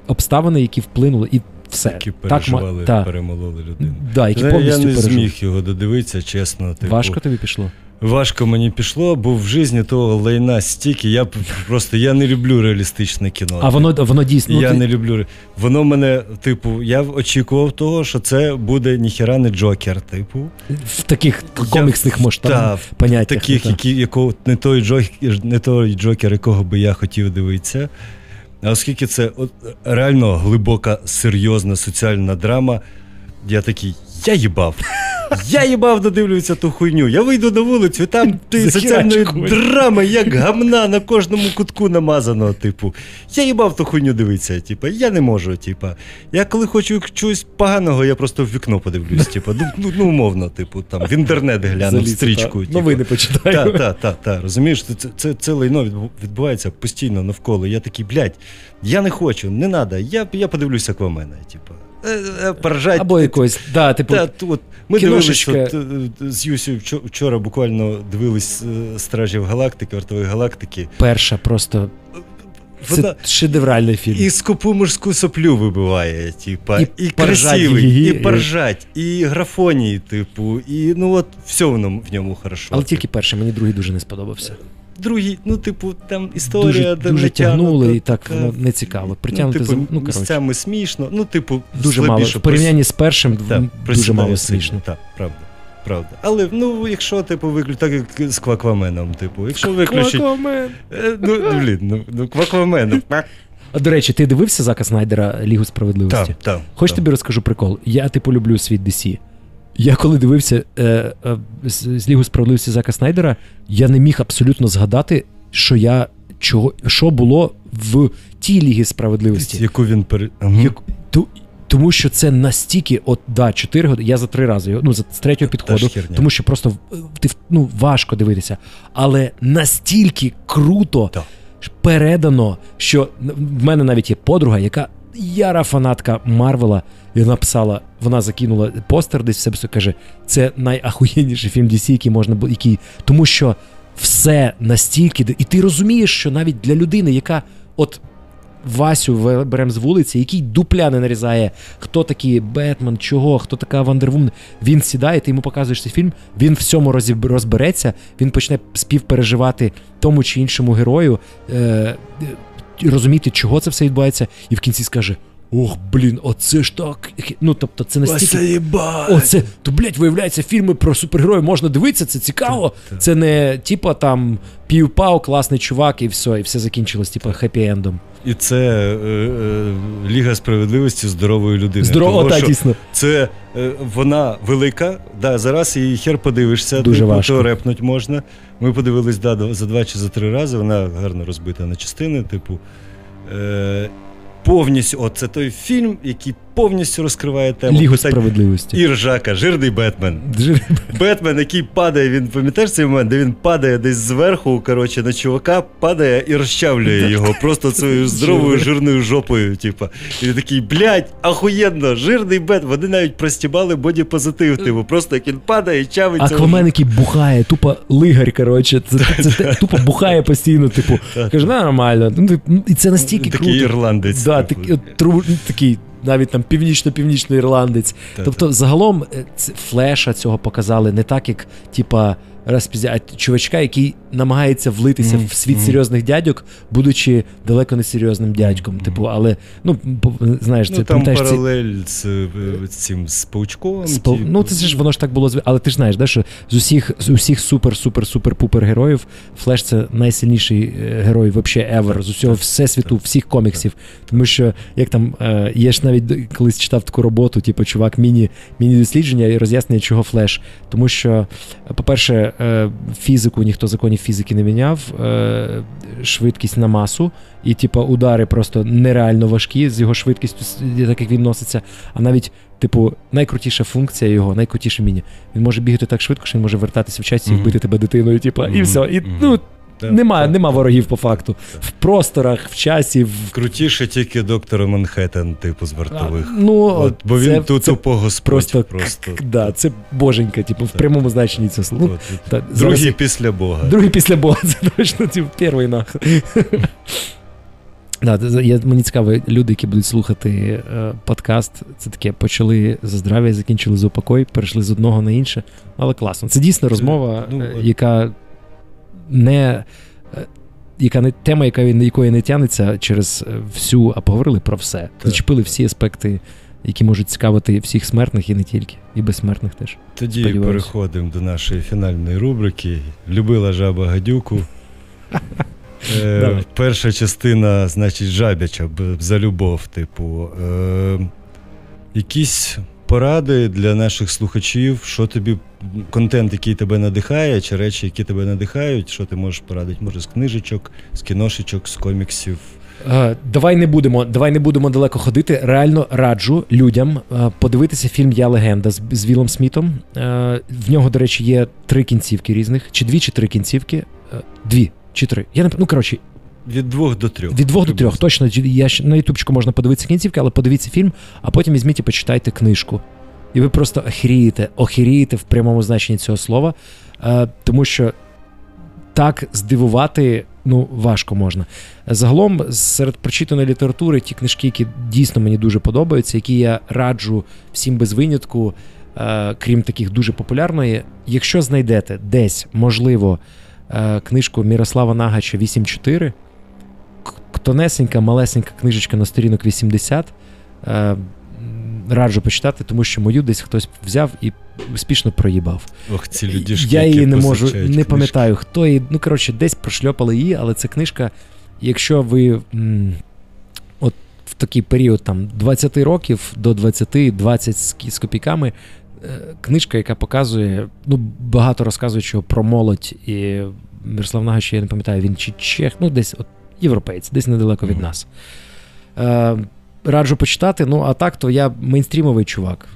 обставини, які вплинули, і все які переживали, так, перемололи людину. Да, які повністю Я не пережив. зміг його додивитися, чесно. Типу. Важко тобі пішло? Важко мені пішло, бо в житті того лайна стільки. Я просто я не люблю реалістичне кіно. А воно воно дійсно. Я ти... не люблю. Воно мене, типу, я очікував того, що це буде ніхіра не Джокер, типу. В таких коміксних масштабах поняттях. Таких, які, якого, не той Джокер, не той Джокер, якого би я хотів дивитися. Оскільки це от, реально глибока, серйозна соціальна драма, я такий, я їбав. Я їбав додивлюся ту хуйню. Я вийду на вулицю, і там ти соціальної драми, як гамна на кожному кутку намазано. Типу, я їбав ту хуйню дивитися. Типу, я не можу. Типу. Я коли хочу чогось поганого, я просто в вікно подивлюсь. Типу, ну, ну, ну умовно, типу, там в інтернет гляну стрічку. Типу. Новини почитаю. Так, так, так, та. розумієш, це, це, це лайно відбувається постійно навколо. Я такий, блядь, я не хочу, не треба, я я подивлюся мене. Типу. Е, е, поржать. Або якось, да, типу, Та, от, Ми дивилися от, е, з Юсю вчора буквально дивились Стражів Галактики, Вартової галактики. Перша просто. Це шедевральний фільм. І скупу мужську соплю вибиває, типа, і, і красивий, її. і поржать, і графонії, типу, і ну от все воно в ньому хорошо. Але тільки перший, мені другий дуже не сподобався. Другій, ну, типу, там історія дуже, дуже тягнули, і так воно не цікаво. Притягнути ну, типу, за ну, місцями смішно. Ну, типу, дуже мало. В порівнянні з першим так, дуже мало смішно. Так, правда. Правда. Але ну, якщо типу виключити, так як з квакваменом, типу, якщо виключити. Кваквамен. Е, ну, блін, ну, ну кваквамен. А до речі, ти дивився Зака Снайдера Лігу справедливості? Так, так. Хоч тобі розкажу прикол. Я типу люблю світ DC. Я коли дивився е, е, з, Лігу справедливості Зака Снайдера, я не міг абсолютно згадати, що я чого, що було в тій Лігі справедливості. Яку він пере... Як, ту, тому що це настільки, от да, 4 години, я за три рази ну, за з третього підходу, тому що просто ти ну, важко дивитися. Але настільки круто передано, що в мене навіть є подруга, яка яра фанатка Марвела, і написала, вона закинула постер десь в себе каже: це найахуєнніший фільм DC, який можна було, який. Тому що все настільки, і ти розумієш, що навіть для людини, яка от Васю беремо з вулиці, який дупля не нарізає, хто такий Бетмен, чого, хто така Вандервумен. Він сідає, ти йому показуєш цей фільм, він в цьому розбереться, він почне співпереживати тому чи іншому герою, е- розуміти, чого це все відбувається, і в кінці скаже: Ох, блін, оце ж так. Ну, тобто, це настільки. Оце, то, блядь, виявляється, фільми про супергероїв можна дивитися, це цікаво. Це не типа там півпау, класний чувак, і все, і все закінчилось, типа хеппі-ендом. І це е, е, Ліга справедливості здорової людини. Здорово, Того, так, дійсно. Це е, вона велика. Да, Зараз її хер подивишся, Дуже типу, важко. репнуть можна. Ми подивились да, за два чи за три рази. Вона гарно розбита на частини, типу. Е, повністю, от це той фільм, який повністю розкриває тему Лігу справедливості. І ржака, жирний Бетмен. Жирний Бетмен, який падає, він пам'ятаєш цей момент, де він падає десь зверху, коротше, на чувака, падає і розчавлює його просто своєю здоровою жирною жопою. Типа. І він такий, блядь, ахуєнно, жирний Бетмен. Вони навіть простібали бодіпозитив, типу, просто як він падає, чавиться. Аквамен, який бухає, тупо лигарь, коротше, це, це, це тупо бухає постійно, типу. Каже, нормально. Ну, і це настільки круто. Такий ірландець. Да, типу. такий навіть там північно-північний ірландець. Тобто, загалом е, флеша цього показали не так, як типа розпіздя, чувачка, який намагається влитися mm-hmm. в світ серйозних дядьок, будучи далеко не серйозним дядьком. Mm-hmm. Типу, але ну знаєш, це ну, там паралель ці... з, е, цим з паучком. З пау... Ну це ж воно ж так було але ти ж знаєш, да, що з усіх з усіх супер-супер-супер-пупер героїв Флеш це найсильніший е, герой вообще ever, з усього всесвіту, всіх коміксів. Тому що як там е, є ж навіть колись читав таку роботу, типу, чувак, міні міні дослідження і роз'яснення, чого флеш. Тому що, по-перше, фізику ніхто законів фізики не міняв, е, швидкість на масу, і типу, удари просто нереально важкі з його швидкістю, так як він носиться. А навіть, типу, найкрутіша функція його, найкрутіше міні. Він може бігати так швидко, що він може вертатися в часі і вбити тебе дитиною, типу, і все. І, ну, нема нема ворогів по факту. В просторах, в часі. В... Крутіше тільки доктора Манхеттен, типу з вартових. А, ну, От, Бо він тут тупо господь. Просто, просто. Да, Це боженька, типу, в прямому значенні це слово. Ну, Другий зараз... після Бога. Другий після Бога, це точно типу, перший нах. Да, я, Мені цікаво, люди, які будуть слухати е, подкаст, це таке почали за здрав'я, закінчили за упокой, перейшли з одного на інше. Але класно. Це дійсно розмова, ну, е, яка не е, яка не тема, яка якої не тянеться через е, всю, а поговорили про все. Зачепили всі аспекти, які можуть цікавити всіх смертних і не тільки, і безсмертних теж. Тоді переходимо до нашої фінальної рубрики. Любила жаба гадюку. Е, Перша частина, значить, жабяча за любов, типу. Е, Якісь поради для наших слухачів, що тобі контент, який тебе надихає, чи речі, які тебе надихають, що ти можеш порадити? Може, з книжечок, з кіношечок, з коміксів. Е, давай не будемо давай не будемо далеко ходити. Реально раджу людям е, подивитися фільм Я легенда з, Вілом Смітом. Е, в нього, до речі, є три кінцівки різних, чи дві, чи три кінцівки. Дві чи три. Я не ну коротше. Від двох до трьох. Від двох до трьох. Точно я на ютубчику можна подивитися кінцівки, але подивіться фільм, а потім візьміть і почитайте книжку. І ви просто охерієте, охерієте в прямому значенні цього слова, е, тому що так здивувати ну, важко можна. Загалом, серед прочитаної літератури, ті книжки, які дійсно мені дуже подобаються, які я раджу всім без винятку, е, крім таких дуже популярної. Якщо знайдете десь, можливо, е, книжку Мірослава Нагача 8.4. Тонесенька, малесенька книжечка на сторінок 80. Е, раджу почитати, тому що мою десь хтось взяв і успішно проїбав. Ох, ці людішки, Я її не можу, не позичають пам'ятаю, хто її. Ну, коротше, десь прошльопали її, але це книжка, якщо ви м, от в такий період там 20 років до 20, 20 з, з копійками. е, Книжка, яка показує, ну, багато розказуючого про молодь. І Мирослав Нагаш, я не пам'ятаю, він чи чех, ну, десь от, європейць, десь недалеко від нас. Е, раджу почитати. Ну, а так, то я мейнстрімовий чувак.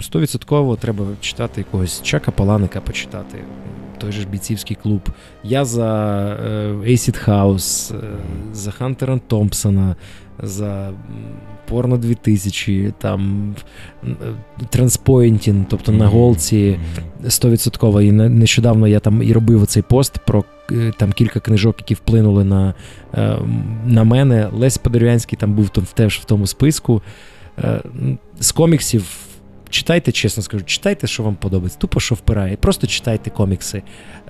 Стовідсотково треба читати якогось Чака Паланика почитати. Той же ж бійцівський клуб. Я за е, Acid House, е, за Хантера Томпсона, за Порно 2000, там Транспойнтін, тобто на голці. Мгм. Стовідсотково. І не- нещодавно я там і робив цей пост про е, там кілька книжок, які вплинули на, е, на мене. Лесь Подорянський там був там, теж в тому списку. Е, З коміксів. Читайте, чесно скажу, читайте, що вам подобається. Тупо що впирає. Просто читайте комікси.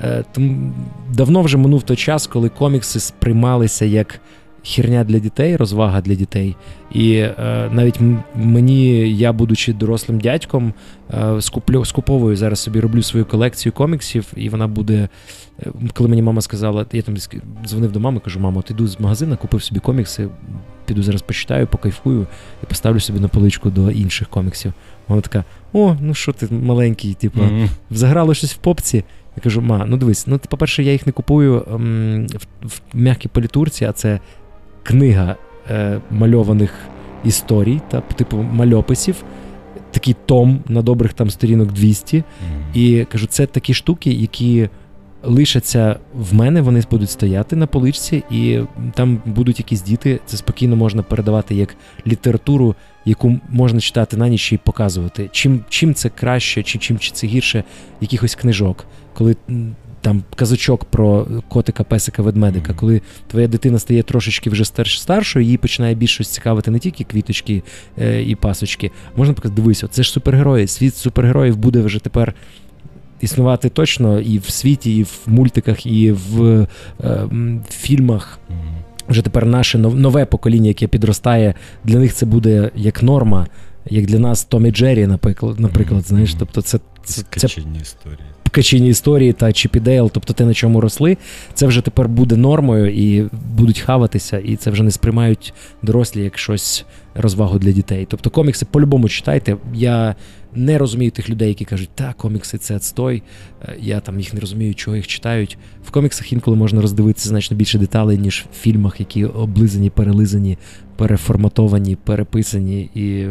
Е, Тому давно вже минув той час, коли комікси сприймалися як херня для дітей, розвага для дітей. І е, навіть мені, я, будучи дорослим дядьком, е, скуплю, скуповую зараз собі роблю свою колекцію коміксів, і вона буде. е, Коли мені мама сказала, я там дзвонив до мами, кажу, мамо, от іду з магазину, купив собі комікси, піду зараз почитаю, покайфую і поставлю собі на поличку до інших коміксів. Вона така: о, ну що ти маленький, типу, Мгм. заграло щось в попці. Я кажу, ма, ну дивись, ну ти, по-перше, я їх не купую ем, в, в м'якій політурці, а це книга е, мальованих історій, та, типу мальописів, такий том на добрих там сторінок 200. Мгм. І кажу, це такі штуки, які лишаться в мене, вони будуть стояти на поличці, і там будуть якісь діти. Це спокійно можна передавати як літературу, яку можна читати на ніч і показувати. Чим, чим це краще, чи чим це гірше якихось книжок, коли там казочок про котика, песика, ведмедика, коли твоя дитина стає трошечки вже старшою, їй починає більше цікавити не тільки квіточки е, і пасочки. Можна показати, дивися, це ж супергерої. Світ супергероїв буде вже тепер існувати точно і в світі, і в мультиках, і в е, фільмах. Вже тепер наше нове покоління, яке підростає, для них це буде як норма, як для нас Том і Джері, наприклад, наприклад знаєш. Тобто, це, це, це історії. Качині історії та Чіп і Дейл, тобто те, на чому росли, це вже тепер буде нормою і будуть хаватися, і це вже не сприймають дорослі як щось розвагу для дітей. Тобто комікси по-любому читайте. Я не розумію тих людей, які кажуть, та комікси це отстой. Е, Я там їх не розумію, чого їх читають. В коміксах інколи можна роздивитися значно більше деталей, ніж в фільмах, які облизані, перелизані, переформатовані, переписані. І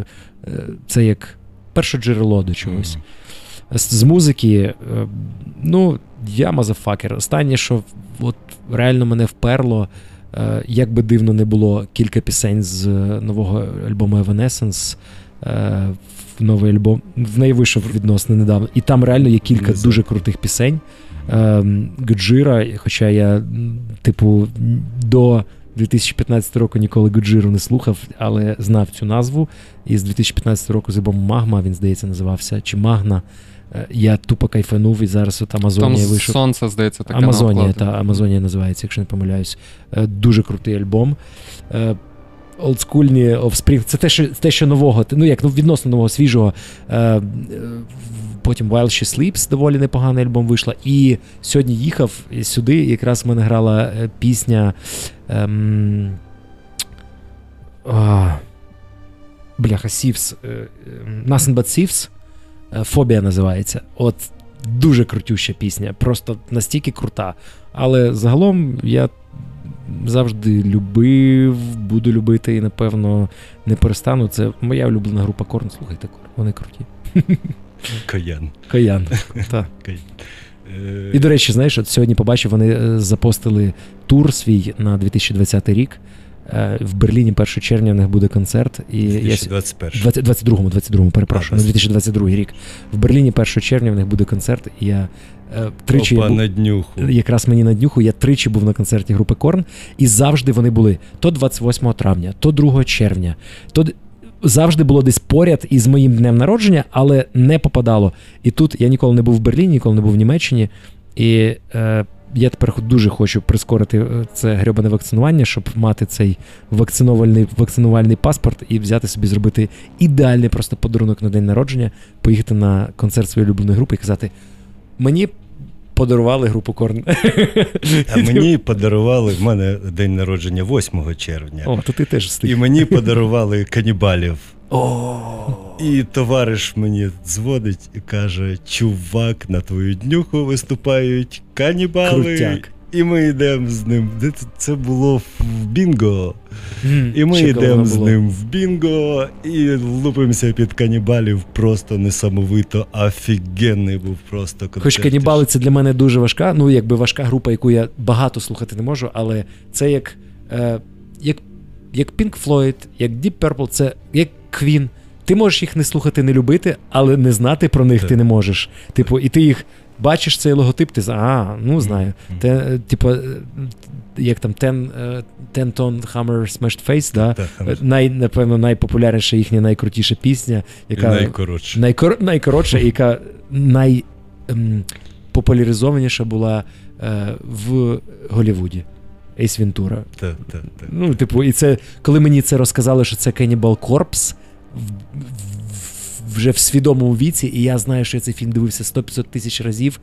е, це як перше джерело до чогось. З, з музики, е, ну, я мазафакер. Останнє, що от реально мене вперло, е, як би дивно не було, кілька пісень з е, нового альбому Evanescence. в Новий альбом. В неї вийшов відносно недавно. І там реально є кілька дуже крутих пісень. Ем, Гуджира, хоча я, типу, до 2015 року ніколи Гуджиру не слухав, але знав цю назву. І з 2015 року з альбомом Магма, він, здається, називався, чи Магна. Е, Я тупо кайфанув, і зараз от Там Амазонія вийшов. сонце, здається, таке Амазонія, та. Амазонія називається, якщо не помиляюсь. Е, Дуже крутий альбом. Е, Олдскульні Offspring, це те, що те, що нового, ну як ну, відносно нового свіжого. Потім While She Sleeps, доволі непоганий альбом вийшла. І сьогодні їхав сюди, якраз в мене грала пісня. Ем, а, бляха, Сівс. е, е, Nothing But Sieves. Е, Фобія називається. От дуже крутюща пісня, просто настільки крута. Але загалом я завжди любив, буду любити і, напевно, не перестану. Це моя улюблена група Корн. Слухайте, Корн, вони круті. Каян. Каян. Та. Каян. Е, І, до речі, знаєш, от сьогодні побачив, вони е, запостили тур свій на 2020 рік. Е, В Берліні 1 червня в них буде концерт. І я, с- 2021. 20, 22-му, 22-му, перепрошую, А, 2022 рік. В Берліні 1 червня в них буде концерт, і я тричі Опа, був- на днюху. якраз мені на днюху, я тричі був на концерті групи Корн, і завжди вони були то 28 травня, то 2 червня, то завжди було десь поряд із моїм днем народження, але не попадало. І тут я ніколи не був в Берліні, ніколи не був в Німеччині. І е, я тепер дуже хочу прискорити е, це грьобане вакцинування, щоб мати цей вакцинувальний вакцинувальний паспорт і взяти собі зробити ідеальний просто подарунок на день народження, поїхати на концерт своєї улюбленої групи і казати: мені подарували групу Корн. А мені подарували в мене день народження 8 червня. О, то ти теж встиг. І мені подарували канібалів. І товариш мені дзвонить і каже: Чувак, на твою днюху виступають канібали. Крутяк. І ми йдемо з ним. Це- було в Бінго. І ми йдемо з ним в Бінго і лупимося під канібалів. Просто несамовито офігенний був просто концерт. Хоч канібали це для мене дуже важка, ну якби важка група, яку я багато слухати не можу, але це як, е, як, як Pink Floyd, як Deep Purple, це як Queen. Ти можеш їх не слухати, не любити, але не знати про них Так. ти не можеш. Типу, і ти їх бачиш цей логотип, ти а, ну знаю. Те, е, типу, е, як там Ten, е, Ten Ton Hammer Smashed Face, да? Най, напевно, найпопулярніша їхня найкрутіша пісня, і яка найкоротше. Найкор... найкоротша, яка найпопуляризованіша була е, в Голлівуді. Ейс Вентура. Так, так, так. Ну, типу, і це, коли мені це розказали, що це Cannibal Corpse, в- в- вже в свідомому віці, і я знаю, що я цей фільм дивився 100-500 тисяч разів.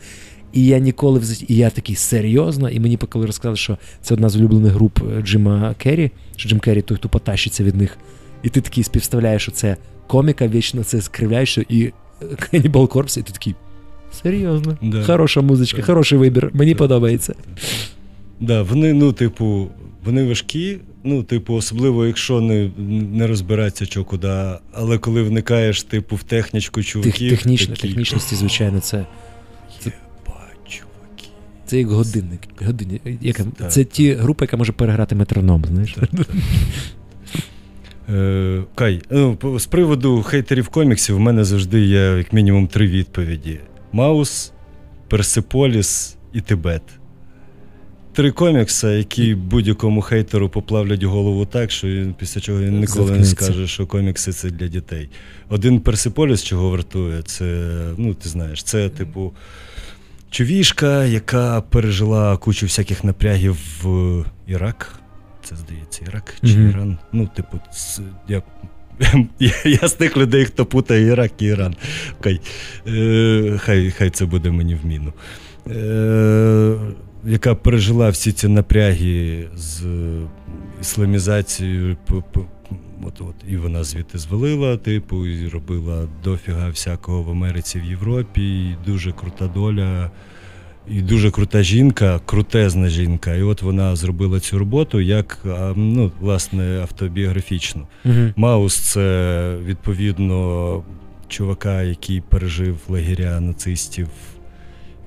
І я ніколи І я такий серйозно. І мені коли розказали, що це одна з улюблених груп е, Джима Керрі, що Джим Керрі той, хто потащиться від них. І ти такий співставляєш, що це коміка, вічно це скривляєш, і Cannibal Corpse, і ти такий. Серйозно. Да. Хороша музичка, Так. хороший вибір. Мені Так, подобається. Да, вони, ну, типу, вони важкі, ну, типу, особливо, якщо не, не розбиратися що куди. Але коли вникаєш, типу, в технічку Тех, чуваків. технічно, такі, технічності, звичайно, це. це-. Це як годинник. Годинник. Яка, Так, це так. ті групи, яка може переграти метроном, знаєш? Е, Кай, ну, з приводу хейтерів коміксів, в мене завжди є як мінімум три відповіді: Маус, Персиполіс і Тибет. Три комікса, які будь-якому хейтеру поплавлять голову так, що він після чого він ніколи не скаже, що комікси це для дітей. Один Персиполіс, чого вартує, це, ну, ти знаєш, це, типу, човішка, яка пережила кучу всяких напрягів в Ірак. Це здається, Ірак чи Мгм. Іран. Ну, типу, це, я, я, я з тих людей, хто путає Ірак і Іран. Хай, е, хай, хай це буде мені в міну. Е, яка пережила всі ці напряги з ісламізацією. п- п- От, от, і вона звідти звалила, типу, і робила дофіга всякого в Америці, в Європі, і дуже крута доля. І дуже крута жінка, крутезна жінка. І от вона зробила цю роботу як ну, власне автобіографічну. Мгм. Маус це відповідно чувака, який пережив лагеря нацистів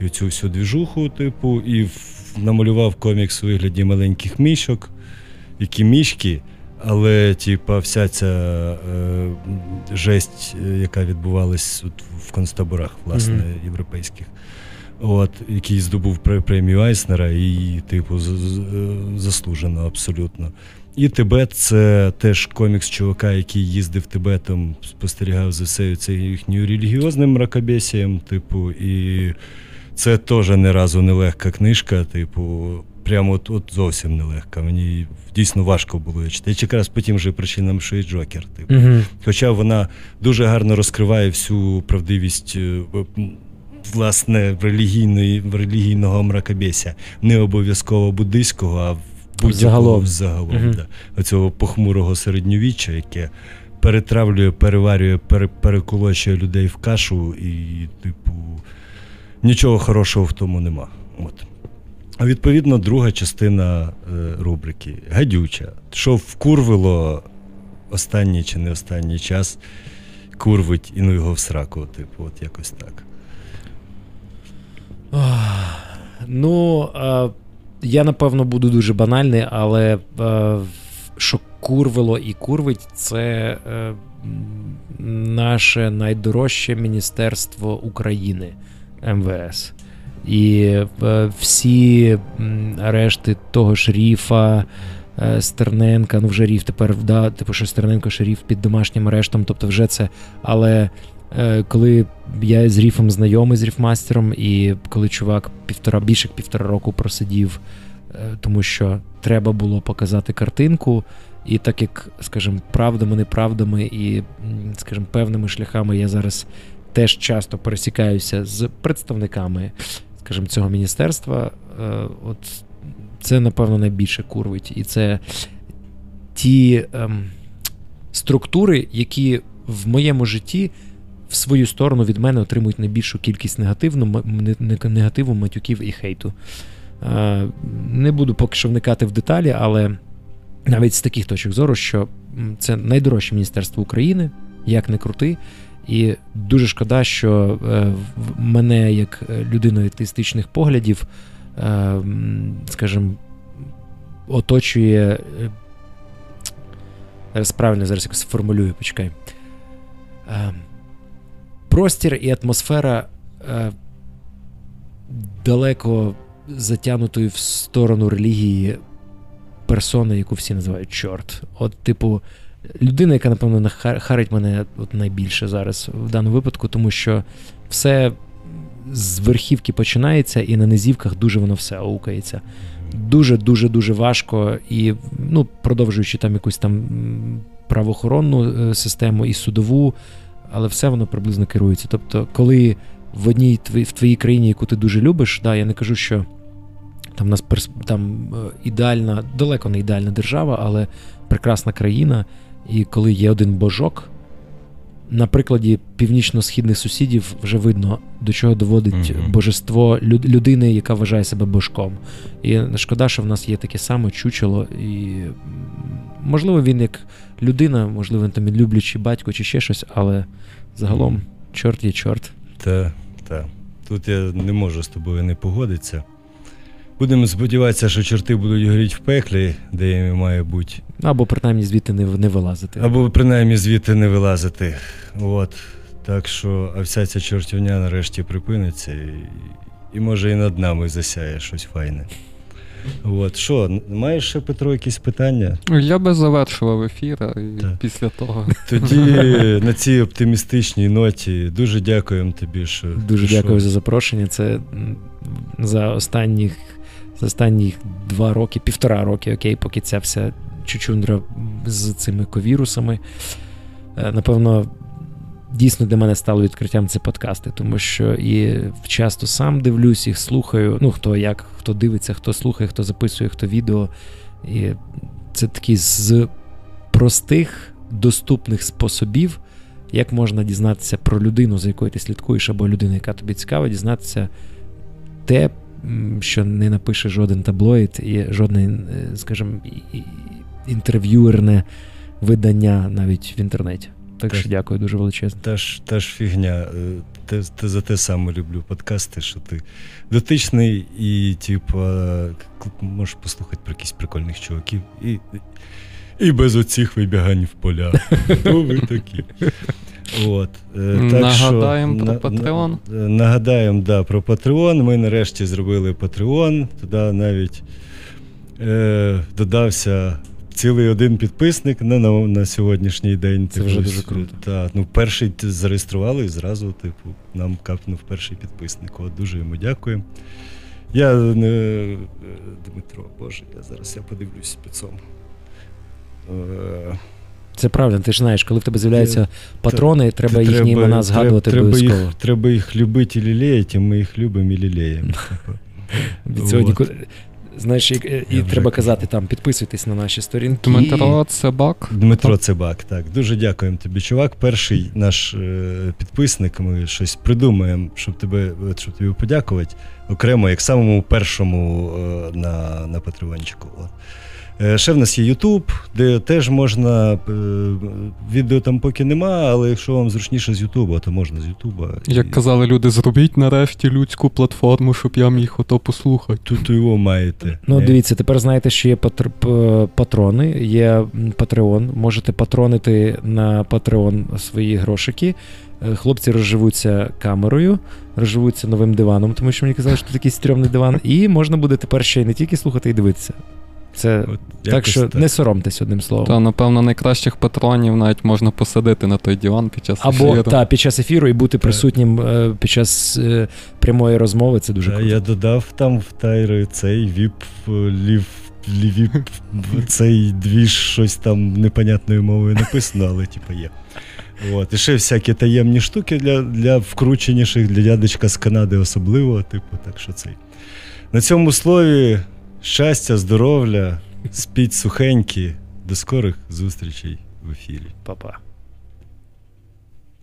і цю всю двіжуху, типу, і намалював комікс у вигляді маленьких мішок, які мішки. Але, типа, вся ця е, жесть, е, яка відбувалась от в концтаборах, власне, Мгм. європейських, от, який здобув премію Айснера і, типу, е, заслужено абсолютно. І Тибет це теж комікс чувака, який їздив Тибетом, спостерігав за всею цією їхньою релігіозним мракобесієм, типу, і це теж не разу нелегка книжка, типу, прямо от, от зовсім нелегка. Мені дійсно важко було її читати. Якраз по тим же причинам, що і Джокер. Типу. Мгм. Хоча вона дуже гарно розкриває всю правдивість. е, Власне, релігійної, релігійного мракобесія. Не обов'язково буддийського, а будь-якого Загалом. да. оцього похмурого середньовіччя, яке перетравлює, переварює, пере, переколочує людей в кашу, і, типу, нічого хорошого в тому нема. От. А відповідно, друга частина е, рубрики гадюча. Що вкурвило останній чи не останній час, курвить і ну його в сраку, типу, от якось так. Ну, е, я напевно буду дуже банальний, але е, що курвило і курвить, це наше найдорожче Міністерство України МВС. І е, всі решти того ж Ріфа, е, Стерненка, ну вже Ріф тепер, да, типу, що Стерненко, що Ріф під домашнім арештом, тобто вже це. Але Е, коли я з Ріфом знайомий з Ріфмастером, і коли чувак півтора більше півтора року просидів, тому що треба було показати картинку. І так як, скажімо, правдами, неправдами і, скажімо, певними шляхами я зараз теж часто пересікаюся з представниками, скажімо, цього міністерства, е, от це, напевно, найбільше курвить. І це ті ем, структури, які в моєму житті в свою сторону від мене отримують найбільшу кількість негативну, негативу, матюків і хейту. Е, не буду поки що вникати в деталі, але навіть з таких точок зору, що це найдорожче міністерство України, як не крути. І дуже шкода, що е, мене, як людину атеїстичних поглядів, е, скажімо, оточує. Зараз правильно зараз якось сформулюю, почекай. Простір і атмосфера далеко затягнутої в сторону релігії персони, яку всі називають чорт. От, типу, людина, яка, напевно, харить мене от найбільше зараз в даному випадку, тому що все з верхівки починається, і на низівках дуже воно все аукається. Дуже-дуже дуже важко. І, ну, продовжуючи там якусь там правоохоронну е, систему і судову, але все воно приблизно керується. Тобто, коли в одній в твоїй країні, яку ти дуже любиш, да, я не кажу, що. Там нас там е, ідеальна, далеко не ідеальна держава, але прекрасна країна. І коли є один божок, на прикладі північно-східних сусідів вже видно, до чого доводить mm-hmm. божество людини, яка вважає себе божком. І шкода, що в нас є таке саме чучело. І можливо, він як людина, можливо, він там люблячий батько чи ще щось, але загалом mm-hmm. чорт є чорт. Так, так. Тут я не можу з тобою не погодитися. Будемо сподіватися, що чорти будуть горіти в пеклі, де їм має бути. Або принаймні звідти не не вилазити. Або принаймні звідти не вилазити. От. Так що, а вся ця чортівня нарешті припиниться, і, і може і над нами засяє щось файне. От, що, маєш ще Петро якісь питання? Я би завершував ефір і так. після того. Тоді на цій оптимістичній ноті дуже дякуємо тобі. що Дуже що... дякую за запрошення. Це за останніх за останні два роки, півтора роки, окей, поки ця вся чучундра з цими ковірусами. Е, напевно, дійсно для мене стало відкриттям це подкасти, тому що і часто сам дивлюсь, їх слухаю. Ну, хто як, хто дивиться, хто слухає, хто записує, хто відео. І це такі з простих, доступних способів, як можна дізнатися про людину, за якою ти слідкуєш, або людину, яка тобі цікава, дізнатися те, що не напише жоден таблоїд і жодне, е, скажімо, інтерв'юерне видання навіть в інтернеті. Так що дякую дуже величезно. Та ж та ж фігня. Е, те, те, за те саме люблю подкасти, що ти дотичний і, типу, можеш послухати про якісь прикольних чуваків. І і без оцих вибігань в поля. Ви такі? От, е, так Нагадаємо що, про Patreon. На, нагадаємо да, про Patreon. Ми нарешті зробили Patreon. Туди навіть е, додався цілий один підписник на на, на сьогоднішній день. Це вже дуже круто. Та, ну, Перший зареєстрували і зразу типу, нам капнув перший підписник. От, Дуже йому дякуємо. Я не е, Дмитро, Боже, я зараз я подивлюсь під цьому. Е, це правда, ти ж знаєш, коли в тебе з'являються патрони, треба їхні імена згадувати треба обов'язково. Їх, треба їх любити і лілеяти, і ми їх любимо і лілеємо. Сьогодні, знаєш, і, і треба казати там, підписуйтесь на наші сторінки. Дмитро Цебак. Дмитро Цебак, так. Дуже дякуємо тобі, чувак. Перший наш е, підписник. Ми щось придумаємо, щоб тебе щоб тобі подякувати. Окремо, як самому першому е, на на Патреончику. Е, ще в нас є Ютуб, де теж можна. Е, відео там поки нема, але якщо вам зручніше з Ютуба, то можна з Ютуба. Як і... казали люди, зробіть нарешті людську платформу, щоб я міг ото послухати. Тут його маєте. Ну, дивіться, тепер знаєте, що є патр... патрони, є Patreon. Можете патронити на Patreon свої грошики. Е, хлопці розживуться камерою, розживуться новим диваном, тому що мені казали, що це такий стрьомний диван, і можна буде тепер ще й не тільки слухати і дивитися Це От так, що не соромтесь одним словом. Та, напевно, найкращих патронів навіть можна посадити на той диван під час Або ефіру. та, під час ефіру і бути присутнім е, під час е, прямої розмови. Це дуже Та, круто. я додав там в tier-и цей VIP е, лів. Лівіп, цей двіж щось там непонятною мовою написано, але типу є. От. І ще всякі таємні штуки для для вкрученіших, для дядечка з Канади особливо. Типу, так що цей. На цьому слові щастя, здоров'я, спіть сухенькі. До скорих зустрічей в ефірі. Па-па.